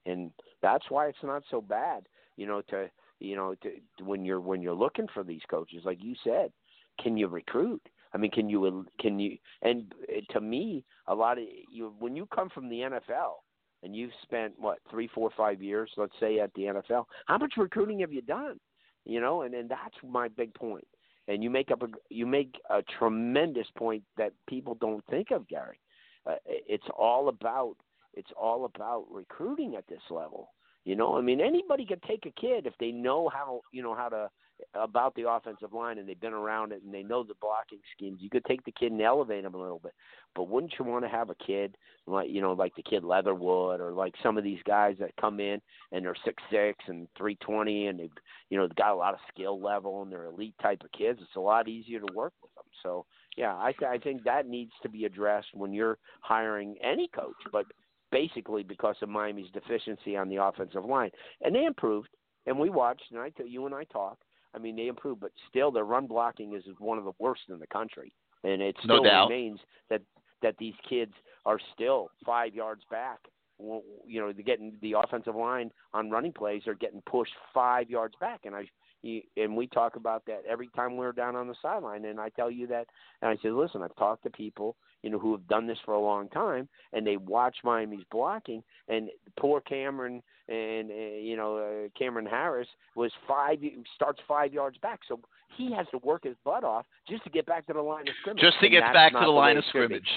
and that's why it's not so bad you know to you know to, when you're when you're looking for these coaches like you said can you recruit i mean can you can you and to me a lot of you when you come from the nfl and you've spent what three, four, five years, let's say, at the NFL, how much recruiting have you done? You know, and and that's my big point. And you make up a you make a tremendous point that people don't think of, Gary. Uh, it's all about it's all about recruiting at this level. You know, I mean, anybody can take a kid if they know how you know how to about the offensive line and they've been around it and they know the blocking schemes. You could take the kid and elevate him a little bit. But wouldn't you want to have a kid like you know like the kid Leatherwood or like some of these guys that come in and they're six six and three twenty and they've you know they got a lot of skill level and they're elite type of kids. It's a lot easier to work with them. So yeah, I th- I think that needs to be addressed when you're hiring any coach. But basically because of Miami's deficiency on the offensive line, and they improved. And we watched, and I tell you and I talked I mean, they improved, but still their run blocking is one of the worst in the country, and it still no remains that that these kids are still five yards back. You know, they're getting the offensive line on running plays are getting pushed five yards back, and I and we talk about that every time we're down on the sideline. And I tell you that, and I said, listen, I've talked to people, you know, who have done this for a long time, and they watch Miami's blocking, and poor Cameron and uh, you know uh, Cameron Harris was five starts five yards back, so he has to work his butt off just to get back to the line of scrimmage. Just to get back to the, the line of scrimmage.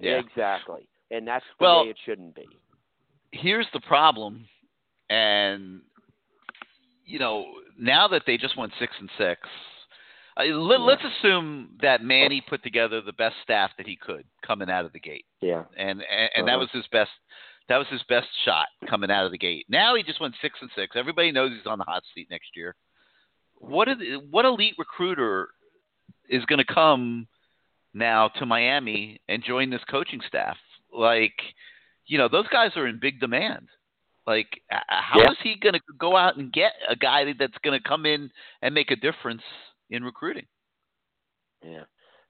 Yeah, exactly, and that's the well, way it shouldn't be. Here's the problem, and you know now that they just went six and six. Uh, let, us assume that Manny put together the best staff that he could coming out of the gate. Yeah, and and, and uh-huh. that was his best that was his best shot coming out of the gate. Now he just went six and six. Everybody knows he's on the hot seat next year. What is, what elite recruiter is going to come now to Miami and join this coaching staff? Like, you know, those guys are in big demand. Like, how yeah. is he going to go out and get a guy that's going to come in and make a difference in recruiting? Yeah,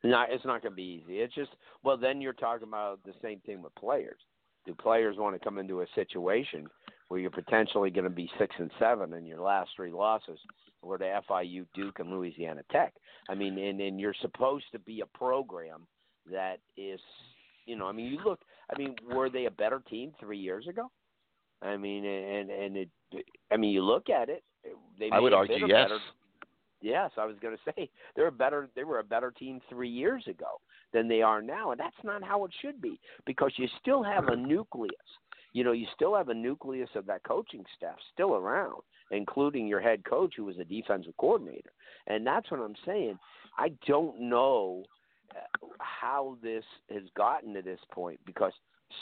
not it's not going to be easy. It's just well, then you're talking about the same thing with players do players want to come into a situation where you're potentially going to be six and seven in your last three losses were to FIU, Duke, and Louisiana Tech? I mean, and, and you're supposed to be a program that is, you know, I mean, you look, I mean, were they a better team three years ago? I mean, and and it, I mean, you look at it, they. I would argue yes. Better, yes, I was going to say they're a better. They were a better team three years ago than they are now. And that's not how it should be because you still have a nucleus. You know, you still have a nucleus of that coaching staff still around, including your head coach who was a defensive coordinator. And that's what I'm saying. I don't know uh, how this has gotten to this point because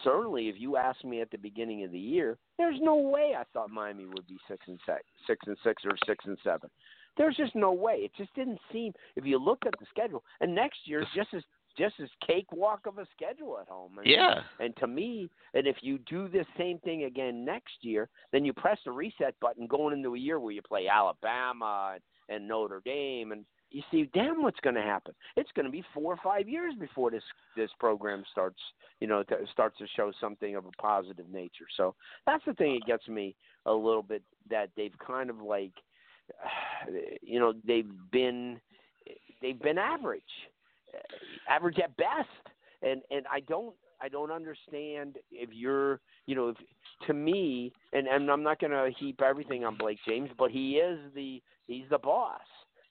certainly if you asked me at the beginning of the year, there's no way I thought Miami would be six and six, six and six or six and seven. There's just no way. It just didn't seem. If you looked at the schedule, and next year just as just as cakewalk of a schedule at home. And, yeah. And to me, and if you do this same thing again next year, then you press the reset button going into a year where you play Alabama and, and Notre Dame, and you see, damn, what's going to happen? It's going to be four or five years before this this program starts, you know, to, starts to show something of a positive nature. So that's the thing that gets me a little bit that they've kind of like, you know, they've been they've been average average at best. And and I don't I don't understand if you're, you know, if to me, and and I'm not going to heap everything on Blake James, but he is the he's the boss.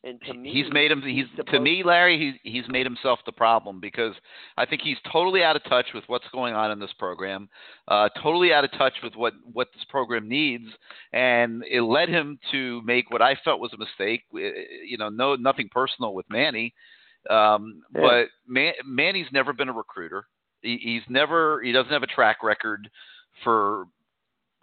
And to me, he's made him. He's, he's to me, Larry. He's he's made himself the problem because I think he's totally out of touch with what's going on in this program. Uh, totally out of touch with what what this program needs, and it led him to make what I felt was a mistake. You know, no nothing personal with Manny, um, Yeah. but Man, Manny's never been a recruiter. He, he's never. He doesn't have a track record for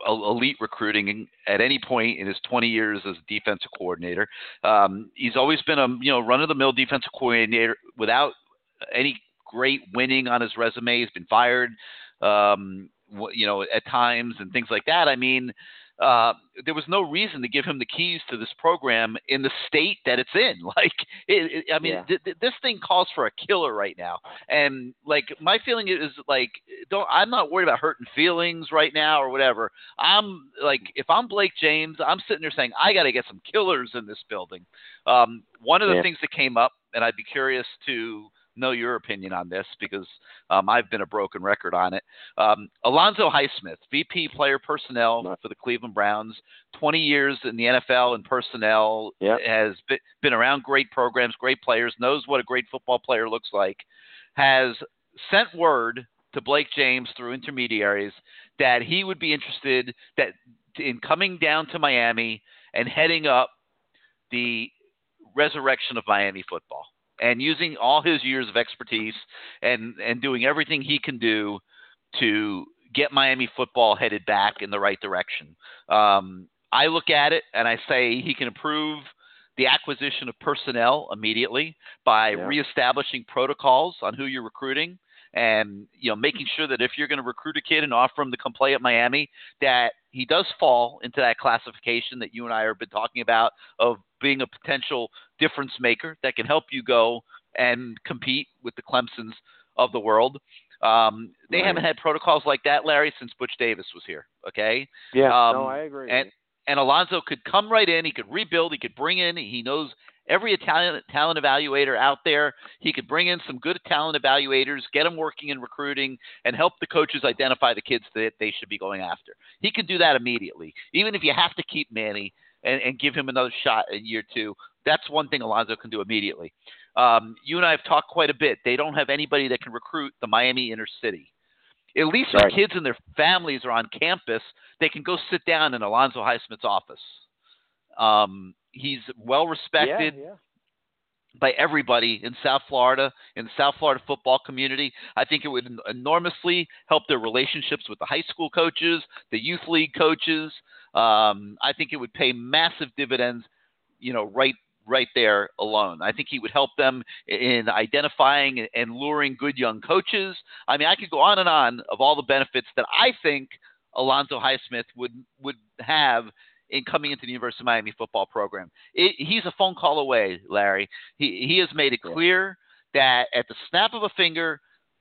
el- elite recruiting at any point in his 20 years as defensive coordinator. Um, he's always been a you know run of the mill defensive coordinator without any great winning on his resume. He's been fired, um, you know, at times and things like that. I mean. Uh, there was no reason to give him the keys to this program in the state that it's in. Like, it, it, I mean, Yeah. th- th- this thing calls for a killer right now. And like, my feeling is like, don't. I'm not worried about hurting feelings right now or whatever. I'm like, if I'm Blake James, I'm sitting there saying, I got to get some killers in this building. Um, one of the Yeah. things that came up, and I'd be curious to know your opinion on this because um, I've been a broken record on it. Um, Alonzo Highsmith, VP Player Personnel for the Cleveland Browns, 20 years in the NFL and personnel, Yeah. has been, been around great programs, great players, knows what a great football player looks like, has sent word to Blake James through intermediaries that he would be interested that in coming down to Miami and heading up the resurrection of Miami football and using all his years of expertise and and doing everything he can do to get Miami football headed back in the right direction. Um, I look at it and I say he can improve the acquisition of personnel immediately by Yeah. reestablishing protocols on who you're recruiting and you know making sure that if you're going to recruit a kid and offer him to come play at Miami that he does fall into that classification that you and I have been talking about of being a potential difference maker that can help you go and compete with the Clemsons of the world. Um, they Right. haven't had protocols like that, Larry, since Butch Davis was here. Okay, Yeah, Um, no, I agree. and and Alonzo could come right in. He could rebuild. He could bring in. He knows every Italian talent evaluator out there. He could bring in some good talent evaluators, get them working in recruiting, and help the coaches identify the kids that they should be going after. He can do that immediately, even if you have to keep Manny and, and give him another shot in year two. That's one thing Alonzo can do immediately. Um, you and I have talked quite a bit. They don't have anybody that can recruit the Miami inner city. At least when Right. kids and their families are on campus, they can go sit down in Alonzo Highsmith's office. Um, he's well respected yeah, yeah. By everybody in South Florida, in the South Florida football community. I think it would enormously help their relationships with the high school coaches, the youth league coaches. Um, I think it would pay massive dividends, you know, right right there alone. I think he would help them in identifying and luring good young coaches. I mean, I could go on and on of all the benefits that I think Alonzo Highsmith would would have in coming into the University of Miami football program. It, he's a phone call away, Larry. He he has made it Yeah. clear that at the snap of a finger,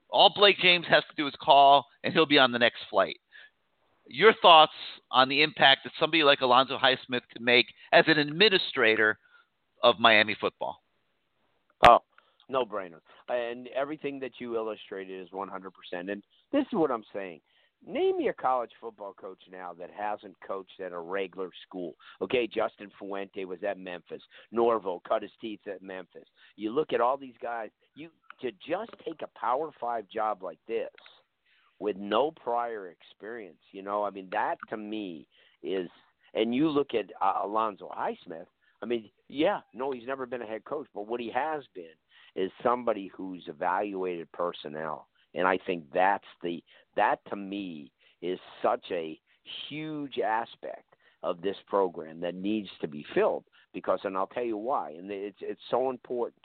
all Blake James has to do is call, and he'll be on the next flight. Your thoughts on the impact that somebody like Alonzo Highsmith could make as an administrator of Miami football? Oh, no brainer. And everything that you illustrated is 100%. And this is what I'm saying. Name me a college football coach now that hasn't coached at a regular school. Okay, Justin Fuente was at Memphis. Norvell cut his teeth at Memphis. You look at all these guys, you to just take a Power 5 job like this with no prior experience, you know, I mean that to me is and you look at uh, Alonzo Highsmith, I mean, yeah, no, he's never been a head coach, but what he has been is somebody who's evaluated personnel, and I think that's the that to me is such a huge aspect of this program that needs to be filled because, and I'll tell you why, and it's it's so important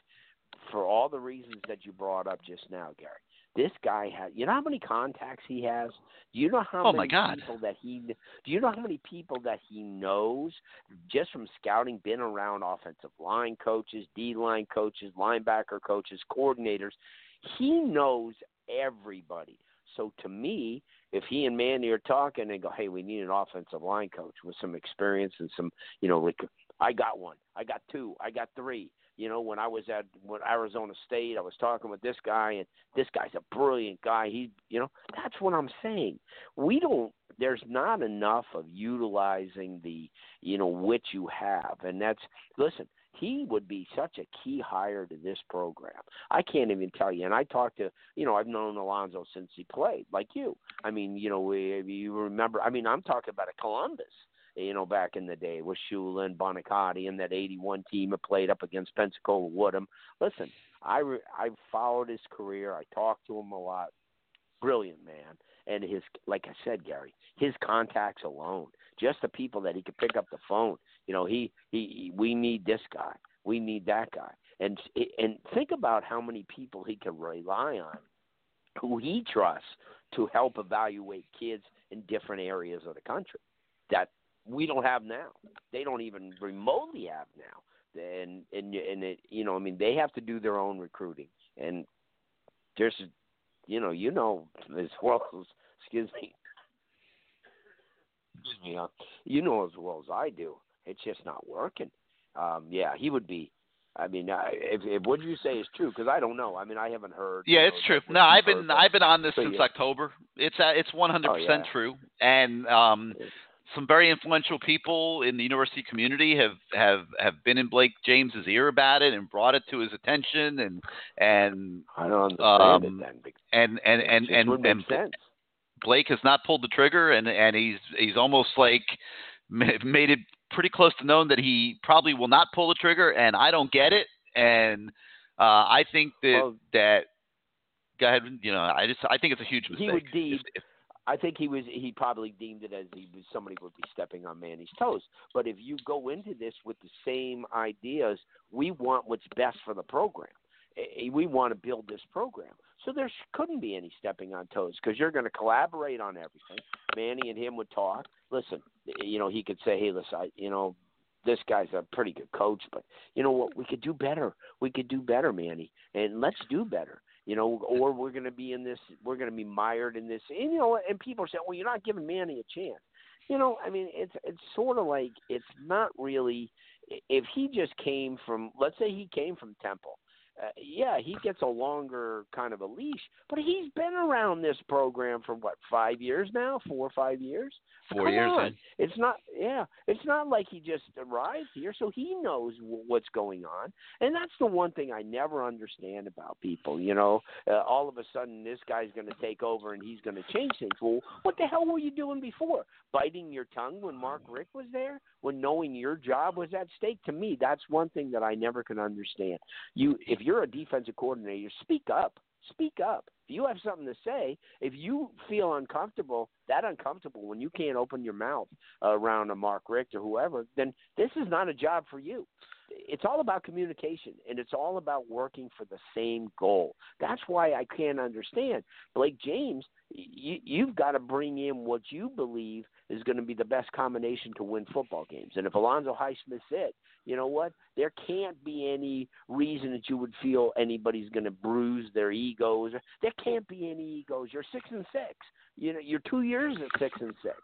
for all the reasons that you brought up just now, Gary. This guy has, you know how many contacts he has? Do you know how Oh, many my God. people that he do you know how many people that he knows just from scouting, been around offensive line coaches, D line coaches, linebacker coaches, coordinators. He knows everybody. So to me, if he and Manny are talking and go, hey, we need an offensive line coach with some experience and some, you know, like I got one, I got two, I got three. You know, when I was at when Arizona State, I was talking with this guy, and this guy's a brilliant guy. He, you know, that's what I'm saying. We don't. There's not enough of utilizing the, you know, which you have, and that's listen he would be such a key hire to this program. I can't even tell you. And I talked to, you know, I've known Alonzo since he played, like you. I mean, you know, we, you remember. I mean, I'm talking about a Columbus you know, back in the day with Shula and Buoniconti and that 81 team that played up against Pensacola Woodham. Listen, I, re- I followed his career. I talked to him a lot. Brilliant man. And his, like I said, Gary, his contacts alone, just the people that he could pick up the phone. You know, he, he, we need this guy. We need that guy. And, and think about how many people he can rely on who he trusts to help evaluate kids in different areas of the country. That we don't have now. They don't even remotely have now. And and and it, you know, I mean, they have to do their own recruiting. And there's, you know, you know as well as excuse me, excuse me, uh, you know as well as I do. It's just not working. Um, yeah, he would be. I mean, uh, if, if what you say is true, because I don't know. I mean, I haven't heard. Yeah, know, it's true. No, I've been I've been on this so, since yeah. October. It's uh, it's 100 Oh, percent yeah. true, and um, some very influential people in the university community have have have been in Blake James's ear about it and brought it to his attention and and I don't understand um, it then. and and and and, and sense. Blake has not pulled the trigger and and he's he's almost like made it pretty close to known that he probably will not pull the trigger and I don't get it and uh, I think that Well- that go ahead you know I just I think it's a huge mistake. He would deem- I think he was he probably deemed it as he was somebody would be stepping on Manny's toes. But if you go into this with the same ideas, we want what's best for the program. We want to build this program. So there couldn't be any stepping on toes because you're going to collaborate on everything. Manny and him would talk. Listen, you know, he could say, "Hey, listen, I, you know, this guy's a pretty good coach, but you know what? We could do better. We could do better, Manny, and let's do better." you know, or we're going to be in this, we're going to be mired in this, and you know, and people say, well, you're not giving Manny a chance. You know, I mean, it's it's sort of like it's not really. If he just came from, let's say he came from Temple, uh, yeah, he gets a longer kind of a leash, but he's been around this program for what five years now, four or five years. Four Come years, on. It's not, yeah, it's not like he just arrived here, so he knows w- what's going on, and that's the one thing I never understand about people. You know, uh, all of a sudden this guy's going to take over and he's going to change things. Well, what the hell were you doing before? Biting your tongue when Mark Richt was there, when knowing your job was at stake. To me, that's one thing that I never can understand. You, if you're a defensive coordinator, speak up. Speak up. If you have something to say, if you feel uncomfortable, that uncomfortable when you can't open your mouth around a Mark Richt or whoever, then this is not a job for you. It's all about communication and it's all about working for the same goal. That's why I can't understand Blake James. You, you've got to bring in what you believe is going to be the best combination to win football games. And if Alonzo Highsmith's it, you know what? There can't be any reason that you would feel anybody's going to bruise their egos. There can't be any egos. You're six and six. You know, you're two years at six and six,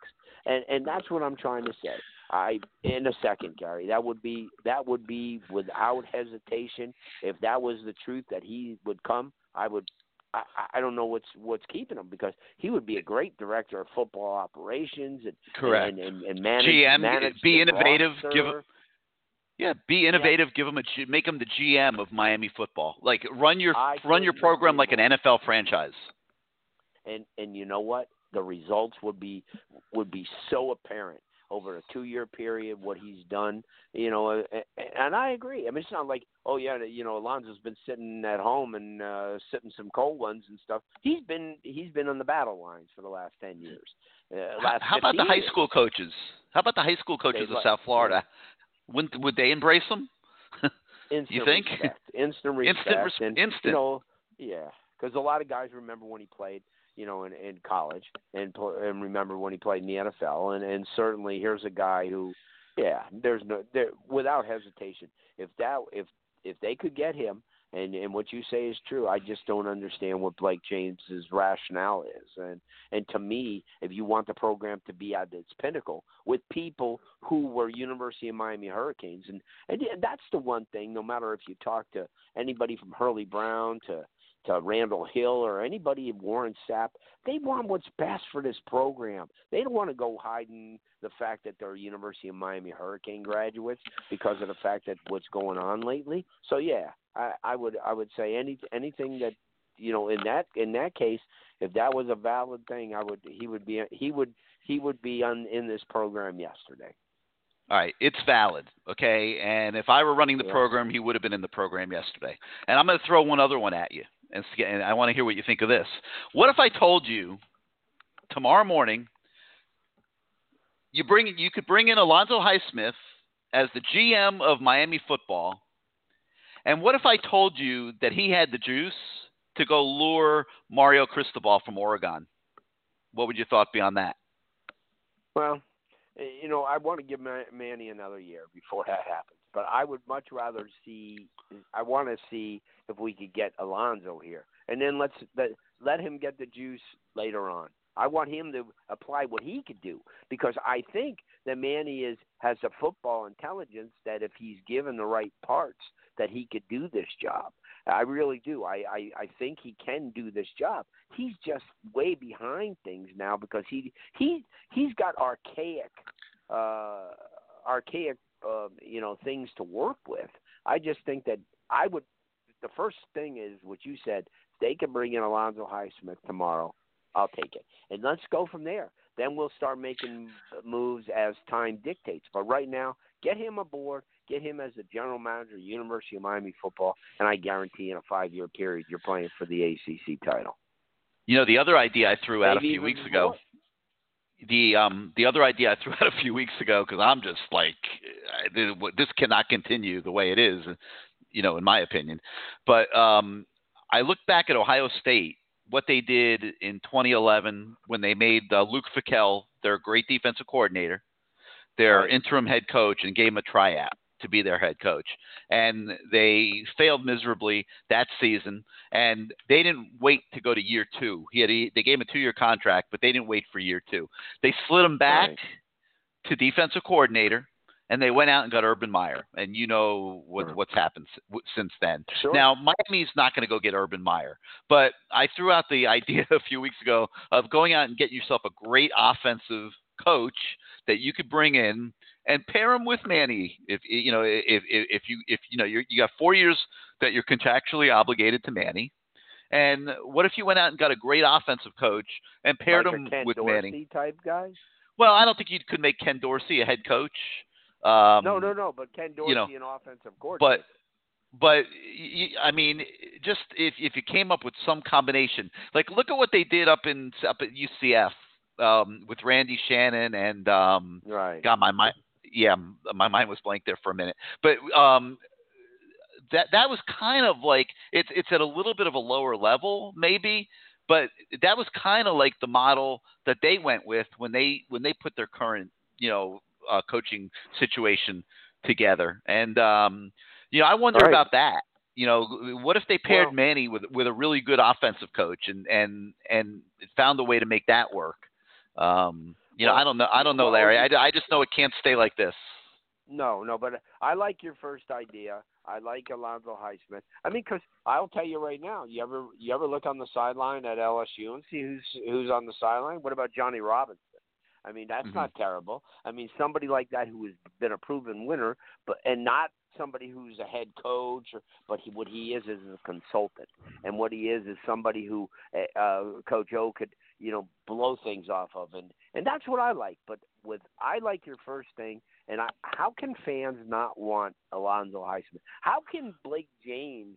and and that's what I'm trying to say. I in a second, Gary. That would be that would be without hesitation. If that was the truth that he would come, I would. I, I don't know what's what's keeping him because he would be a great director of football operations and Correct. and and, and manage, GM, manage be innovative, give roster. Yeah, be innovative. Give him a make him the GM of Miami football. Like run your I run your program like an. NFL franchise. and and you know what the results would be would be so apparent over a two year period what he's done you know uh, and i agree i mean it's not like oh yeah you know alonzo's been sitting at home and uh sitting some cold ones and stuff he's been he's been on the battle lines for the last ten years uh, How, last how about the high years. school coaches? How about the high school coaches They'd of South Florida? Wouldn't would they embrace them? instant think? respect. instant respect Instant res- and instant. you know yeah because a lot of guys remember when he played you know in in college and and remember when he played in the NFL and and certainly here's a guy who yeah there's no there without hesitation if that if if they could get him And and what you say is true. I just don't understand what Blake James's rationale is. And and to me, if you want the program to be at its pinnacle with people who were University of Miami Hurricanes, and and that's the one thing. No matter if you talk to anybody from Hurley Brown to to Randall Hill or anybody in Warren Sapp, they want what's best for this program. They don't want to go hiding the fact that they're University of Miami Hurricane graduates because of the fact that what's going on lately. So yeah, I, I would I would say any anything that you know in that in that case, if that was a valid thing, I would he would be he would he would be on in this program yesterday. All right, it's valid, okay? And if I were running the yeah. program, he would have been in the program yesterday. And I'm going to throw one other one at you, and, and I want to hear what you think of this. What if I told you tomorrow morning you bring you could bring in Alonzo Highsmith as the GM of Miami football, and what if I told you that he had the juice to go lure Mario Cristobal from Oregon? What would your thought be on that? Well, Eh, you know, I want to give Manny another year before that happens. But I would much rather see. I want to see if we could get Alonzo here, and then let's let, let him get the juice later on. I want him to apply what he could do because I think that Manny is has a football intelligence that if he's given the right parts, that he could do this job. I really do. I, I I think he can do this job. He's just way behind things now because he he he's got archaic uh archaic uh, you know things to work with. I just think that I would the first thing is what you said. They can bring in Alonzo Highsmith tomorrow. I'll take it, and let's go from there. Then we'll start making moves as time dictates. But right now, get him aboard. Get him as the general manager of University of Miami football, and I guarantee in a five-year period you're playing for the ACC title. You know, the other idea I threw out Maybe a few weeks ago. The um the other idea I threw out a few weeks ago because I'm just like this cannot continue the way it is, you know, in my opinion. But um I look back at Ohio State, what they did in 2011 when they made uh, Luke Fickell their great defensive coordinator, their interim head coach, and gave him a tryout to be their head coach. And they failed miserably that season. And they didn't wait to go to year two. He had a, they gave him a two year contract, but they didn't wait for year two. They slid him back right. to defensive coordinator. And they went out and got Urban Meyer, and you know what, sure. what's happened since then. Sure. Now Miami's not going to go get Urban Meyer, but I threw out the idea a few weeks ago of going out and getting yourself a great offensive coach that you could bring in and pair him with Manny. If you know, if if, if you if you know you you got four years that you're contractually obligated to Manny. And what if you went out and got a great offensive coach and paired like him Ken with Dorsey Manny? type guys. Well, I don't think you could make Ken Dorsey a head coach. Um, no, no, no. But Ken Dorsey, you know, an offensive coordinator. But but I mean, just if if you came up with some combination, like look at what they did up in up at UCF um, with Randy Shannon and um, right. God, my mind yeah, my mind was blank there for a minute. But um, that that was kind of like it's it's at a little bit of a lower level maybe, but that was kind of like the model that they went with when they when they put their current you know uh, coaching situation together. And um, you know, I wonder right. about that. You know, what if they paired well, Manny with with a really good offensive coach and and and found a way to make that work? Um, you know, I don't know. I don't know, Larry. I, I just know it can't stay like this. No, no, but I like your first idea. I like Alonzo Highsmith. I mean, because I'll tell you right now, you ever you ever look on the sideline at LSU and see who's who's on the sideline? What about Johnny Robinson? I mean, that's mm-hmm. not terrible. I mean, somebody like that who has been a proven winner, but and not somebody who's a head coach, or, but he, what he is is a consultant, and what he is is somebody who eh, uh, Coach O could you know blow things off of, and and that's what I like. But with I like your first thing, and I, how can fans not want Alonzo Highsmith? How can Blake James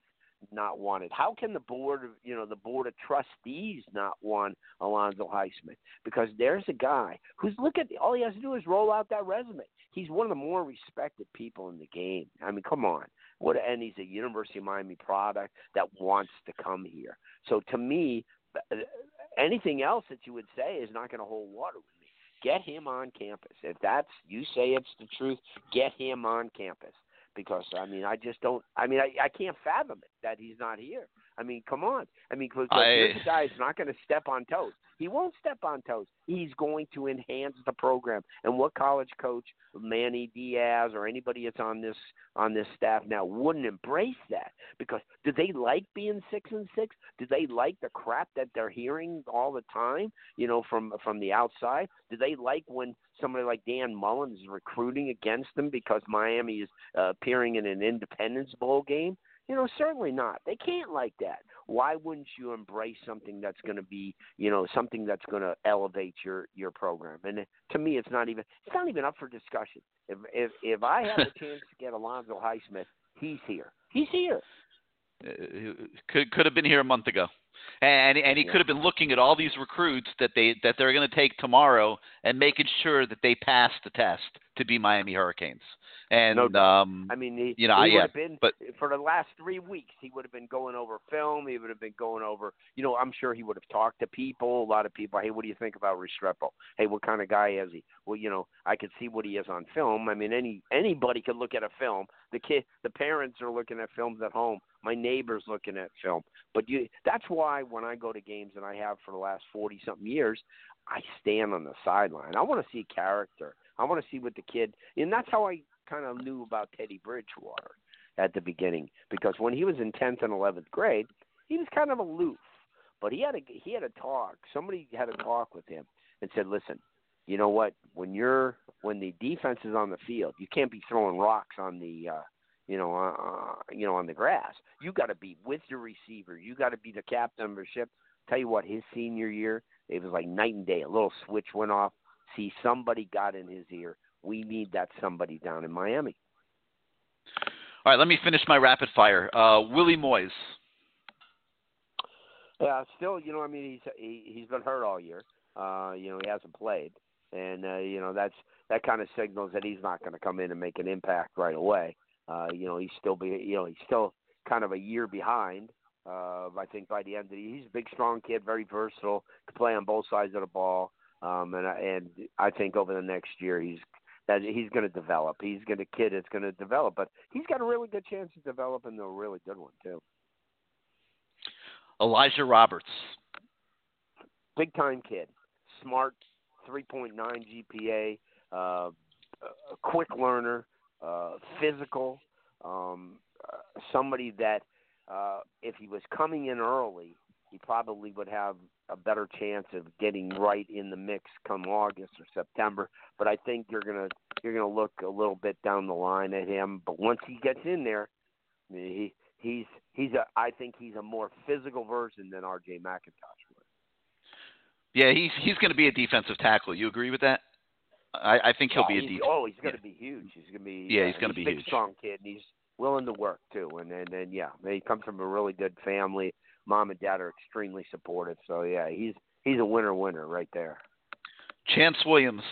not want it? How can the board of you know the board of trustees not want Alonzo Highsmith? Because there's a guy who's look at all he has to do is roll out that resume. He's one of the more respected people in the game. I mean, come on. What and he's a University of Miami product that wants to come here. So to me, anything else that you would say is not going to hold water with me. Get him on campus. If that's you say it's the truth, get him on campus because I mean I just don't. I mean I I can't fathom it that he's not here. I mean, come on. I mean, because I- here's a guy is not going to step on toes. He won't step on toes. He's going to enhance the program. And what college coach, Manny Diaz, or anybody that's on this on this staff now wouldn't embrace that? Because do they like being six and six? Do they like the crap that they're hearing all the time? You know, from from the outside. Do they like when somebody like Dan Mullen is recruiting against them because Miami is uh, appearing in an Independence Bowl game? You know, certainly not. They can't like that. Why wouldn't you embrace something that's going to be, you know, something that's going to elevate your your program? And to me, it's not even it's not even up for discussion. If if if I have a chance to get Alonzo Highsmith, he's here. He's here. Uh, could could have been here a month ago, and and he Yeah. could have been looking at all these recruits that they that they're going to take tomorrow and making sure that they pass the test to be Miami Hurricanes. And No um, I mean, he, You know, he I- yeah, have been but- for the last three weeks. He would have been going over film. He would have been going over. You know, I'm sure he would have talked to people. A lot of people. Hey, what do you think about Restrepo? Hey, what kind of guy is he? Well, you know, I could see what he is on film. I mean, any anybody could look at a film. The kid, the parents are looking at films at home. My neighbor's looking at film. But you, that's why when I go to games, and I have for the last forty something years, I stand on the sideline. I want to see character. I want to see what the kid, and that's how I kind of knew about Teddy Bridgewater at the beginning because when he was in 10th and 11th grade, he was kind of aloof, but he had a he had a talk. Somebody had a talk with him and said, "Listen, you know what? When you're when the defense is on the field, you can't be throwing rocks on the uh, you know uh, you know on the grass. You got to be with your receiver. You got to be the captain of the ship." Tell you what, his senior year, it was like night and day. A little switch went off. See, somebody got in his ear. We need that somebody down in Miami. all right, let me finish my rapid fire. Uh, Willie Moise. Yeah, still, you know, I mean, he's he, he's been hurt all year. Uh, you know, he hasn't played, and uh, you know that's that kind of signals that he's not going to come in and make an impact right away. Uh, you know, he's still be, you know, he's still kind of a year behind. Uh, I think by the end of the he's a big, strong kid, very versatile, can play on both sides of the ball. Um, and I- and I think over the next year he's that he's going to develop. He's going to kid It's going to develop, but he's got a really good chance of developing a really good one too. Elijah Roberts. big time kid, smart, 3.9 GPA, uh, a quick learner, uh, physical, um, uh, somebody that uh, if he was coming in early, he probably would have a better chance of getting right in the mix come August or September. But I think you're gonna you're gonna look a little bit down the line at him. But once he gets in there, he he's he's a I think he's a more physical version than R.J. McIntosh was. Yeah, he's he's going to be a defensive tackle. You agree with that? I, I think he'll Oh, be a def- Oh, he's going yeah. to be huge. He's going to be. Yeah, uh, he's gonna a be big, huge. strong kid, and he's willing to work too. And then, and yeah, he comes from a really good family. Mom and dad are extremely supportive. So yeah, he's he's a winner, winner right there. Chantz Williams.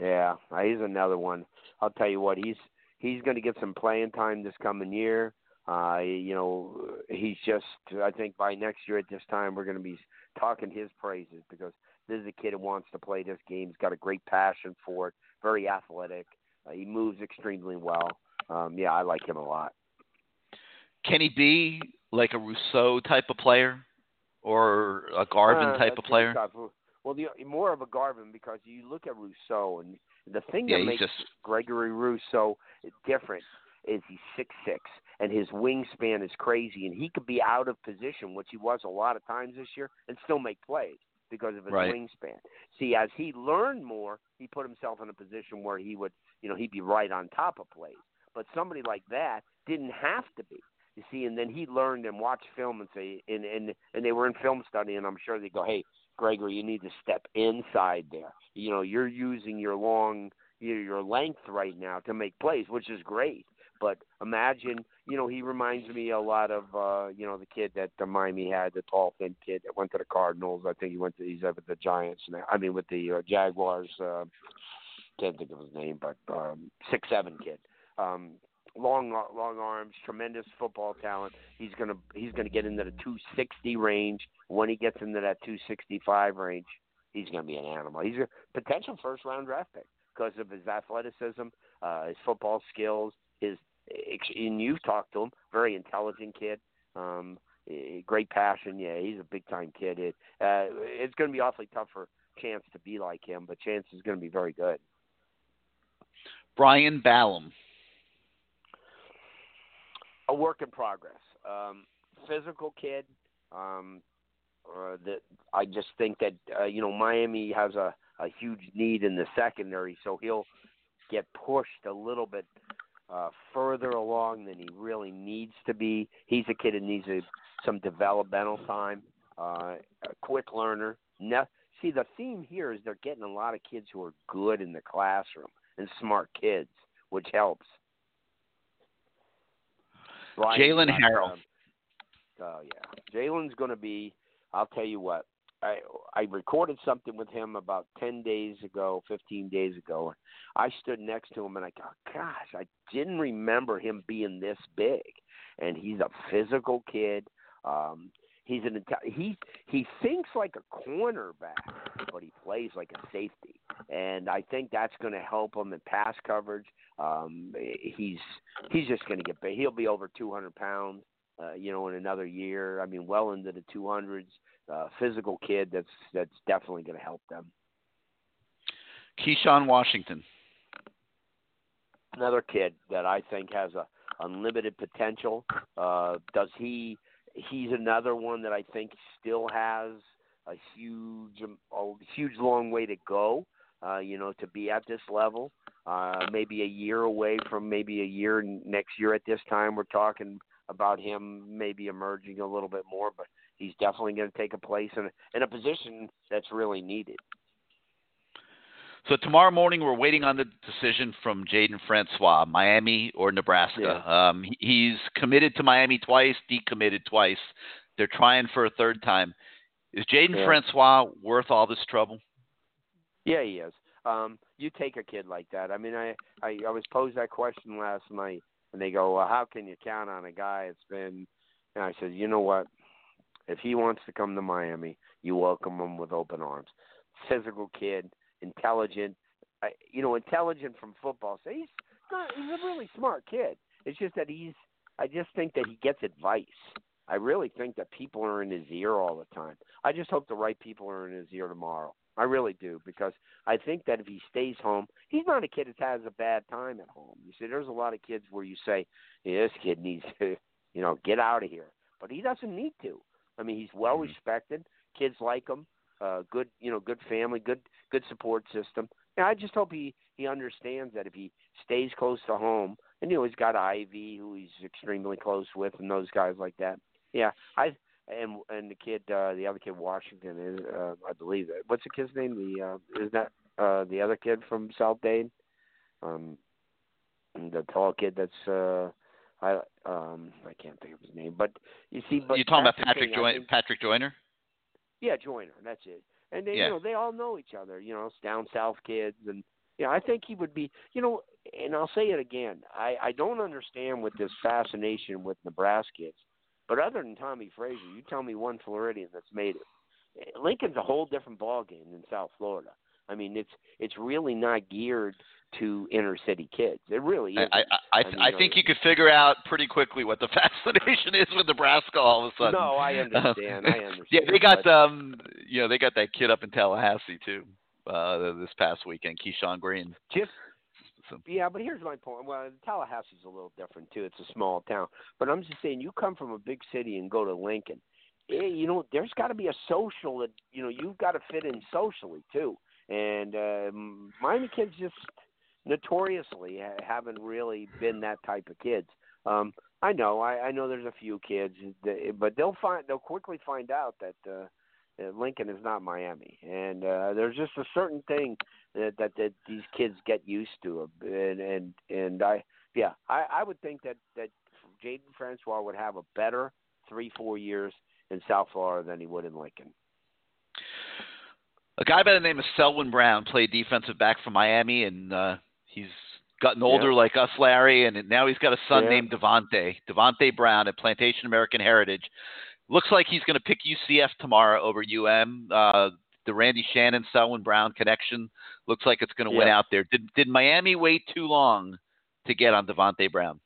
Yeah, uh, he's another one. I'll tell you what, he's he's going to get some playing time this coming year. Uh, you know, he's just. I think by next year at this time, we're going to be talking his praises because this is a kid who wants to play this game. He's got a great passion for it. Very athletic. Uh, he moves extremely well. Um, yeah, I like him a lot. Can he be like a Rousseau type of player or a Garvin Uh, type of player? Well, the, more of a Garvin because you look at Rousseau and the thing Yeah, that makes just Gregory Rousseau different is he's six six and his wingspan is crazy and he could be out of position, which he was a lot of times this year, and still make plays because of his Right. wingspan. See, as he learned more, he put himself in a position where he would, you know, he'd be right on top of plays. But somebody like that didn't have to be. You see, and then he learned and watched film and say, and and and they were in film study, and I'm sure they go, hey, Gregory, you need to step inside there. You know, you're using your long, your, your length right now to make plays, which is great. But imagine, you know, he reminds me a lot of, uh, you know, the kid that the Miami had, the tall, thin kid that went to the Cardinals. I think he went to, he's up with the Giants now. I mean, with the uh, Jaguars. Uh, can't think of his name, but um, six seven kid. Um, long long arms, tremendous football talent. He's gonna he's gonna get into the 260 range. When he gets into that 265 range, he's gonna be an animal. He's a potential first round draft pick because of his athleticism, uh, his football skills. his and you've talked to him, very intelligent kid. Um, great passion. Yeah, he's a big time kid. It uh, it's going to be awfully tough for Chantz to be like him, but Chantz is going to be very good. Brian Ballum. A work in progress. Um, physical kid. Um, uh, that I just think that uh, you know Miami has a a huge need in the secondary, so he'll get pushed a little bit uh, further along than he really needs to be. He's a kid that needs a, some developmental time, uh, a quick learner. Ne- See, the theme here is they're getting a lot of kids who are good in the classroom and smart kids, which helps. Jalen Harrell. Oh yeah, Jalen's going to be. I'll tell you what. I I recorded something with him about ten days ago, fifteen days ago. I stood next to him and I go, gosh, I didn't remember him being this big. And he's a physical kid. Um, he's an he he thinks like a cornerback, but he plays like a safety, and I think that's going to help him in pass coverage. Um, he's he's just going to get big. He'll be over 200 pounds, uh, you know, in another year. I mean, well into the 200s. Uh, physical kid that's that's definitely going to help them. Keyshawn Washington, another kid that I think has a unlimited potential. Uh, does he? He's another one that I think still has a huge, a huge long way to go. Uh, you know, to be at this level. Uh, maybe a year away from maybe a year next year at this time. We're talking about him maybe emerging a little bit more, but he's definitely going to take a place in, in a position that's really needed. So tomorrow morning, we're waiting on the decision from Jaden Francois, Miami or Nebraska. Yeah. Um, he's committed to Miami twice, decommitted twice. They're trying for a third time. Is Jaden yeah. Francois worth all this trouble? Yeah, he is. Um, you take a kid like that. I mean, I, I I was posed that question last night, and they go, "Well, how can you count on a guy that's been?" And I said, "You know what? If he wants to come to Miami, you welcome him with open arms. Physical kid, intelligent, uh, you know, intelligent from football. So he's not, he's a really smart kid. It's just that he's. I just think that he gets advice. I really think that people are in his ear all the time. I just hope the right people are in his ear tomorrow. I really do because I think that if he stays home, he's not a kid that has a bad time at home. You see, there's a lot of kids where you say, yeah, "This kid needs to, you know, get out of here," but he doesn't need to. I mean, he's well mm-hmm. respected. Kids like him. Uh, good, you know, good family, good, good support system. And I just hope he he understands that if he stays close to home, and you know, he's got Ivy, who he's extremely close with, and those guys like that. Yeah, I and and the kid, uh, the other kid, Washington is, uh, I believe that. What's the kid's name? The uh, is that uh, the other kid from South Dade? Um, the tall kid that's uh I um I can't think of his name, but you see, but you're talking about Patrick Joyner. Patrick Joyner. Yeah, Joyner. That's it. And they, yeah. you know, they all know each other. You know, down south kids, and yeah, I think he would be. You know, and I'll say it again. I I don't understand with this fascination with Nebraska but other than Tommie Frazier, you tell me one Floridian that's made it. Lincoln's a whole different ball game than South Florida. I mean, it's it's really not geared to inner city kids. It really is. I I, I, I, mean, I think you could figure out pretty quickly what the fascination is with Nebraska all of a sudden. No, I understand. I understand. yeah, they got but... um, you know, they got that kid up in Tallahassee too. Uh, this past weekend, Keyshawn Green. Just yeah, but here's my point. Well, Tallahassee's a little different too. It's a small town, but I'm just saying, you come from a big city and go to Lincoln. Eh, you know, there's got to be a social that you know you've got to fit in socially too. And uh, Miami kids just notoriously haven't really been that type of kids. Um, I know, I, I know there's a few kids, but they'll find they'll quickly find out that uh, Lincoln is not Miami, and uh, there's just a certain thing that, that that these kids get used to, and and and I yeah, I, I would think that that Jaden Francois would have a better three four years in South Florida than he would in Lincoln. A guy by the name of Selwyn Brown played defensive back for Miami, and uh, he's gotten older yeah. like us, Larry, and now he's got a son yeah. named Davonte, Davonte Brown at Plantation American Heritage. Looks like he's going to pick UCF tomorrow over UM. Uh, the Randy Shannon Selwyn Brown connection looks like it's going to yeah. win out there. Did did Miami wait too long to get on Davonte Brown.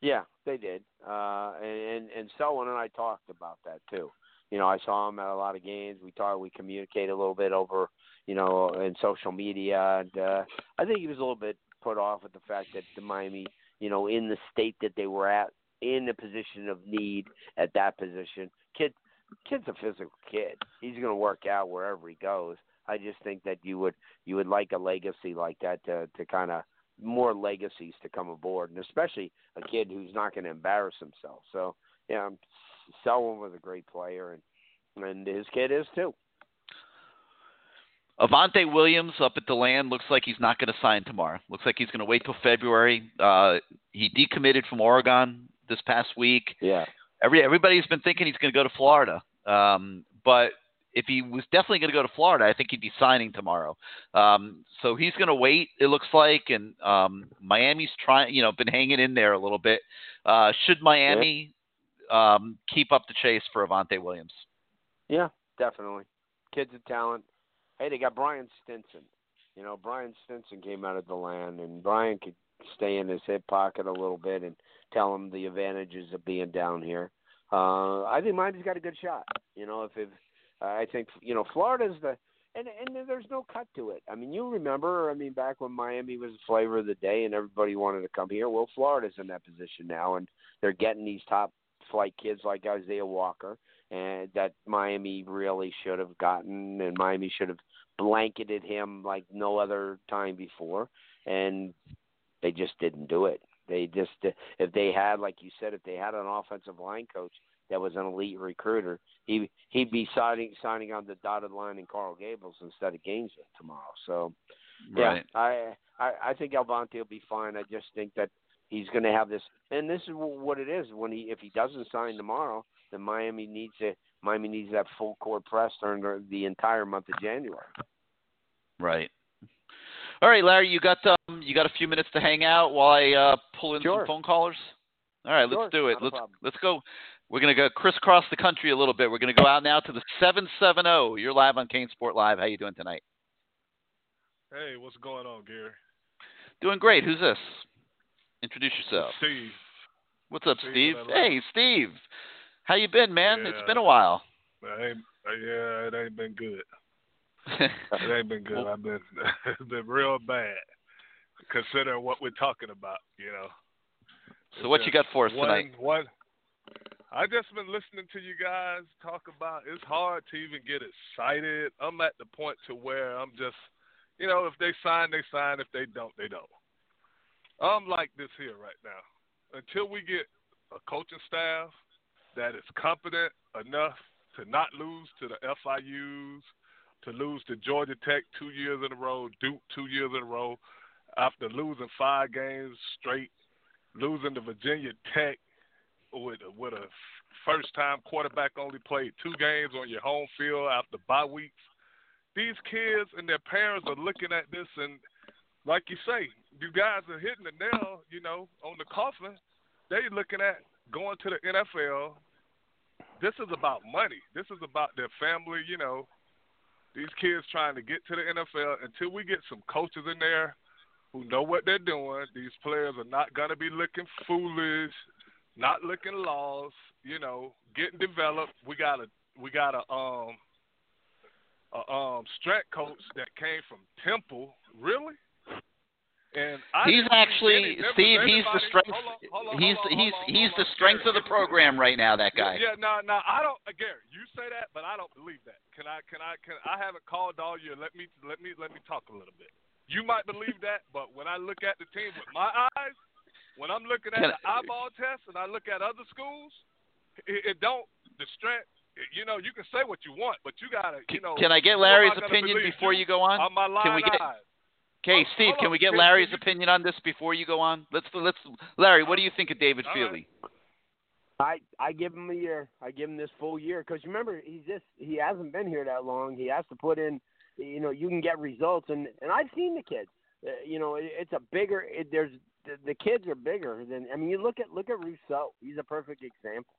Yeah, they did. Uh, and and Selwyn and I talked about that too. You know, I saw him at a lot of games. We talked, we communicated a little bit over, you know, in social media, and uh, I think he was a little bit put off with the fact that the Miami, you know, in the state that they were at, in a position of need at that position. Kid, kid's a physical kid. He's going to work out wherever he goes. I just think that you would you would like a legacy like that to to kind of more legacies to come aboard, and especially a kid who's not going to embarrass himself. So yeah, Selwyn was a great player, and and his kid is too. Avantae Williams up at the land looks like he's not going to sign tomorrow. Looks like he's going to wait till February. Uh, he decommitted from Oregon this past week. Yeah. Every everybody's been thinking he's going to go to Florida, um, but if he was definitely going to go to Florida, I think he'd be signing tomorrow. Um, so he's going to wait. It looks like, and um, Miami's trying, you know, been hanging in there a little bit. Uh, should Miami um, keep up the chase for Avantae Williams? Yeah, definitely. Kid's a talent. Hey, they got Brian Stinson. You know, Brian Stinson came out of the land, and Brian could stay in his hip pocket a little bit and tell him the advantages of being down here. Uh, I think Miami's got a good shot. You know, if if I think you know Florida's the and and there's no cut to it. I mean, you remember, I mean, back when Miami was the flavor of the day and everybody wanted to come here. Well, Florida's in that position now, and they're getting these top flight kids like Isaiah Walker, and that Miami really should have gotten, and Miami should have blanketed him like no other time before, and they just didn't do it. They just, if they had, like you said, if they had an offensive line coach that was an elite recruiter, he he'd be signing signing on the dotted line in Coral Gables instead of Gainesville tomorrow. So, yeah, right. I, I I think Avantae will be fine. I just think that he's going to have this, and this is what it is. When he if he doesn't sign tomorrow, then Miami needs to Miami needs that full court press during the entire month of January. Right. All right, Larry, you got um, you got a few minutes to hang out while I uh, pull in sure. some phone callers. All right, sure. let's do it. Not let's let's go. We're gonna go crisscross the country a little bit. We're gonna go out now to the seven seven zero. You're live on CaneSport Live. How you doing tonight? Hey, what's going on, Gary? Doing great. Who's this? Introduce yourself. Steve. What's up, Steve Steve? Hey, Steve. How you been, man? It's been a while. I ain't, uh, yeah, it ain't been good. It ain't been good. Well- I've been it's been real bad, considering what we're talking about. You know. so what you got for us one, tonight? One. I just been listening to you guys talk about. It's hard to even get excited. I'm at the point to where I'm just, you know, if they sign, they sign. If they don't, they don't. I'm like this here right now. Until we get a coaching staff that is competent enough to not lose to the FIU's, to lose to Georgia Tech two years in a row, Duke two years in a row, after losing five games straight, losing to Virginia Tech with with a first time quarterback only played two games on your home field after bye weeks. These kids and their parents are looking at this and like you say, you guys are hitting the nail, you know, on the coffin. They looking at going to the NFL. This is about money. This is about their family, you know. These kids trying to get to the NFL until we get some coaches in there who know what they're doing. These players are not going to be looking foolish, not looking lost, you know, getting developed. We got a we got a um a um strength coach that came from Temple, really? And I He's actually any Steve. He's the strength. hold on, hold on, He's hold on, he's he's the strength Gary, of the listen to me. program right now. That guy. Yeah, no, no, I don't. uh, Gary, you say that, but I don't believe that. Can I? Can I? Can I haven't called all year? Let me, let me, let me talk a little bit. You might believe that, but when I look at the team with my eyes, when I'm looking at Can the eyeball test and I look at other schools, it, it don't the strength. You know, you can say what you want, but you gotta, you know. Can I get Larry's opinion before you go on? On my Can we get- eyes. Okay, Hold- Steve, can we get Larry's can you- opinion on this before you go on? Let's let's Larry, what do you think of David All right. Feeley? I I give him a year. I give him this full year because remember he's just he hasn't been here that long. He has to put in. You know, you can get results, and and I've seen the kids. Uh, you know, it, it's a bigger. It, there's the, kids are bigger than. I mean, you look at look at Rousseau. He's a perfect example.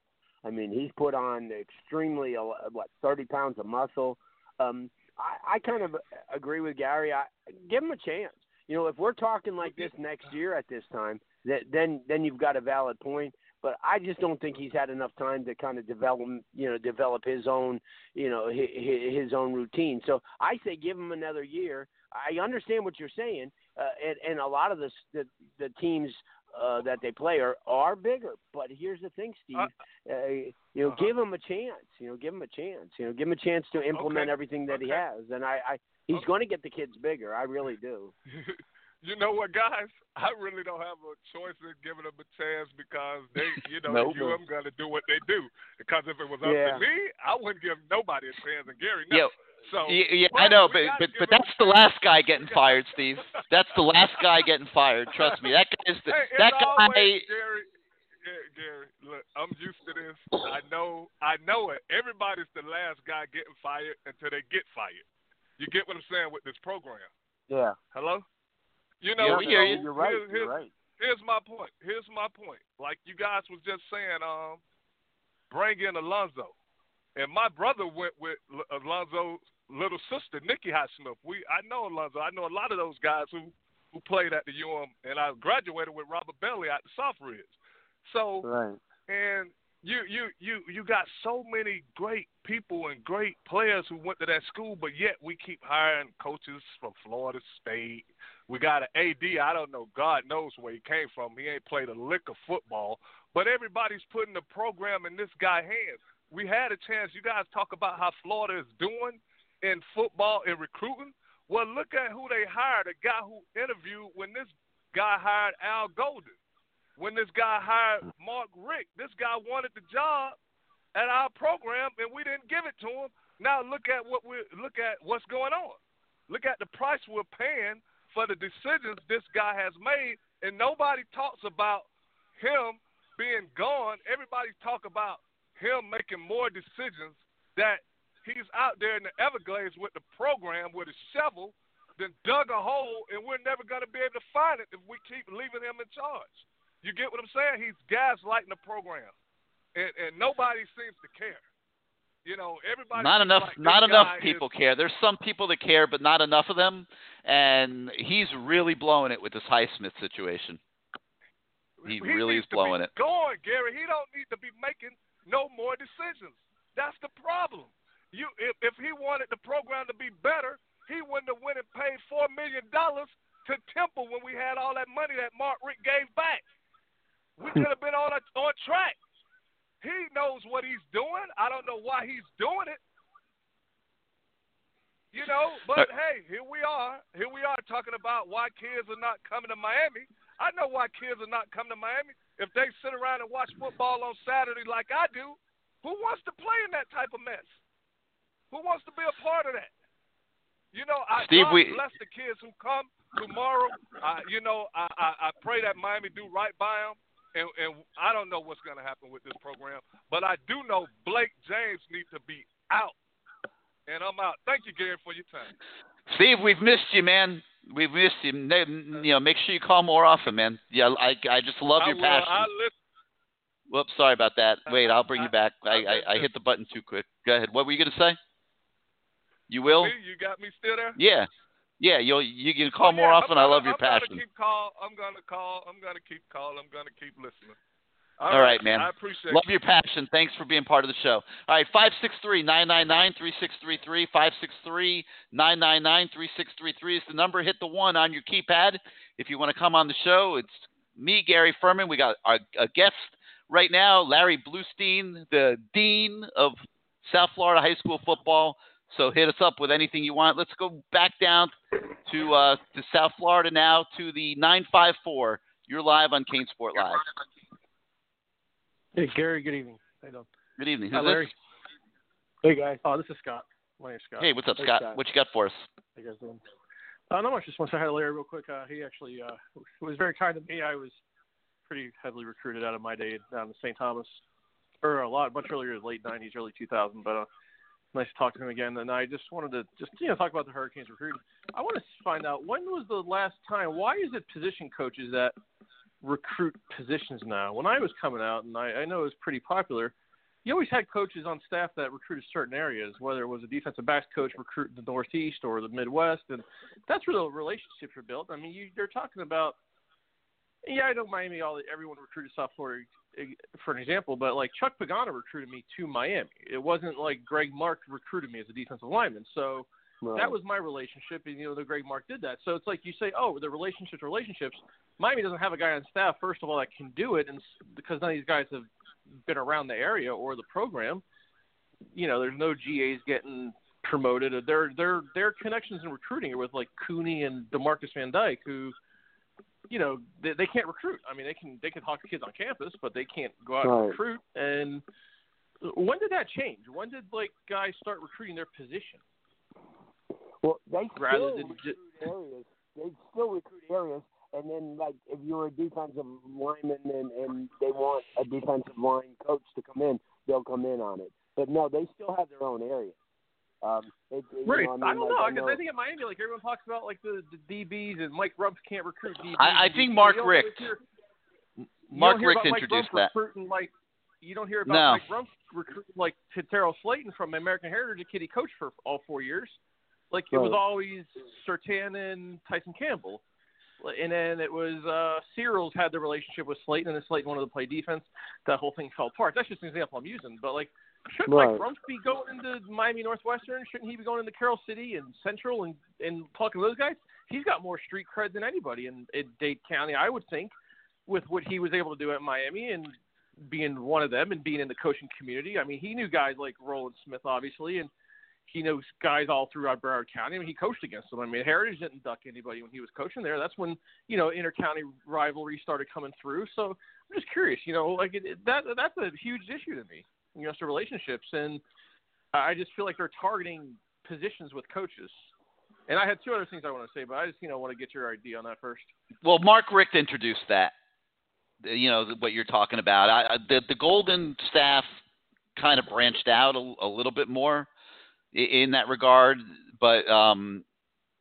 I mean, he's put on extremely what thirty pounds of muscle. Um, I, I kind of agree with Gary. I give him a chance. You know, if we're talking like this next year at this time, that then then you've got a valid point. But I just don't think he's had enough time to kind of develop, you know, develop his own, you know, his, his own routine. So I say give him another year. I understand what you're saying, uh, and, and a lot of the the, the teams uh, that they play are are bigger. But here's the thing, Steve. Uh, you know, uh-huh. give him a chance. You know, give him a chance. You know, give him a chance to implement Okay. everything that he has. And I, I he's Okay. going to get the kids bigger. I really do. you know what, guys? I really don't have a choice in giving them a chance because they, you know, Nope. the UM going to do what they do. Because if it was up Yeah. to me, I wouldn't give nobody a chance, and Gary Yeah, knows. So Yeah, yeah, but I know, but but but that's the last guy getting fired, Steve. That's the last guy getting fired. Trust me, that guy's the, Hey, it's that always, guy. Gary, yeah, Gary, look, I'm used to this. I know, I know it. Everybody's the last guy getting fired until they get fired. You get what I'm saying with this program? Yeah. Hello? You know, we hear so you. You're right. here's- You're right. here's my point. Here's my point. Like you guys was just saying, um, bring in Alonzo, and my brother went with Alonzo's little sister, Nikki Highsmith. We, I know Alonzo. I know a lot of those guys who who played at the UM, and I graduated with Robert Bailey at the Southridge. So Right. and you you you you got so many great people and great players who went to that school, but yet we keep hiring coaches from Florida State. We got an AD. I don't know. God knows where he came from. He ain't played a lick of football, but everybody's putting the program in this guy's hands. We had a chance. You guys talk about how Florida is doing in football and recruiting. Well, look at who they hired. A guy who interviewed when this guy hired Al Golden when this guy hired Mark Richt. This guy wanted the job at our program, and we didn't give it to him. Now look at what we look at what's going on. Look at the price we're paying for the decisions this guy has made, and nobody talks about him being gone. Everybody talk about him making more decisions that he's out there in the Everglades with the program with a shovel, then dug a hole, and we're never going to be able to find it if we keep leaving him in charge. You get what I'm saying? He's gaslighting the program, and and nobody seems to care. You know, everybody. Not enough. like Not enough guy is- people care. There's some people that care, but not enough of them. And he's really blowing it with this Highsmith situation. He really needs is blowing it. Going, Gary. He don't need to be making no more decisions. That's the problem. You, if if he wanted the program to be better, he wouldn't have went and paid four million dollars to Temple when we had all that money that Mark Richt gave back. We hmm. could have been on a, on track. He knows what he's doing. I don't know why he's doing it. You know, but uh, hey, here we are. Here we are talking about why kids are not coming to Miami. I know why kids are not coming to Miami. If they sit around and watch football on Saturday like I do, who wants to play in that type of mess? Who wants to be a part of that? You know, I Steve, we- bless the kids who come tomorrow. I, you know, I, I, I pray that Miami do right by them. And, and I don't know what's going to happen with this program, but I do know Blake James needs to be out. And I'm out. Thank you, Gary, for your time. Steve, we've missed you, man. We've missed you. You know, make sure you call more often, man. Yeah, I I just love I your will. passion. I listen. Whoops, sorry about that. Uh-huh. Wait, I'll bring I- you back. I, I I, hit the button too quick. Go ahead. What were you gonna say? You will? You got me still there? Yeah, yeah. You'll you can call Oh, more yeah, often. I'm I gonna, love your passion. I'm passion. Gonna keep call. I'm gonna call. I'm gonna keep call. I'm gonna keep listening. All right, man. I appreciate it. Love you. your passion. Thanks for being part of the show. All right, five six three nine nine nine three six three three five six three nine nine nine three six three three is the number. Hit the one on your keypad if you want to come on the show. It's me, Gary Ferman. We got our a guest right now, Larry Blustein, the dean of South Florida high school football. So hit us up with anything you want. Let's go back down to uh, to South Florida now to the nine five four. You're live on CaneSport Live. Hey, Gary. Good evening. How you doing? Good evening. Hi, Who's this? Larry. Hey, guys. Oh, this is Scott. My name's Scott. Hey, what's up, Hey, Scott? What you got for us? How you guys doing? Uh, not much. Just want to say hi to Larry real quick. Uh, he actually uh, was very kind to me. I was pretty heavily recruited out of my day down in St. Thomas, or a lot, much earlier, late '90s, early 2000. But uh, nice to talk to him again. And I just wanted to just you know talk about the Hurricanes recruiting. I want to find out when was the last time? Why is it position coaches that recruit positions now? When I was coming out, and I, I know it was pretty popular. you always had coaches on staff that recruited certain areas, whether it was a defensive backs coach recruiting the Northeast or the Midwest, and that's where the relationships are built. I mean, you, you're talking about. Yeah, I know Miami. All everyone recruited South Florida eh, for an example, but like Chuck Pagano recruited me to Miami. It wasn't like Greg Mark recruited me as a defensive lineman. So right. that was my relationship, and you know the Greg Mark did that. So it's like you say, oh, the relationships, relationships. Miami doesn't have a guy on staff, first of all, that can do it, and because none of these guys have been around the area or the program, you know, there's no GAs getting promoted. Their their their connections in recruiting are with like Cooney and Demarcus Van Dyke, who you know they, they can't recruit. I mean, they can they can talk to kids on campus, but they can't go out right. and recruit. And when did that change? When did like guys start recruiting their position? Well, they still recruit just... areas. They still recruit areas, and then like if you're a defensive lineman and and they want a defensive line coach to come in, they'll come in on it. But no, they still have their own area. Um, it, right. Know, I, mean, I don't like, know because I, I, think at Miami, like everyone talks about, like the, the DBs and Mike Rumph can't recruit DBs. I, I think Mark Richt. Mark Richt introduced Mike that. Like you don't hear about no. Mike Rumph recruiting like Terrell Slayton from American Heritage, a kid he coached for all four years. Like it right. was always Surtain and Tyson Campbell. And then it was uh Searles had the relationship with Slayton, and then Slayton wanted to play defense. That whole thing fell apart. That's just an example I'm using. But like Shouldn't right. Mike Rumph be going into Miami Northwestern? Shouldn't he be going into Carroll City and Central and and talking to those guys? He's got more street cred than anybody in, in Dade County, I would think, with what he was able to do at Miami and being one of them and being in the coaching community. I mean, he knew guys like Roland Smith, obviously, and he knows guys all throughout Broward County. I mean, he coached against them. I mean, Heritage didn't duck anybody when he was coaching there. That's when you know inter-county rivalry started coming through. So I'm just curious, you know, like it, it, that that's a huge issue to me you know, to relationships, and I just feel like they're targeting positions with coaches. And I had two other things I want to say, but I just you know want to get your idea on that first. Well, Mark Richt introduced that. You know what you're talking about. I, the the Golden staff kind of branched out a, a little bit more in, that regard, but um,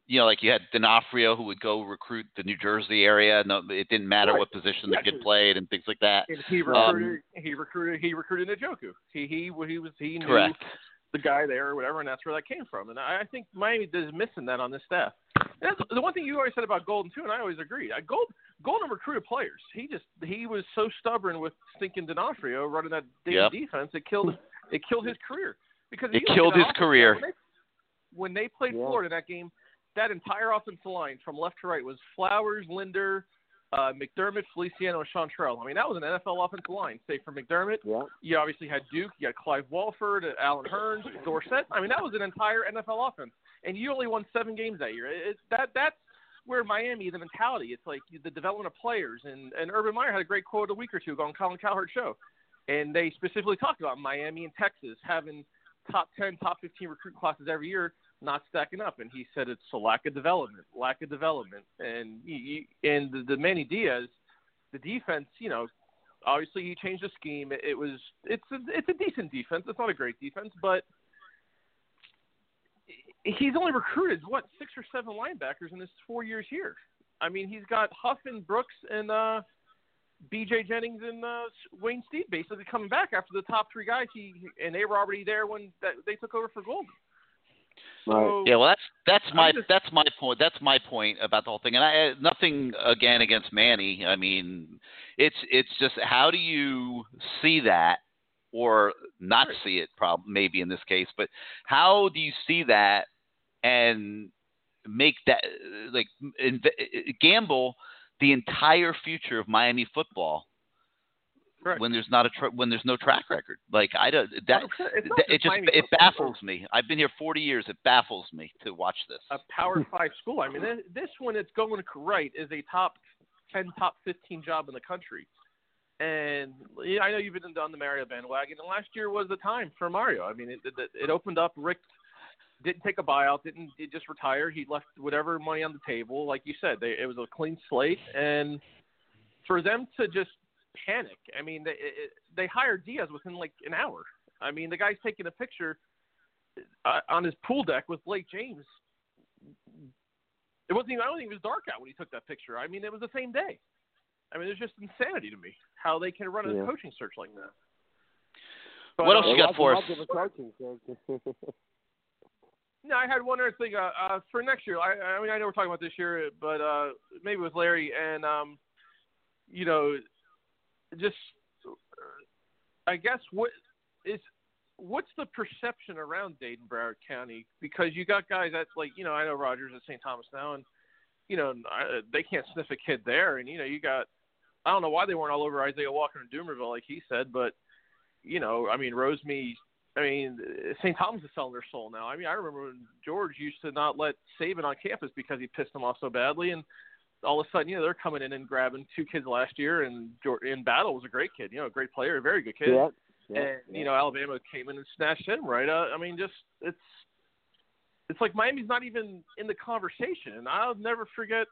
you know, like you had D'Onofrio who would go recruit the New Jersey area. No, it didn't matter right. what position the kid played and things like that. And he recruited. Um, he recruited. He recruited Njoku. He he he was he knew correct. the guy there or whatever, and that's where that came from. And I, I think Miami is missing that on this staff. And that's the one thing you always said about Golden too, and I always agreed. I, Gold Golden recruited players. He just he was so stubborn with stinking D'Onofrio running that yep. defense. It killed it killed his career because it killed his career. When they, when they played yeah. Florida that game that entire offensive line from left to right was Flowers, Linder, uh, McDermott, Feliciano, and Chantrell. I mean, that was an NFL offensive line. Say for McDermott, yeah. you obviously had Duke, you had Clive Walford, Allen Hurns, Dorsett. I mean, that was an entire NFL offense, and you only won seven games that year. It's that that's where Miami, the mentality. It's like the development of players, and and Urban Meyer had a great quote a week or two ago on Colin Cowherd's show, and they specifically talked about Miami and Texas having top ten, top fifteen recruit classes every year not stacking up, and he said it's a lack of development, lack of development, and he, and the, the Manny Diaz, the defense, you know, obviously he changed the scheme. It, it was it's a, it's a decent defense. It's not a great defense, but he's only recruited what six or seven linebackers in his four years here. I mean, he's got Huff and Brooks and uh, B.J. Jennings and uh, Wayne Steed basically coming back after the top three guys. He and they were already there when that, they took over for Golden. So, yeah, well, that's that's my just, that's my point. That's my point about the whole thing. And I uh, nothing again against Manny. I mean, it's it's just how do you see that or not see it? Probably maybe in this case, but how do you see that and make that uh, like inv- uh, gamble the entire future of Miami football Correct. when there's not a tra- when there's no track record. Like I don't that it's not it just Miami it football. baffles me. I've been here 40 years. It baffles me to watch this. a Power Five school. I mean, this, one it's going right is a top ten, top fifteen job in the country. And I know you've been on the Mario bandwagon, and last year was the time for Mario. I mean, it it, it opened up. Richt didn't take a buyout, didn't he just retire. He left whatever money on the table. Like you said, they, it was a clean slate, and for them to just panic. I mean, they it, they hired Diaz within like an hour. I mean, the guy's taking a picture uh, on his pool deck with Blake James. It wasn't even. I don't think it was dark out when he took that picture. I mean, it was the same day. I mean, it's just insanity to me how they can run a Yeah. coaching search like that. But, what else uh, you got for us? Much of a coaching search. No, I had one other thing uh, uh, for next year. I, I mean, I know we're talking about this year, but uh, maybe with Larry and um, you know, just I guess what is what's the perception around Dayton Broward County? Because you got guys that's like you know I know Rogers at St. Thomas now, and you know I, they can't sniff a kid there, and you know you got I don't know why they weren't all over Isaiah Walker and Doomerville like he said, but you know I mean Rosemy. I mean, St. Thomas is selling their soul now. I mean, I remember when George used to not let Saban on campus because he pissed him off so badly, and all of a sudden, you know, they're coming in and grabbing two kids last year, and in battle was a great kid, you know, a great player, a very good kid. Yeah. Yeah, and yeah. you know, Alabama came in and snatched him right. Uh, I mean, just it's it's like Miami's not even in the conversation, and I'll never forget.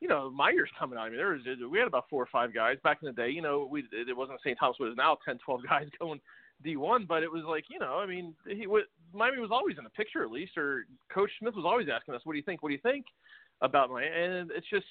You know, my years coming out. I mean, there was we had about four or five guys back in the day. You know, we it wasn't St. Thomas, but it was now 10, 12 guys going D1. But it was like, you know, I mean, he was, Miami was always in the picture at least, or Coach Smith was always asking us, "What do you think? What do you think about Miami?" And it's just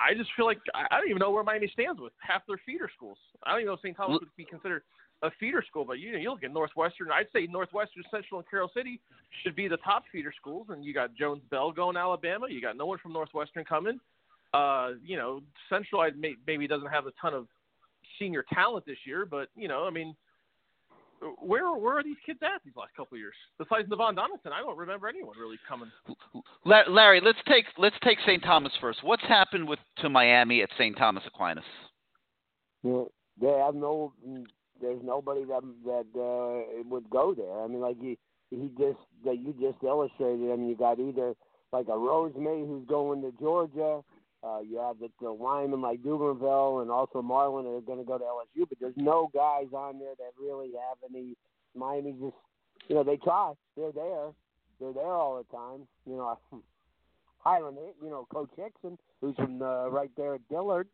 I- just feel like I don't even know where Miami stands with half their feeder schools. I don't even know if St. Thomas would be considered a feeder school, but you know, you look at Northwestern. I'd say Northwestern, Central, and Carroll City should be the top feeder schools. And you got Jones Bell going to Alabama. You got no one from Northwestern coming. Uh, you know, Central I may, maybe doesn't have a ton of senior talent this year, but you know, I mean, where where are these kids at these last couple of years? Besides Devon Donaldson, I don't remember anyone really coming. La- Larry, let's take let's take St. Thomas first. What's happened with to Miami at St. Thomas Aquinas? Yeah, they have no. There's nobody that that uh, would go there. I mean, like he he just that you just illustrated. I mean, you got either like a Rosemy who's going to Georgia. Uh, you have the, the linemen like Duberville and also Marlon are going to go to LSU, but there's no guys on there that really have any. Miami just, you know, they try. They're there. They're there all the time. You know, Highland, you know, Coach Hickson, who's from uh, right there at Dillard,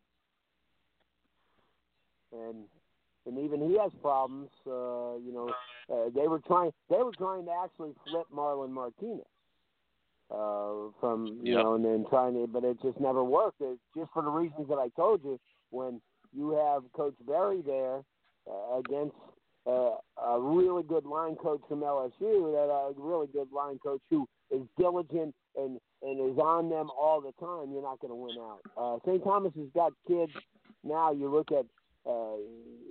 and and even he has problems. Uh, you know, uh, they were trying. They were trying to actually flip Marlon Martinez uh, from you Yep. know, and then trying to, but it just never worked. It's just for the reasons that I told you. When you have Coach Berry there uh, against uh, a really good line coach from LSU, that a really good line coach who is diligent and and is on them all the time, you're not going to win out. Uh, St. Thomas has got kids now. You look at, uh,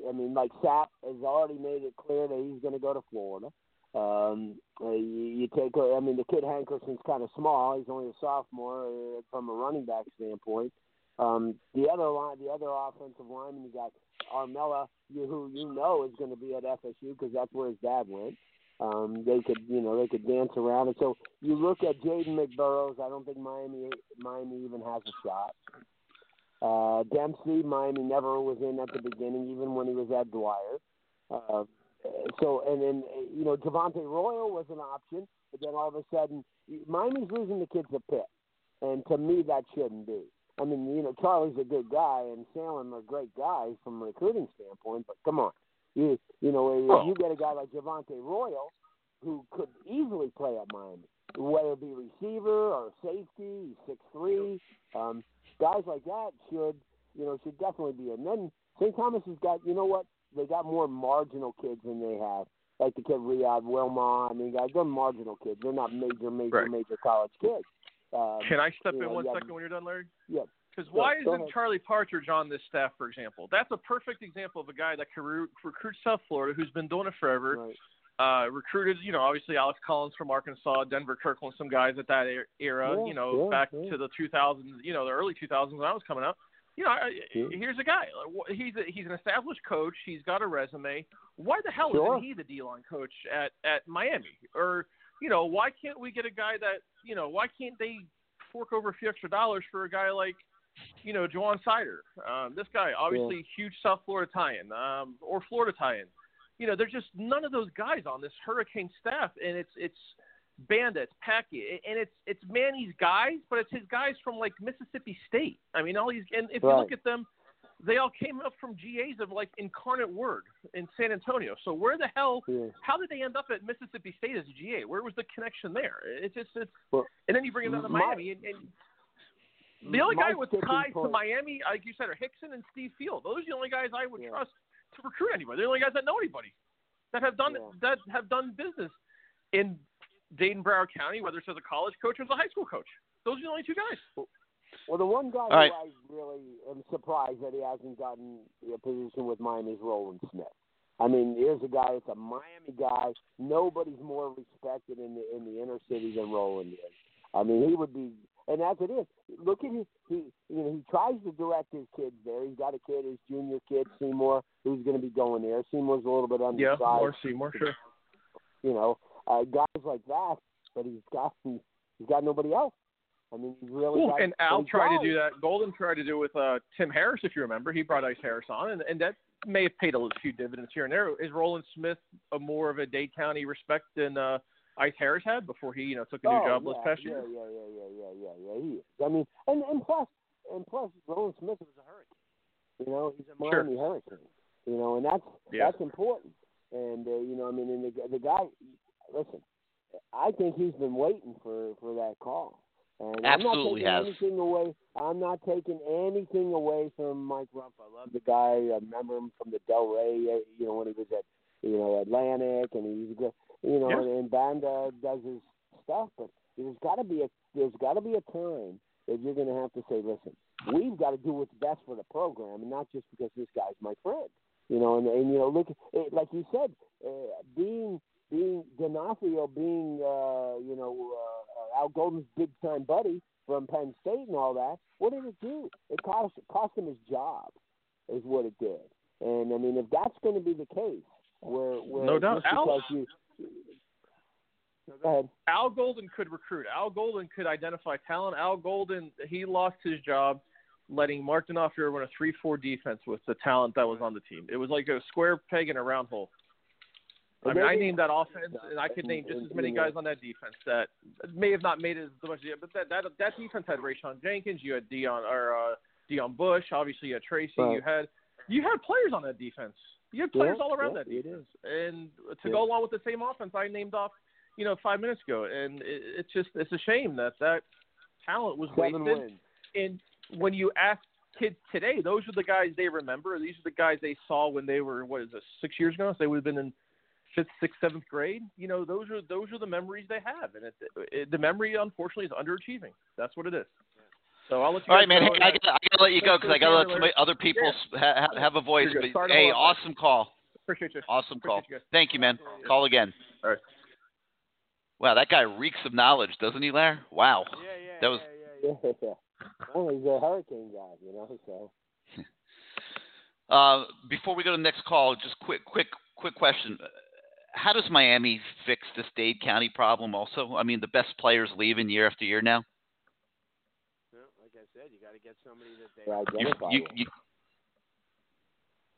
I mean, like Sapp has already made it clear that he's going to go to Florida. Um, uh, you, you take, I mean, the kid Hankerson's kind of small. He's only a sophomore uh, from a running back standpoint. Um, the other line, the other offensive lineman, you got Armella, you, who you know is going to be at FSU because that's where his dad went. Um, they could, you know, they could dance around it. So you look at Jaden McBurrows. I don't think Miami, Miami even has a shot. Uh, Dempsey, Miami never was in at the beginning, even when he was at Dwyer. Uh, so, and then you know, Javante Royal was an option, but then all of a sudden, Miami's losing the kids to Pitt, and to me, that shouldn't be. I mean, you know, Charlie's a good guy, and Salem are great guys from a recruiting standpoint, but come on, you you know, if you get a guy like Javante Royal, who could easily play at Miami, whether it be receiver or safety, six three. Um, guys like that should you know should definitely be. And then St. Thomas has got you know what they got more marginal kids than they have. Like the kid Riyadh Wilmot, I mean, guys, they're marginal kids. They're not major, major, Right. major college kids. Um, Can I step in know, one you second when you're done, Larry? Yeah. Because why go isn't. Charlie Partridge on this staff, for example? That's a perfect example of a guy that can re- recruit South Florida, who's been doing it forever. Right. Uh, recruited, you know, obviously Alex Collins from Arkansas, Denver Kirkland, some guys at that er- era, Yeah, you know, yeah, back yeah. to the 2000s, you know, the early 2000s when I was coming up. You know, Yeah. here's a guy. He's a, he's an established coach. He's got a resume. Why the hell Sure. isn't he the D line coach at at Miami? Or you know, why can't we get a guy that you know? Why can't they fork over a few extra dollars for a guy like you know Jawan Sider? Um, this guy, obviously, huge South Florida tie-in um, or Florida tie-in. You know, there's just none of those guys on this Hurricane staff, and it's it's Bandits, Packy, and it's it's Manny's guys, but it's his guys from like Mississippi State. I mean, all these, and if you look at them, they all came up from GAs of like Incarnate Word in San Antonio. So where the hell? Yeah. How did they end up at Mississippi State as a GA? Where was the connection there? It's just it's, Well, and then you bring them down to Miami, and, and the only guy with ties to Miami, like you said, are Hickson and Steve Field. Those are the only guys I would Yeah. trust to recruit anybody. They're the only guys that know anybody that have done Yeah. that have done business in Dayton Broward County, whether it's as a college coach or as a high school coach. Those are the only two guys. Well, the one guy right. who I really am surprised that he hasn't gotten a position with Miami is Roland Smith. I mean, here's a guy that's a Miami guy. Nobody's more respected in the in the inner city than Roland is. I mean, he would be, and as it is, look at his. He, you know, he tries to direct his kids there. He's got a kid, his junior kid, Seymour, who's going to be going there. Seymour's a little bit Yeah, undersized. more Seymour, sure. You know, uh, guys like that, but he's got he's got nobody else. I mean, he's really. Well, got, and Al tried to do that. Golden tried to do it with uh, Tim Harris, if you remember. He brought Ice Harris on, and, and that may have paid a few dividends here and there. Is Roland Smith a more of a Dade County respect than uh, Ice Harris had before he, you know, took a new oh, job yeah, this past yeah, year? Yeah, yeah, yeah, yeah, yeah, yeah. He is. I mean, and and plus, and plus, Roland Smith was a hurricane. You know, he's a Sure. Miami Hurricane. You know, and that's Yeah. that's important. And uh, you know, I mean, and the the guy, listen, I think he's been waiting for for that call. And Absolutely I'm not has. taking anything away. I'm not taking anything away from Mike Rumph. I love the guy. I remember him from the Del Rey. uh, You know, when he was at you know Atlantic, and he's good. You know, Yeah. and, and Banda does his stuff. But there's got to be a there's got to be a time that you're going to have to say, listen, we've got to do what's best for the program, and not just because this guy's my friend. You know, and, and you know, look, it, like you said, uh, being being D'Onofrio, being uh, you know uh, Al Golden's big time buddy from Penn State and all that. What did it do? It cost cost him his job, is what it did. And I mean, if that's going to be the case, where where No doubt. just Al- you No, go ahead. Al Golden could recruit. Al Golden could identify talent. Al Golden, he lost his job letting Mark D'Onofrio run a 3-4 defense with the talent that was on the team. It was like a square peg in a round hole. I mean, I named that offense, and I could name just as many guys on that defense that may have not made it as much. As but that that that defense had Rayshawn Jenkins, you had Dion or uh, Deon Bush, obviously you had Tracy, Right. you had you had players on that defense. You had players Yeah, all around yeah, that defense, is. and to Yeah. go along with the same offense I named off, you know, five minutes ago, and it, it's just it's a shame that that talent was Seven wasted. wins. And when you ask kids today, those are the guys they remember. These are the guys they saw when they were what is this six years ago? So they would have been in fifth, sixth, seventh grade. You know, those are those are the memories they have, and it, it, the memory unfortunately is underachieving. That's what it is. So I'll let you. All guys man. go Hey, I gotta, I gotta let you go because I gotta let somebody, other people Yeah. ha- ha- have a voice. But hey, hold on. awesome call. Appreciate you. Awesome call. You. Thank you, man. Call again. All right. Wow, that guy reeks of knowledge, doesn't he, Lair? Wow. Yeah, yeah. That was Yeah, yeah. Well, he's a hurricane guy, you know. So Uh, before we go to the next call, just quick, quick, quick question. How does Miami fix this Dade County problem? Also, I mean, the best players leaving year after year now. like I said, you got to get somebody that they they You, identify you, with. you,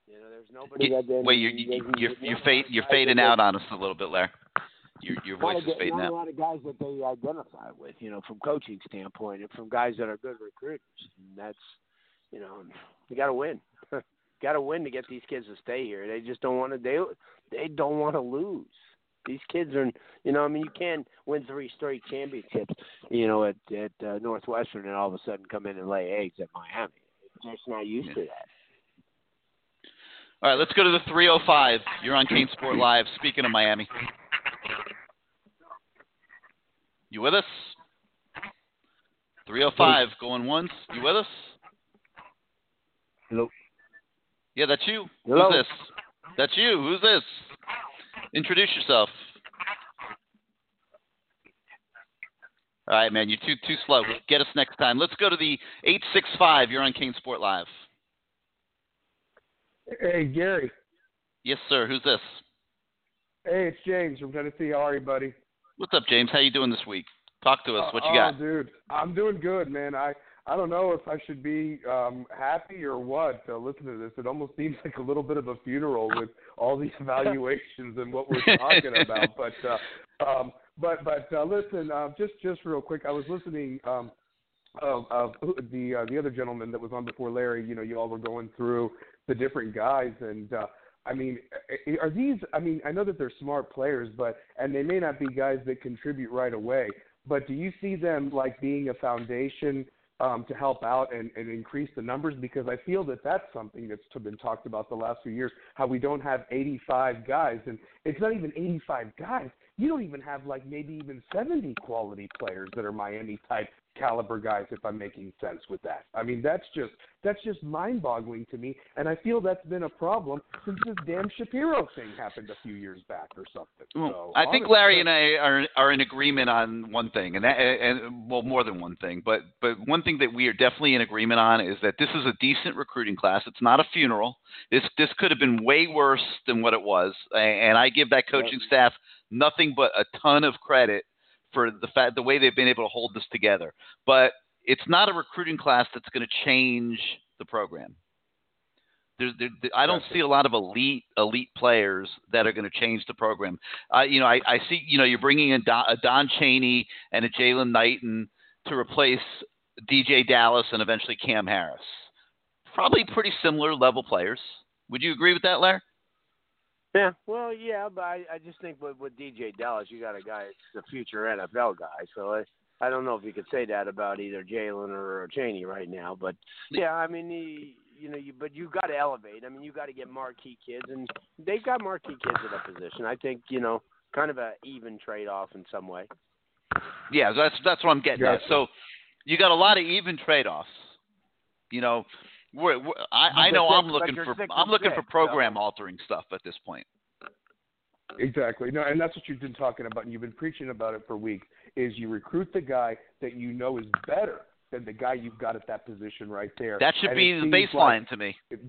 You know, there's nobody. you, that wait, you're, you, you're you're, fade, you're fading out on us a little bit, Lair. Your, your Not voice a, is good- fading not a lot of guys that they identify with, you know, from coaching standpoint, and from guys that are good recruiters. And that's, you know, you got to win. got to win to get these kids to stay here. They just don't want to. They they don't want to lose. These kids are, you know, I mean, you can't win three straight championships, you know, at at uh, Northwestern, and all of a sudden come in and lay eggs at Miami. They're just not used to that. All right, let's go to the 305. You're on CaneSport Live. Speaking of Miami, you with us? 305 going once. You with us? Hello. Yeah, that's you. Hello. Who's this? That's you. Who's this? Introduce yourself. All right, man. You're too too slow. Get us next time. Let's go to the 865. You're on CaneSport Live. Hey, Gary. Yes, sir. Who's this? Hey, it's James from Tennessee. How are you, buddy? What's up, James? How you doing this week? Talk to us. What you uh, oh, got? dude? I'm doing good, man. I I don't know if I should be um happy or what to listen to this. It almost seems like a little bit of a funeral with all the evaluations and what we're talking about. But uh, um, but but uh, listen, uh, just just real quick, I was listening um of, of the uh, the other gentleman that was on before Larry. You know, you all were going through the different guys and. uh I mean, are these? I mean, I know that they're smart players, but and they may not be guys that contribute right away. But do you see them like being a foundation um, to help out and, and increase the numbers because I feel that that's something that's been talked about the last few years. How we don't have 85 guys, and it's not even 85 guys. You don't even have like maybe even 70 quality players that are Miami type caliber guys if I'm making sense with that. I mean that's just that's just mind boggling to me and I feel that's been a problem since this damn Shapiro thing happened a few years back or something. Well, so, I think Larry and I are are in agreement on one thing and that, and well more than one thing, but but one thing that we are definitely in agreement on is that this is a decent recruiting class. It's not a funeral. This this could have been way worse than what it was and I give that coaching staff nothing but a ton of credit for the fact the way they've been able to hold this together. But it's not a recruiting class that's going to change the program. There's, there, I don't see a lot of elite elite players that are going to change the program. Uh, you know, I, I see you know you're bringing in Don, a Don Chaney and a Jaylan Knighton to replace DJ Dallas and eventually Cam Harris. Probably pretty similar level players. Would you agree with that, Larry? Yeah, well, yeah, but I, I just think with, with DJ Dallas, you got a guy that's a future NFL guy. So I, I don't know if you could say that about either Jaylan or or Chaney right now. But yeah, I mean, he, you know, you but you got to elevate. I mean, you got to get marquee kids, and they've got marquee kids at a position. I think you know, kind of a even trade off in some way. Yeah, that's that's what I'm getting at. So you got a lot of even trade offs. You know, we're, we're, I, I know I'm looking for I'm looking for program altering stuff at this point. Exactly. No, and that's what you've been talking about, and you've been preaching about it for weeks. Is you recruit the guy that you know is better than the guy you've got at that position right there. That should and be the baseline like to me. It,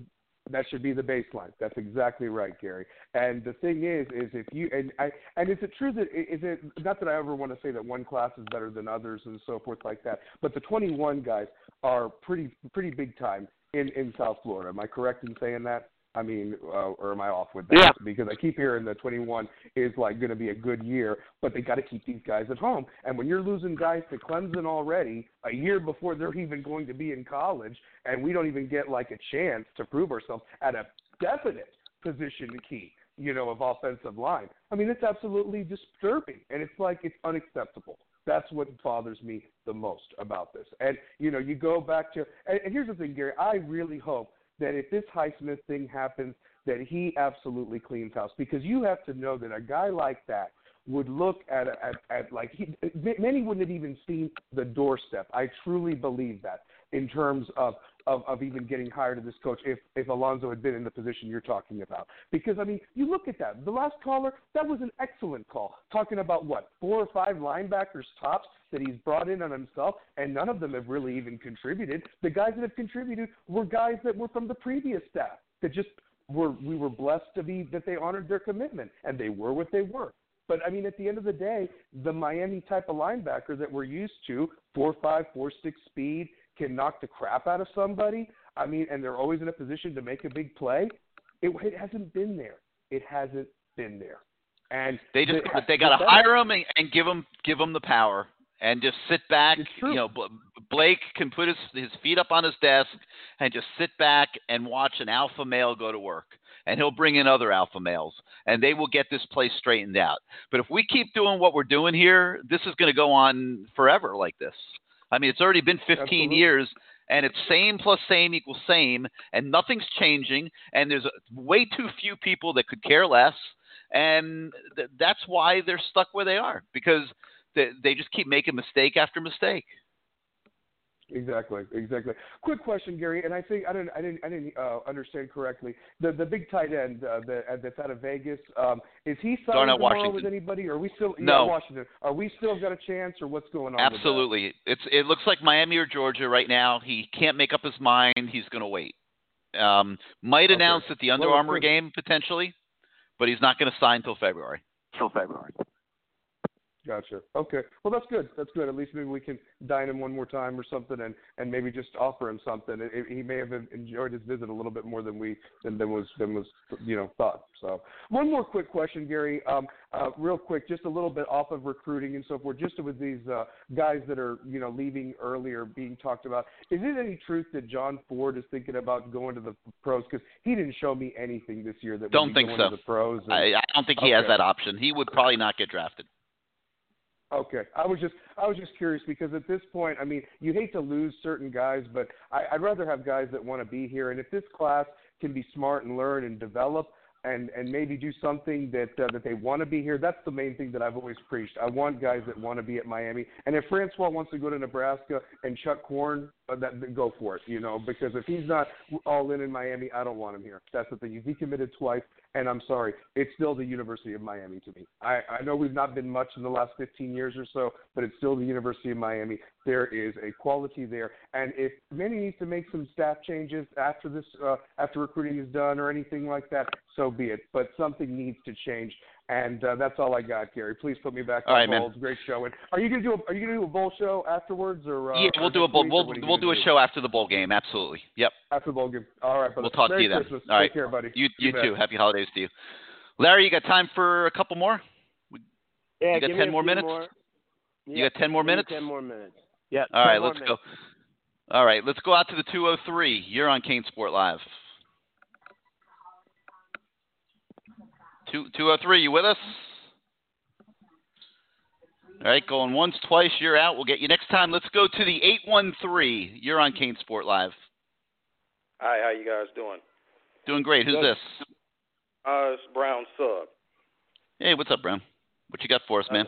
that should be the baseline. That's exactly right, Gary. And the thing is, is if you and I and is it true that is it not that I ever want to say that one class is better than others and so forth like that, but the 21 guys are pretty pretty big time in in South Florida. Am I correct in saying that? I mean, uh, or am I off with that? Yeah. Because I keep hearing that 21 is like going to be a good year, but they got to keep these guys at home. And when you're losing guys to Clemson already a year before they're even going to be in college, and we don't even get like a chance to prove ourselves at a definite position key, you know, of offensive line. I mean, it's absolutely disturbing, and it's like it's unacceptable. That's what bothers me the most about this. And you know, you go back to and, and here's the thing, Gary. I really hope that if this Highsmith thing happens, that he absolutely cleans house because you have to know that a guy like that would look at at, at like he, many wouldn't have even seen the doorstep. I truly believe that in terms of of, of even getting hired as this coach if if Alonzo had been in the position you're talking about. Because I mean, you look at that. The last caller, that was an excellent call, talking about what four or five linebackers tops that he's brought in on himself, and none of them have really even contributed. The guys that have contributed were guys that were from the previous staff that just were we were blessed to be that they honored their commitment and they were what they were. But I mean, at the end of the day, the Miami type of linebacker that we're used to, four five, four six speed, can knock the crap out of somebody. I mean, and they're always in a position to make a big play. It, it hasn't been there. It hasn't been there. And they just the, they got to hire him and, and give him give him the power and just sit back. You know, Blake can put his his feet up on his desk and just sit back and watch an alpha male go to work. And he'll bring in other alpha males, and they will get this place straightened out. But if we keep doing what we're doing here, this is going to go on forever like this. I mean, it's already been 15 Absolutely. years, and it's same plus same equals same, and nothing's changing, and there's way too few people that could care less, and th- that's why they're stuck where they are because they, they just keep making mistake after mistake. Exactly, exactly. Quick question, Gary, and I think I didn't, I didn't, I didn't uh, understand correctly. The the big tight end uh, the, uh, that's out of Vegas, um, is he signed tomorrow with anybody? Or are we still No. yeah, Washington? Are we still got a chance, or what's going on? Absolutely, it's it looks like Miami or Georgia right now. He can't make up his mind. He's going to wait. Um, might Okay. announce at the Under Well, Armour game potentially, but he's not going to sign till February. Till February. Gotcha. Okay. Well, that's good. That's good. At least maybe we can dine him one more time or something, and and maybe just offer him something. It, it- he may have enjoyed his visit a little bit more than we than, than was than was you know thought. So one more quick question, Gary. Um, uh, real quick, just a little bit off of recruiting and so forth. Just with these uh, guys that are you know leaving earlier, being talked about. Is it any truth that John Ford is thinking about going to the pros? Because he didn't show me anything this year that would Don't be think going so. to the pros. and- I, I don't think he has that option. He would probably not get drafted. Okay, I was just I was just curious because at this point, I mean, you hate to lose certain guys, but I, I'd rather have guys that want to be here. And if this class can be smart and learn and develop, and and maybe do something that uh, that they want to be here. That's the main thing that I've always preached. I want guys that want to be at Miami. And if Francois wants to go to Nebraska and chuck corn, uh, that go for it. You know, because if he's not all in in Miami, I don't want him here. That's the thing. He committed twice, and I'm sorry, it's still the University of Miami to me. I I know we've not been much in the last 15 years or so, but it's still the University of Miami. There is a quality there, and if Manny needs to make some staff changes after this, uh, after recruiting is done or anything like that, so be it. But something needs to change, and uh, that's all I got, Gary. Please put me back all on right, balls. Great show. And are you gonna do a, Are you gonna do a bowl show afterwards, or uh, yeah, we'll or do a next bowl. week, We'll or what are you we'll gonna do a show after the bowl game. Absolutely. Yep. after the bowl game. All right, brother. We'll talk Merry to you then. Christmas. All right. Take care, buddy. You you, bet. too. Happy holidays to you, Larry. You got time for a couple more? Yeah, You got 10 more minutes? More. You Yeah, got ten more minutes. Ten more minutes. Yeah. All 10 right, more let's minutes. go. All right, let's go out to the 203. You're on CaneSport Live. Two, 203, you with us? All right, going once, twice, you're out. We'll get you next time. Let's go to the 813. You're on CaneSport Live. Hi, how you guys doing? Doing great. Who's Good. this? Uh, it's Brown Sub. Hey, what's up, Brown? What you got for us, man?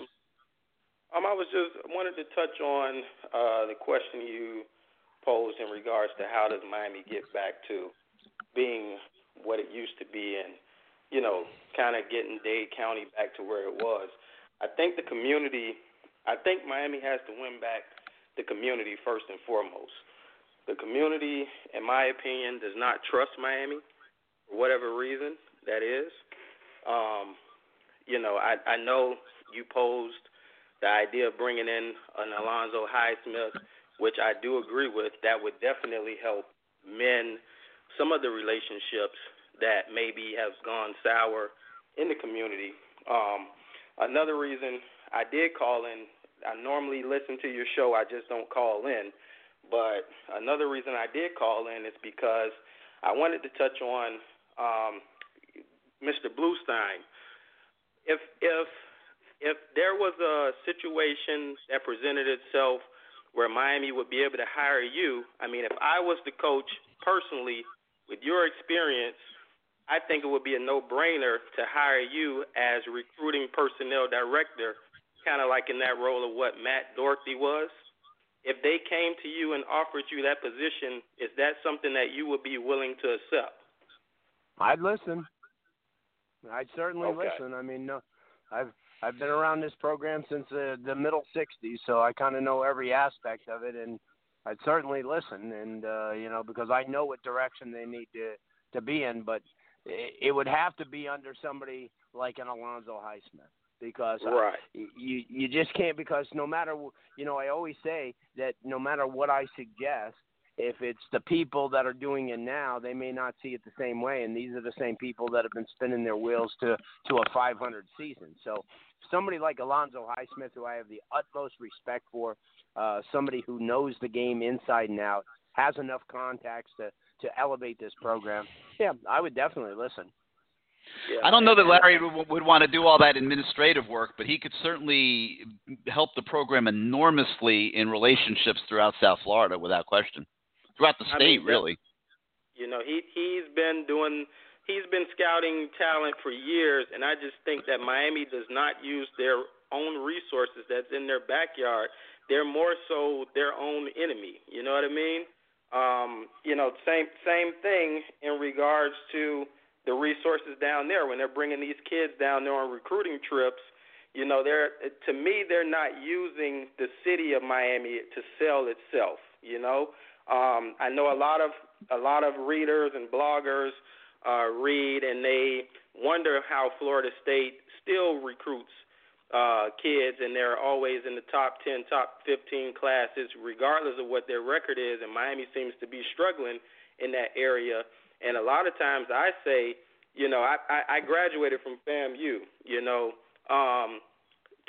Um, I was just wanted to touch on uh, the question you posed in regards to how does Miami get back to being what it used to be, and you know, kind of getting Dade County back to where it was. I think the community. I think Miami has to win back the community first and foremost. The community, in my opinion, does not trust Miami for whatever reason that is. Um, you know, I I know you posed the idea of bringing in an Alonzo Highsmith, which I do agree with. That would definitely help mend some of the relationships that maybe have gone sour in the community. Um, another reason I did call in, I normally listen to your show, I just don't call in. But another reason I did call in is because I wanted to touch on um, Mr. Blustein. If if if there was a situation that presented itself where Miami would be able to hire you, I mean, if I was the coach personally, with your experience, I think it would be a no-brainer to hire you as recruiting personnel director, kind of like in that role of what Matt Doherty was. If they came to you and offered you that position, is that something that you would be willing to accept? I'd listen. I'd certainly Okay. listen. I mean, no, I've I've been around this program since the the middle '60s, so I kind of know every aspect of it, and I'd certainly listen. And uh, you know, because I know what direction they need to to be in, but it, would have to be under somebody like an Alonzo Highsmith because uh, Right. you you just can't because no matter you know I always say that no matter what I suggest if it's the people that are doing it now they may not see it the same way and these are the same people that have been spinning their wheels to to a 500 season so somebody like Alonzo Highsmith who I have the utmost respect for uh somebody who knows the game inside and out has enough contacts to to elevate this program yeah I would definitely listen I don't know that Larry would, would want to do all that administrative work, but he could certainly help the program enormously in relationships throughout South Florida, without question. Throughout the I state, mean, really. You know, he he's been doing he's been scouting talent for years and I just think that Miami does not use their own resources that's in their backyard. They're more so their own enemy. You know what I mean? Um, you know, same same thing in regards to the resources down there when they're bringing these kids down there on recruiting trips. You know, they're to me they're not using the city of Miami to sell itself. You know, um, I know a lot of a lot of readers and bloggers uh, read and they wonder how Florida State still recruits uh, kids and they're always in the top 10, top 15 classes, regardless of what their record is. And Miami seems to be struggling in that area. And a lot of times I say, you know, I, I, graduated from FAMU. You know, um,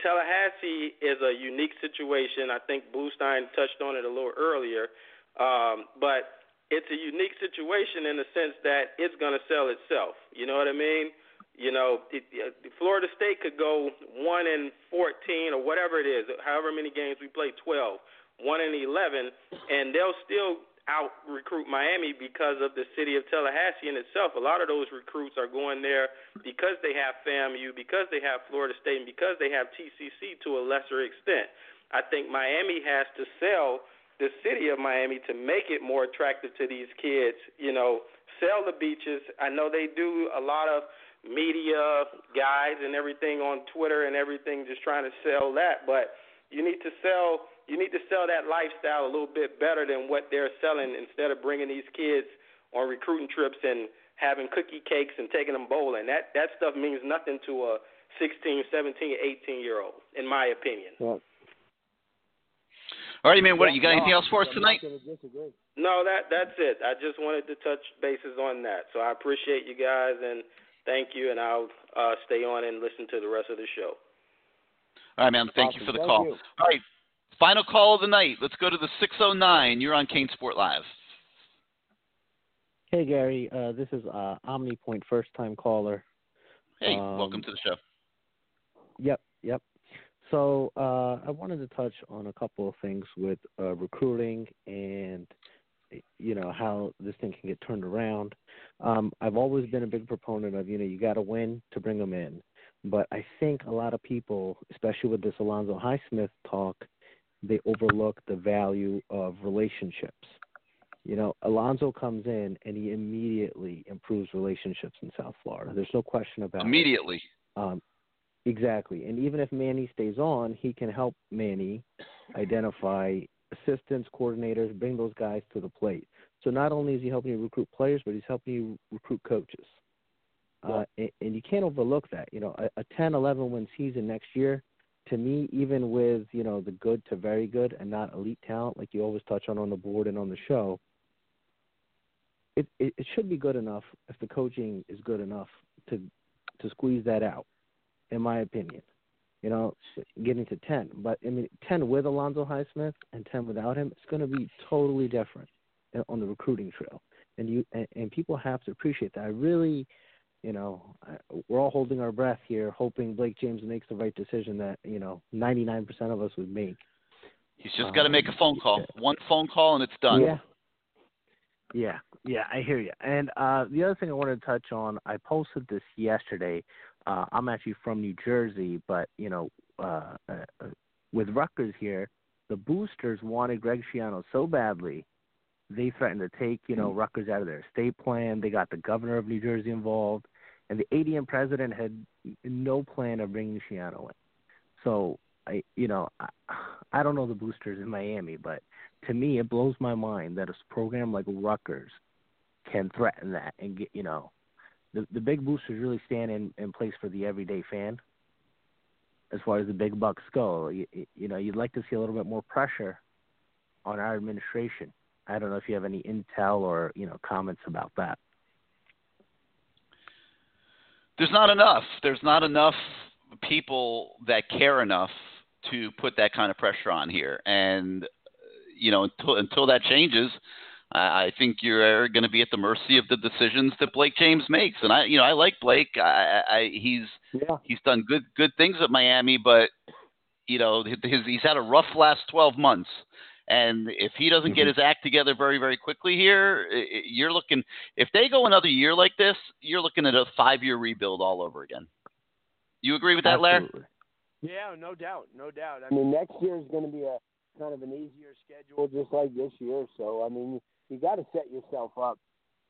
Tallahassee is a unique situation. I think Blustein touched on it a little earlier. Um, but it's a unique situation in the sense that it's going to sell itself. You know what I mean? You know, it, it, Florida State could go one and fourteen or whatever it is, however many games we play, twelve, one and eleven, and they'll still out recruit Miami because of the city of Tallahassee in itself. A lot of those recruits are going there because they have FAMU, because they have Florida State, and because they have TCC to a lesser extent. I think Miami has to sell the city of Miami to make it more attractive to these kids. You know, sell the beaches. I know they do a lot of media guys and everything on Twitter and everything just trying to sell that, but you need to sell you need to sell that lifestyle a little bit better than what they're selling instead of bringing these kids on recruiting trips and having cookie cakes and taking them bowling. That that stuff means nothing to a 16, 17, 18 year old in my opinion. Yeah. All right, man. What you got? Anything else for us tonight? No, that that's it. I just wanted to touch bases on that. So I appreciate you guys and thank you, and I'll uh, stay on and listen to the rest of the show. All right, man. Thank awesome. you for the thank call. You. All right, final call of the night. Let's go to the 609. You're on CaneSport Live. Hey, Gary. Uh, this is uh, OmniPoint, first time caller. Hey, um, welcome to the show. Yep, yep. So uh, I wanted to touch on a couple of things with uh, recruiting and you know how this thing can get turned around. Um, I've always been a big proponent of you know you got to win to bring them in, but I think a lot of people, especially with this Alonzo Highsmith talk, they overlook the value of relationships. You know, Alonzo comes in and he immediately improves relationships in South Florida. There's no question about immediately. it. Immediately. Um, Exactly. And even if Manny stays on, he can help Manny identify assistants, coordinators, bring those guys to the plate. So not only is he helping you recruit players, but he's helping you recruit coaches. Uh, and, and you can't overlook that. You know, a, a 10, 11 win season next year, to me, even with, you know, the good to very good and not elite talent like you always touch on on the board and on the show, it, it, it should be good enough if the coaching is good enough to to squeeze that out in my opinion. You know, getting to ten, but I mean, ten with Alonzo Highsmith and ten without him, it's going to be totally different on the recruiting trail. And you and, and people have to appreciate that. I really, you know, I, we're all holding our breath here, hoping Blake James makes the right decision that you know 99% of us would make. He's just um, got to make a phone call. One phone call and it's done. Yeah. Yeah, yeah, I hear you. And uh, the other thing I wanted to touch on, I posted this yesterday uh, I'm actually from New Jersey, but you know, uh, uh, with Rutgers here, the boosters wanted Greg Schiano so badly, they threatened to take you know Rutgers out of their state plan. They got the governor of New Jersey involved, and the ADM president had no plan of bringing Schiano in. So I, you know, I, I don't know the boosters in Miami, but to me, it blows my mind that a program like Rutgers can threaten that and get you know the the big boosters really stand in, in place for the everyday fan. As far as the big bucks go, you, you know, you'd like to see a little bit more pressure on our administration. I don't know if you have any intel or you know comments about that. There's not enough. There's not enough people that care enough to put that kind of pressure on here, and you know until until that changes, I think you're going to be at the mercy of the decisions that Blake James makes. And I, you know, I like Blake. I, I he's yeah. he's done good good things at Miami, but you know, his, he's had a rough last 12 months. And if he doesn't mm-hmm. get his act together very very quickly here, you're looking. If they go another year like this, you're looking at a five year rebuild all over again. You agree with that, Larry? Yeah, no doubt, no doubt. I mean, next year is going to be a kind of an easier schedule, just like this year. So, I mean, you got to set yourself up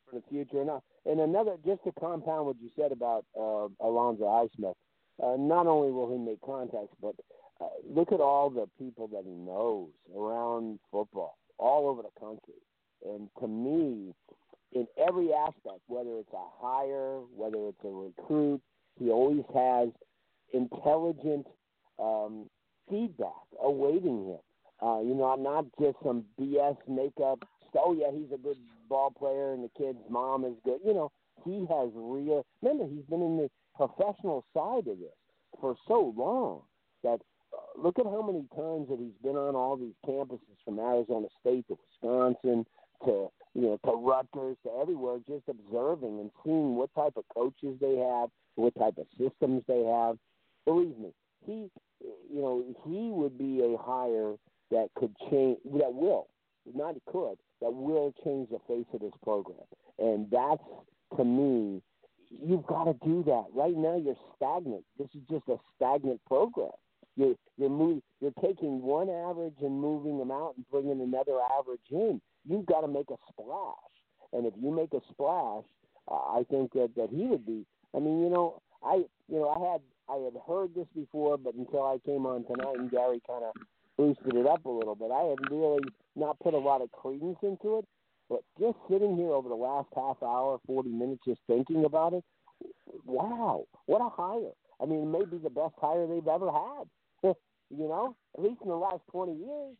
for the future. And, uh, and another, just to compound what you said about uh, Alonzo Highsmith, uh, not only will he make contacts, but uh, look at all the people that he knows around football, all over the country. And to me, in every aspect, whether it's a hire, whether it's a recruit, he always has intelligent um, feedback awaiting him. Uh, you know, I'm not just some BS makeup oh yeah, he's a good ball player and the kid's mom is good. You know, he has real. Remember, he's been in the professional side of this for so long that uh, look at how many times that he's been on all these campuses from Arizona State to Wisconsin to you know to Rutgers to everywhere, just observing and seeing what type of coaches they have, what type of systems they have. Believe me, he, you know, he would be a hire that could change, that will, not could, that will change the face of this program. And that's, to me, you've got to do that. Right now, you're stagnant. This is just a stagnant program. You're you're move, you're taking one average and moving them out and bringing another average in. You've got to make a splash. And if you make a splash, uh, I think that that he would be. I mean, you know, I you know I had I had heard this before, but until I came on tonight and Gary kind of boosted it up a little bit, I had really not put a lot of credence into it. But just sitting here over the last half hour, 40 minutes, just thinking about it, wow, what a hire. I mean, it may be the best hire they've ever had, you know, at least in the last 20 years.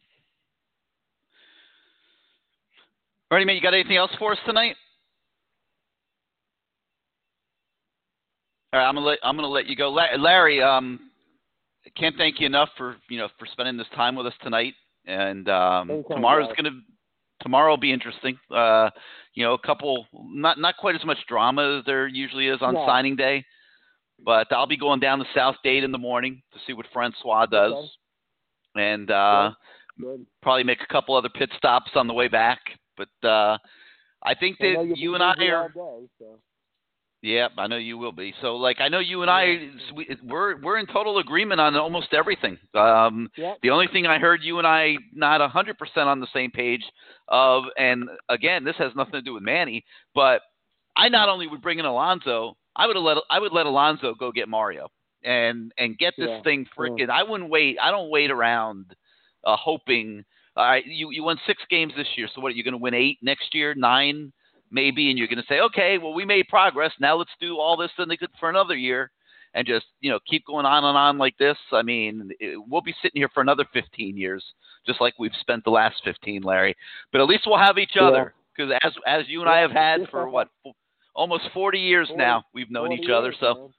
Ernie, man, you got anything else for us tonight? All right, I'm gonna let I'm gonna let you go, Larry. Um, can't thank you enough for you know for spending this time with us tonight. And um, tomorrow's gonna tomorrow will be interesting. Uh, you know, a couple not not quite as much drama as there usually is on Yeah. signing day, but I'll be going down to South Dade in the morning to see what Francois does, Okay. and uh, Good. probably make a couple other pit stops on the way back. But uh, I think that you'll you and I are. day, so. Yeah, I know you will be. So, like, I know you and I, we- we're we're in total agreement on almost everything. Um, Yep. The only thing I heard you and I not a hundred percent on the same page of, and again, this has nothing to do with Manny, but I not only would bring in Alonzo, I would let I would let Alonzo go get Mario and and get this Yeah, thing freaking. I wouldn't wait. I don't wait around, uh, hoping. All right, you you won six games this year, so what? Are you going to win eight next year? Nine? Maybe, and you're going to say, okay, well, we made progress. Now let's do all this and they could for another year, and just you know keep going on and on like this. I mean, it, we'll be sitting here for another 15 years, just like we've spent the last 15, Larry. But at least we'll have each Yeah. other because as as you and I have had for what almost 40 years 40 now, we've known each other. years, So. man.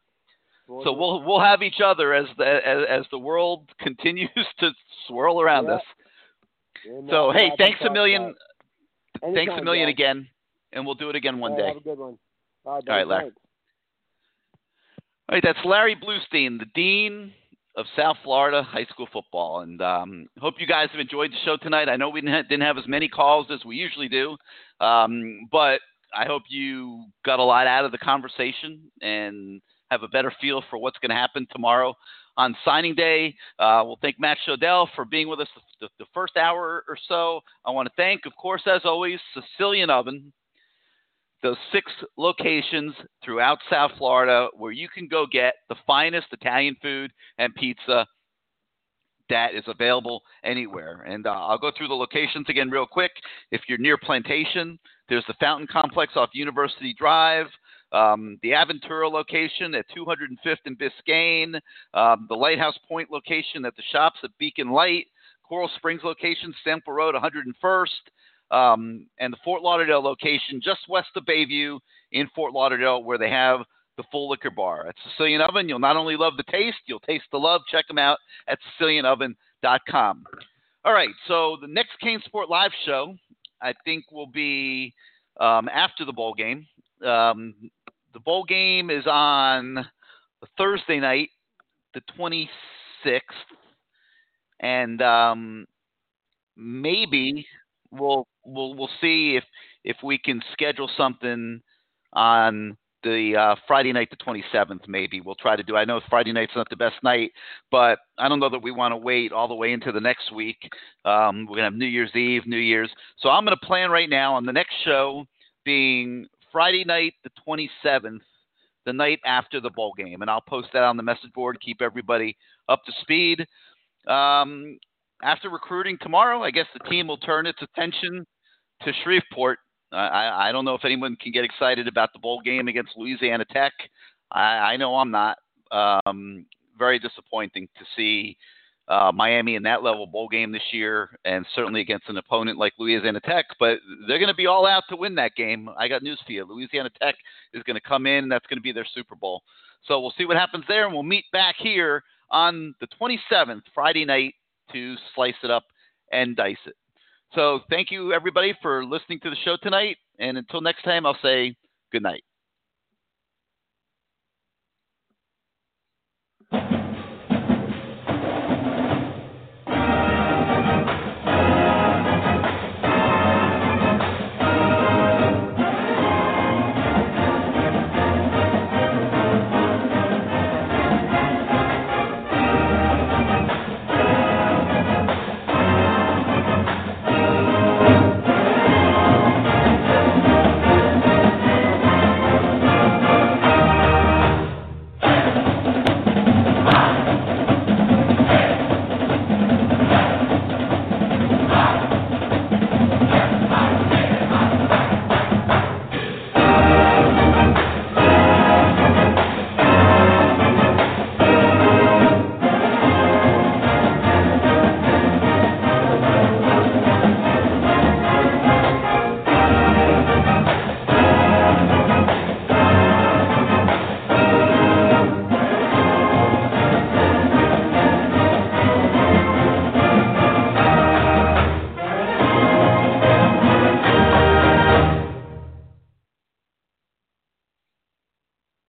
So we'll we'll have each other as the as, as the world continues to swirl around Yeah. us. And So that's hey, thanks a million, thanks a million guys. again, and we'll do it again one right, day. Have a good one. All right, All right, Larry. thanks. All right, that's Larry Blustein, the dean of South Florida high school football, and um, hope you guys have enjoyed the show tonight. I know we didn't have, didn't have as many calls as we usually do, um, but I hope you got a lot out of the conversation and have a better feel for what's going to happen tomorrow on signing day. Uh, we'll thank Matt Shodell for being with us the, the first hour or so. I want to thank, of course, as always, Sicilian Oven those six locations throughout South Florida where you can go get the finest Italian food and pizza that is available anywhere. And uh, I'll go through the locations again real quick. If you're near Plantation, there's the Fountain Complex off University Drive. Um, the Aventura location at 205th and Biscayne, um, the Lighthouse Point location at the shops at Beacon Light, Coral Springs location, Sample Road 101st, um, and the Fort Lauderdale location just west of Bayview in Fort Lauderdale, where they have the full liquor bar. At Sicilian Oven, you'll not only love the taste, you'll taste the love. Check them out at SicilianOven.com. All right, so the next CaneSport Live show, I think, will be um, after the bowl game. Um, the bowl game is on Thursday night, the 26th, and um, maybe we'll we'll we'll see if if we can schedule something on the uh, Friday night, the 27th. Maybe we'll try to do. I know Friday night's not the best night, but I don't know that we want to wait all the way into the next week. Um, we're gonna have New Year's Eve, New Year's, so I'm gonna plan right now on the next show being Friday night, the 27th. The night after the bowl game, and I'll post that on the message board. Keep everybody up to speed. Um, after recruiting tomorrow, I guess the team will turn its attention to Shreveport. I, I, don't know if anyone can get excited about the bowl game against Louisiana Tech. I, I know I'm not. Um, very disappointing to see uh, Miami in that level bowl game this year, and certainly against an opponent like Louisiana Tech. But they're going to be all out to win that game. I got news for you: Louisiana Tech is going to come in, that's going to be their Super Bowl. So we'll see what happens there, and we'll meet back here on the 27th, Friday night, to slice it up and dice it. So thank you everybody for listening to the show tonight, and until next time, I'll say good night.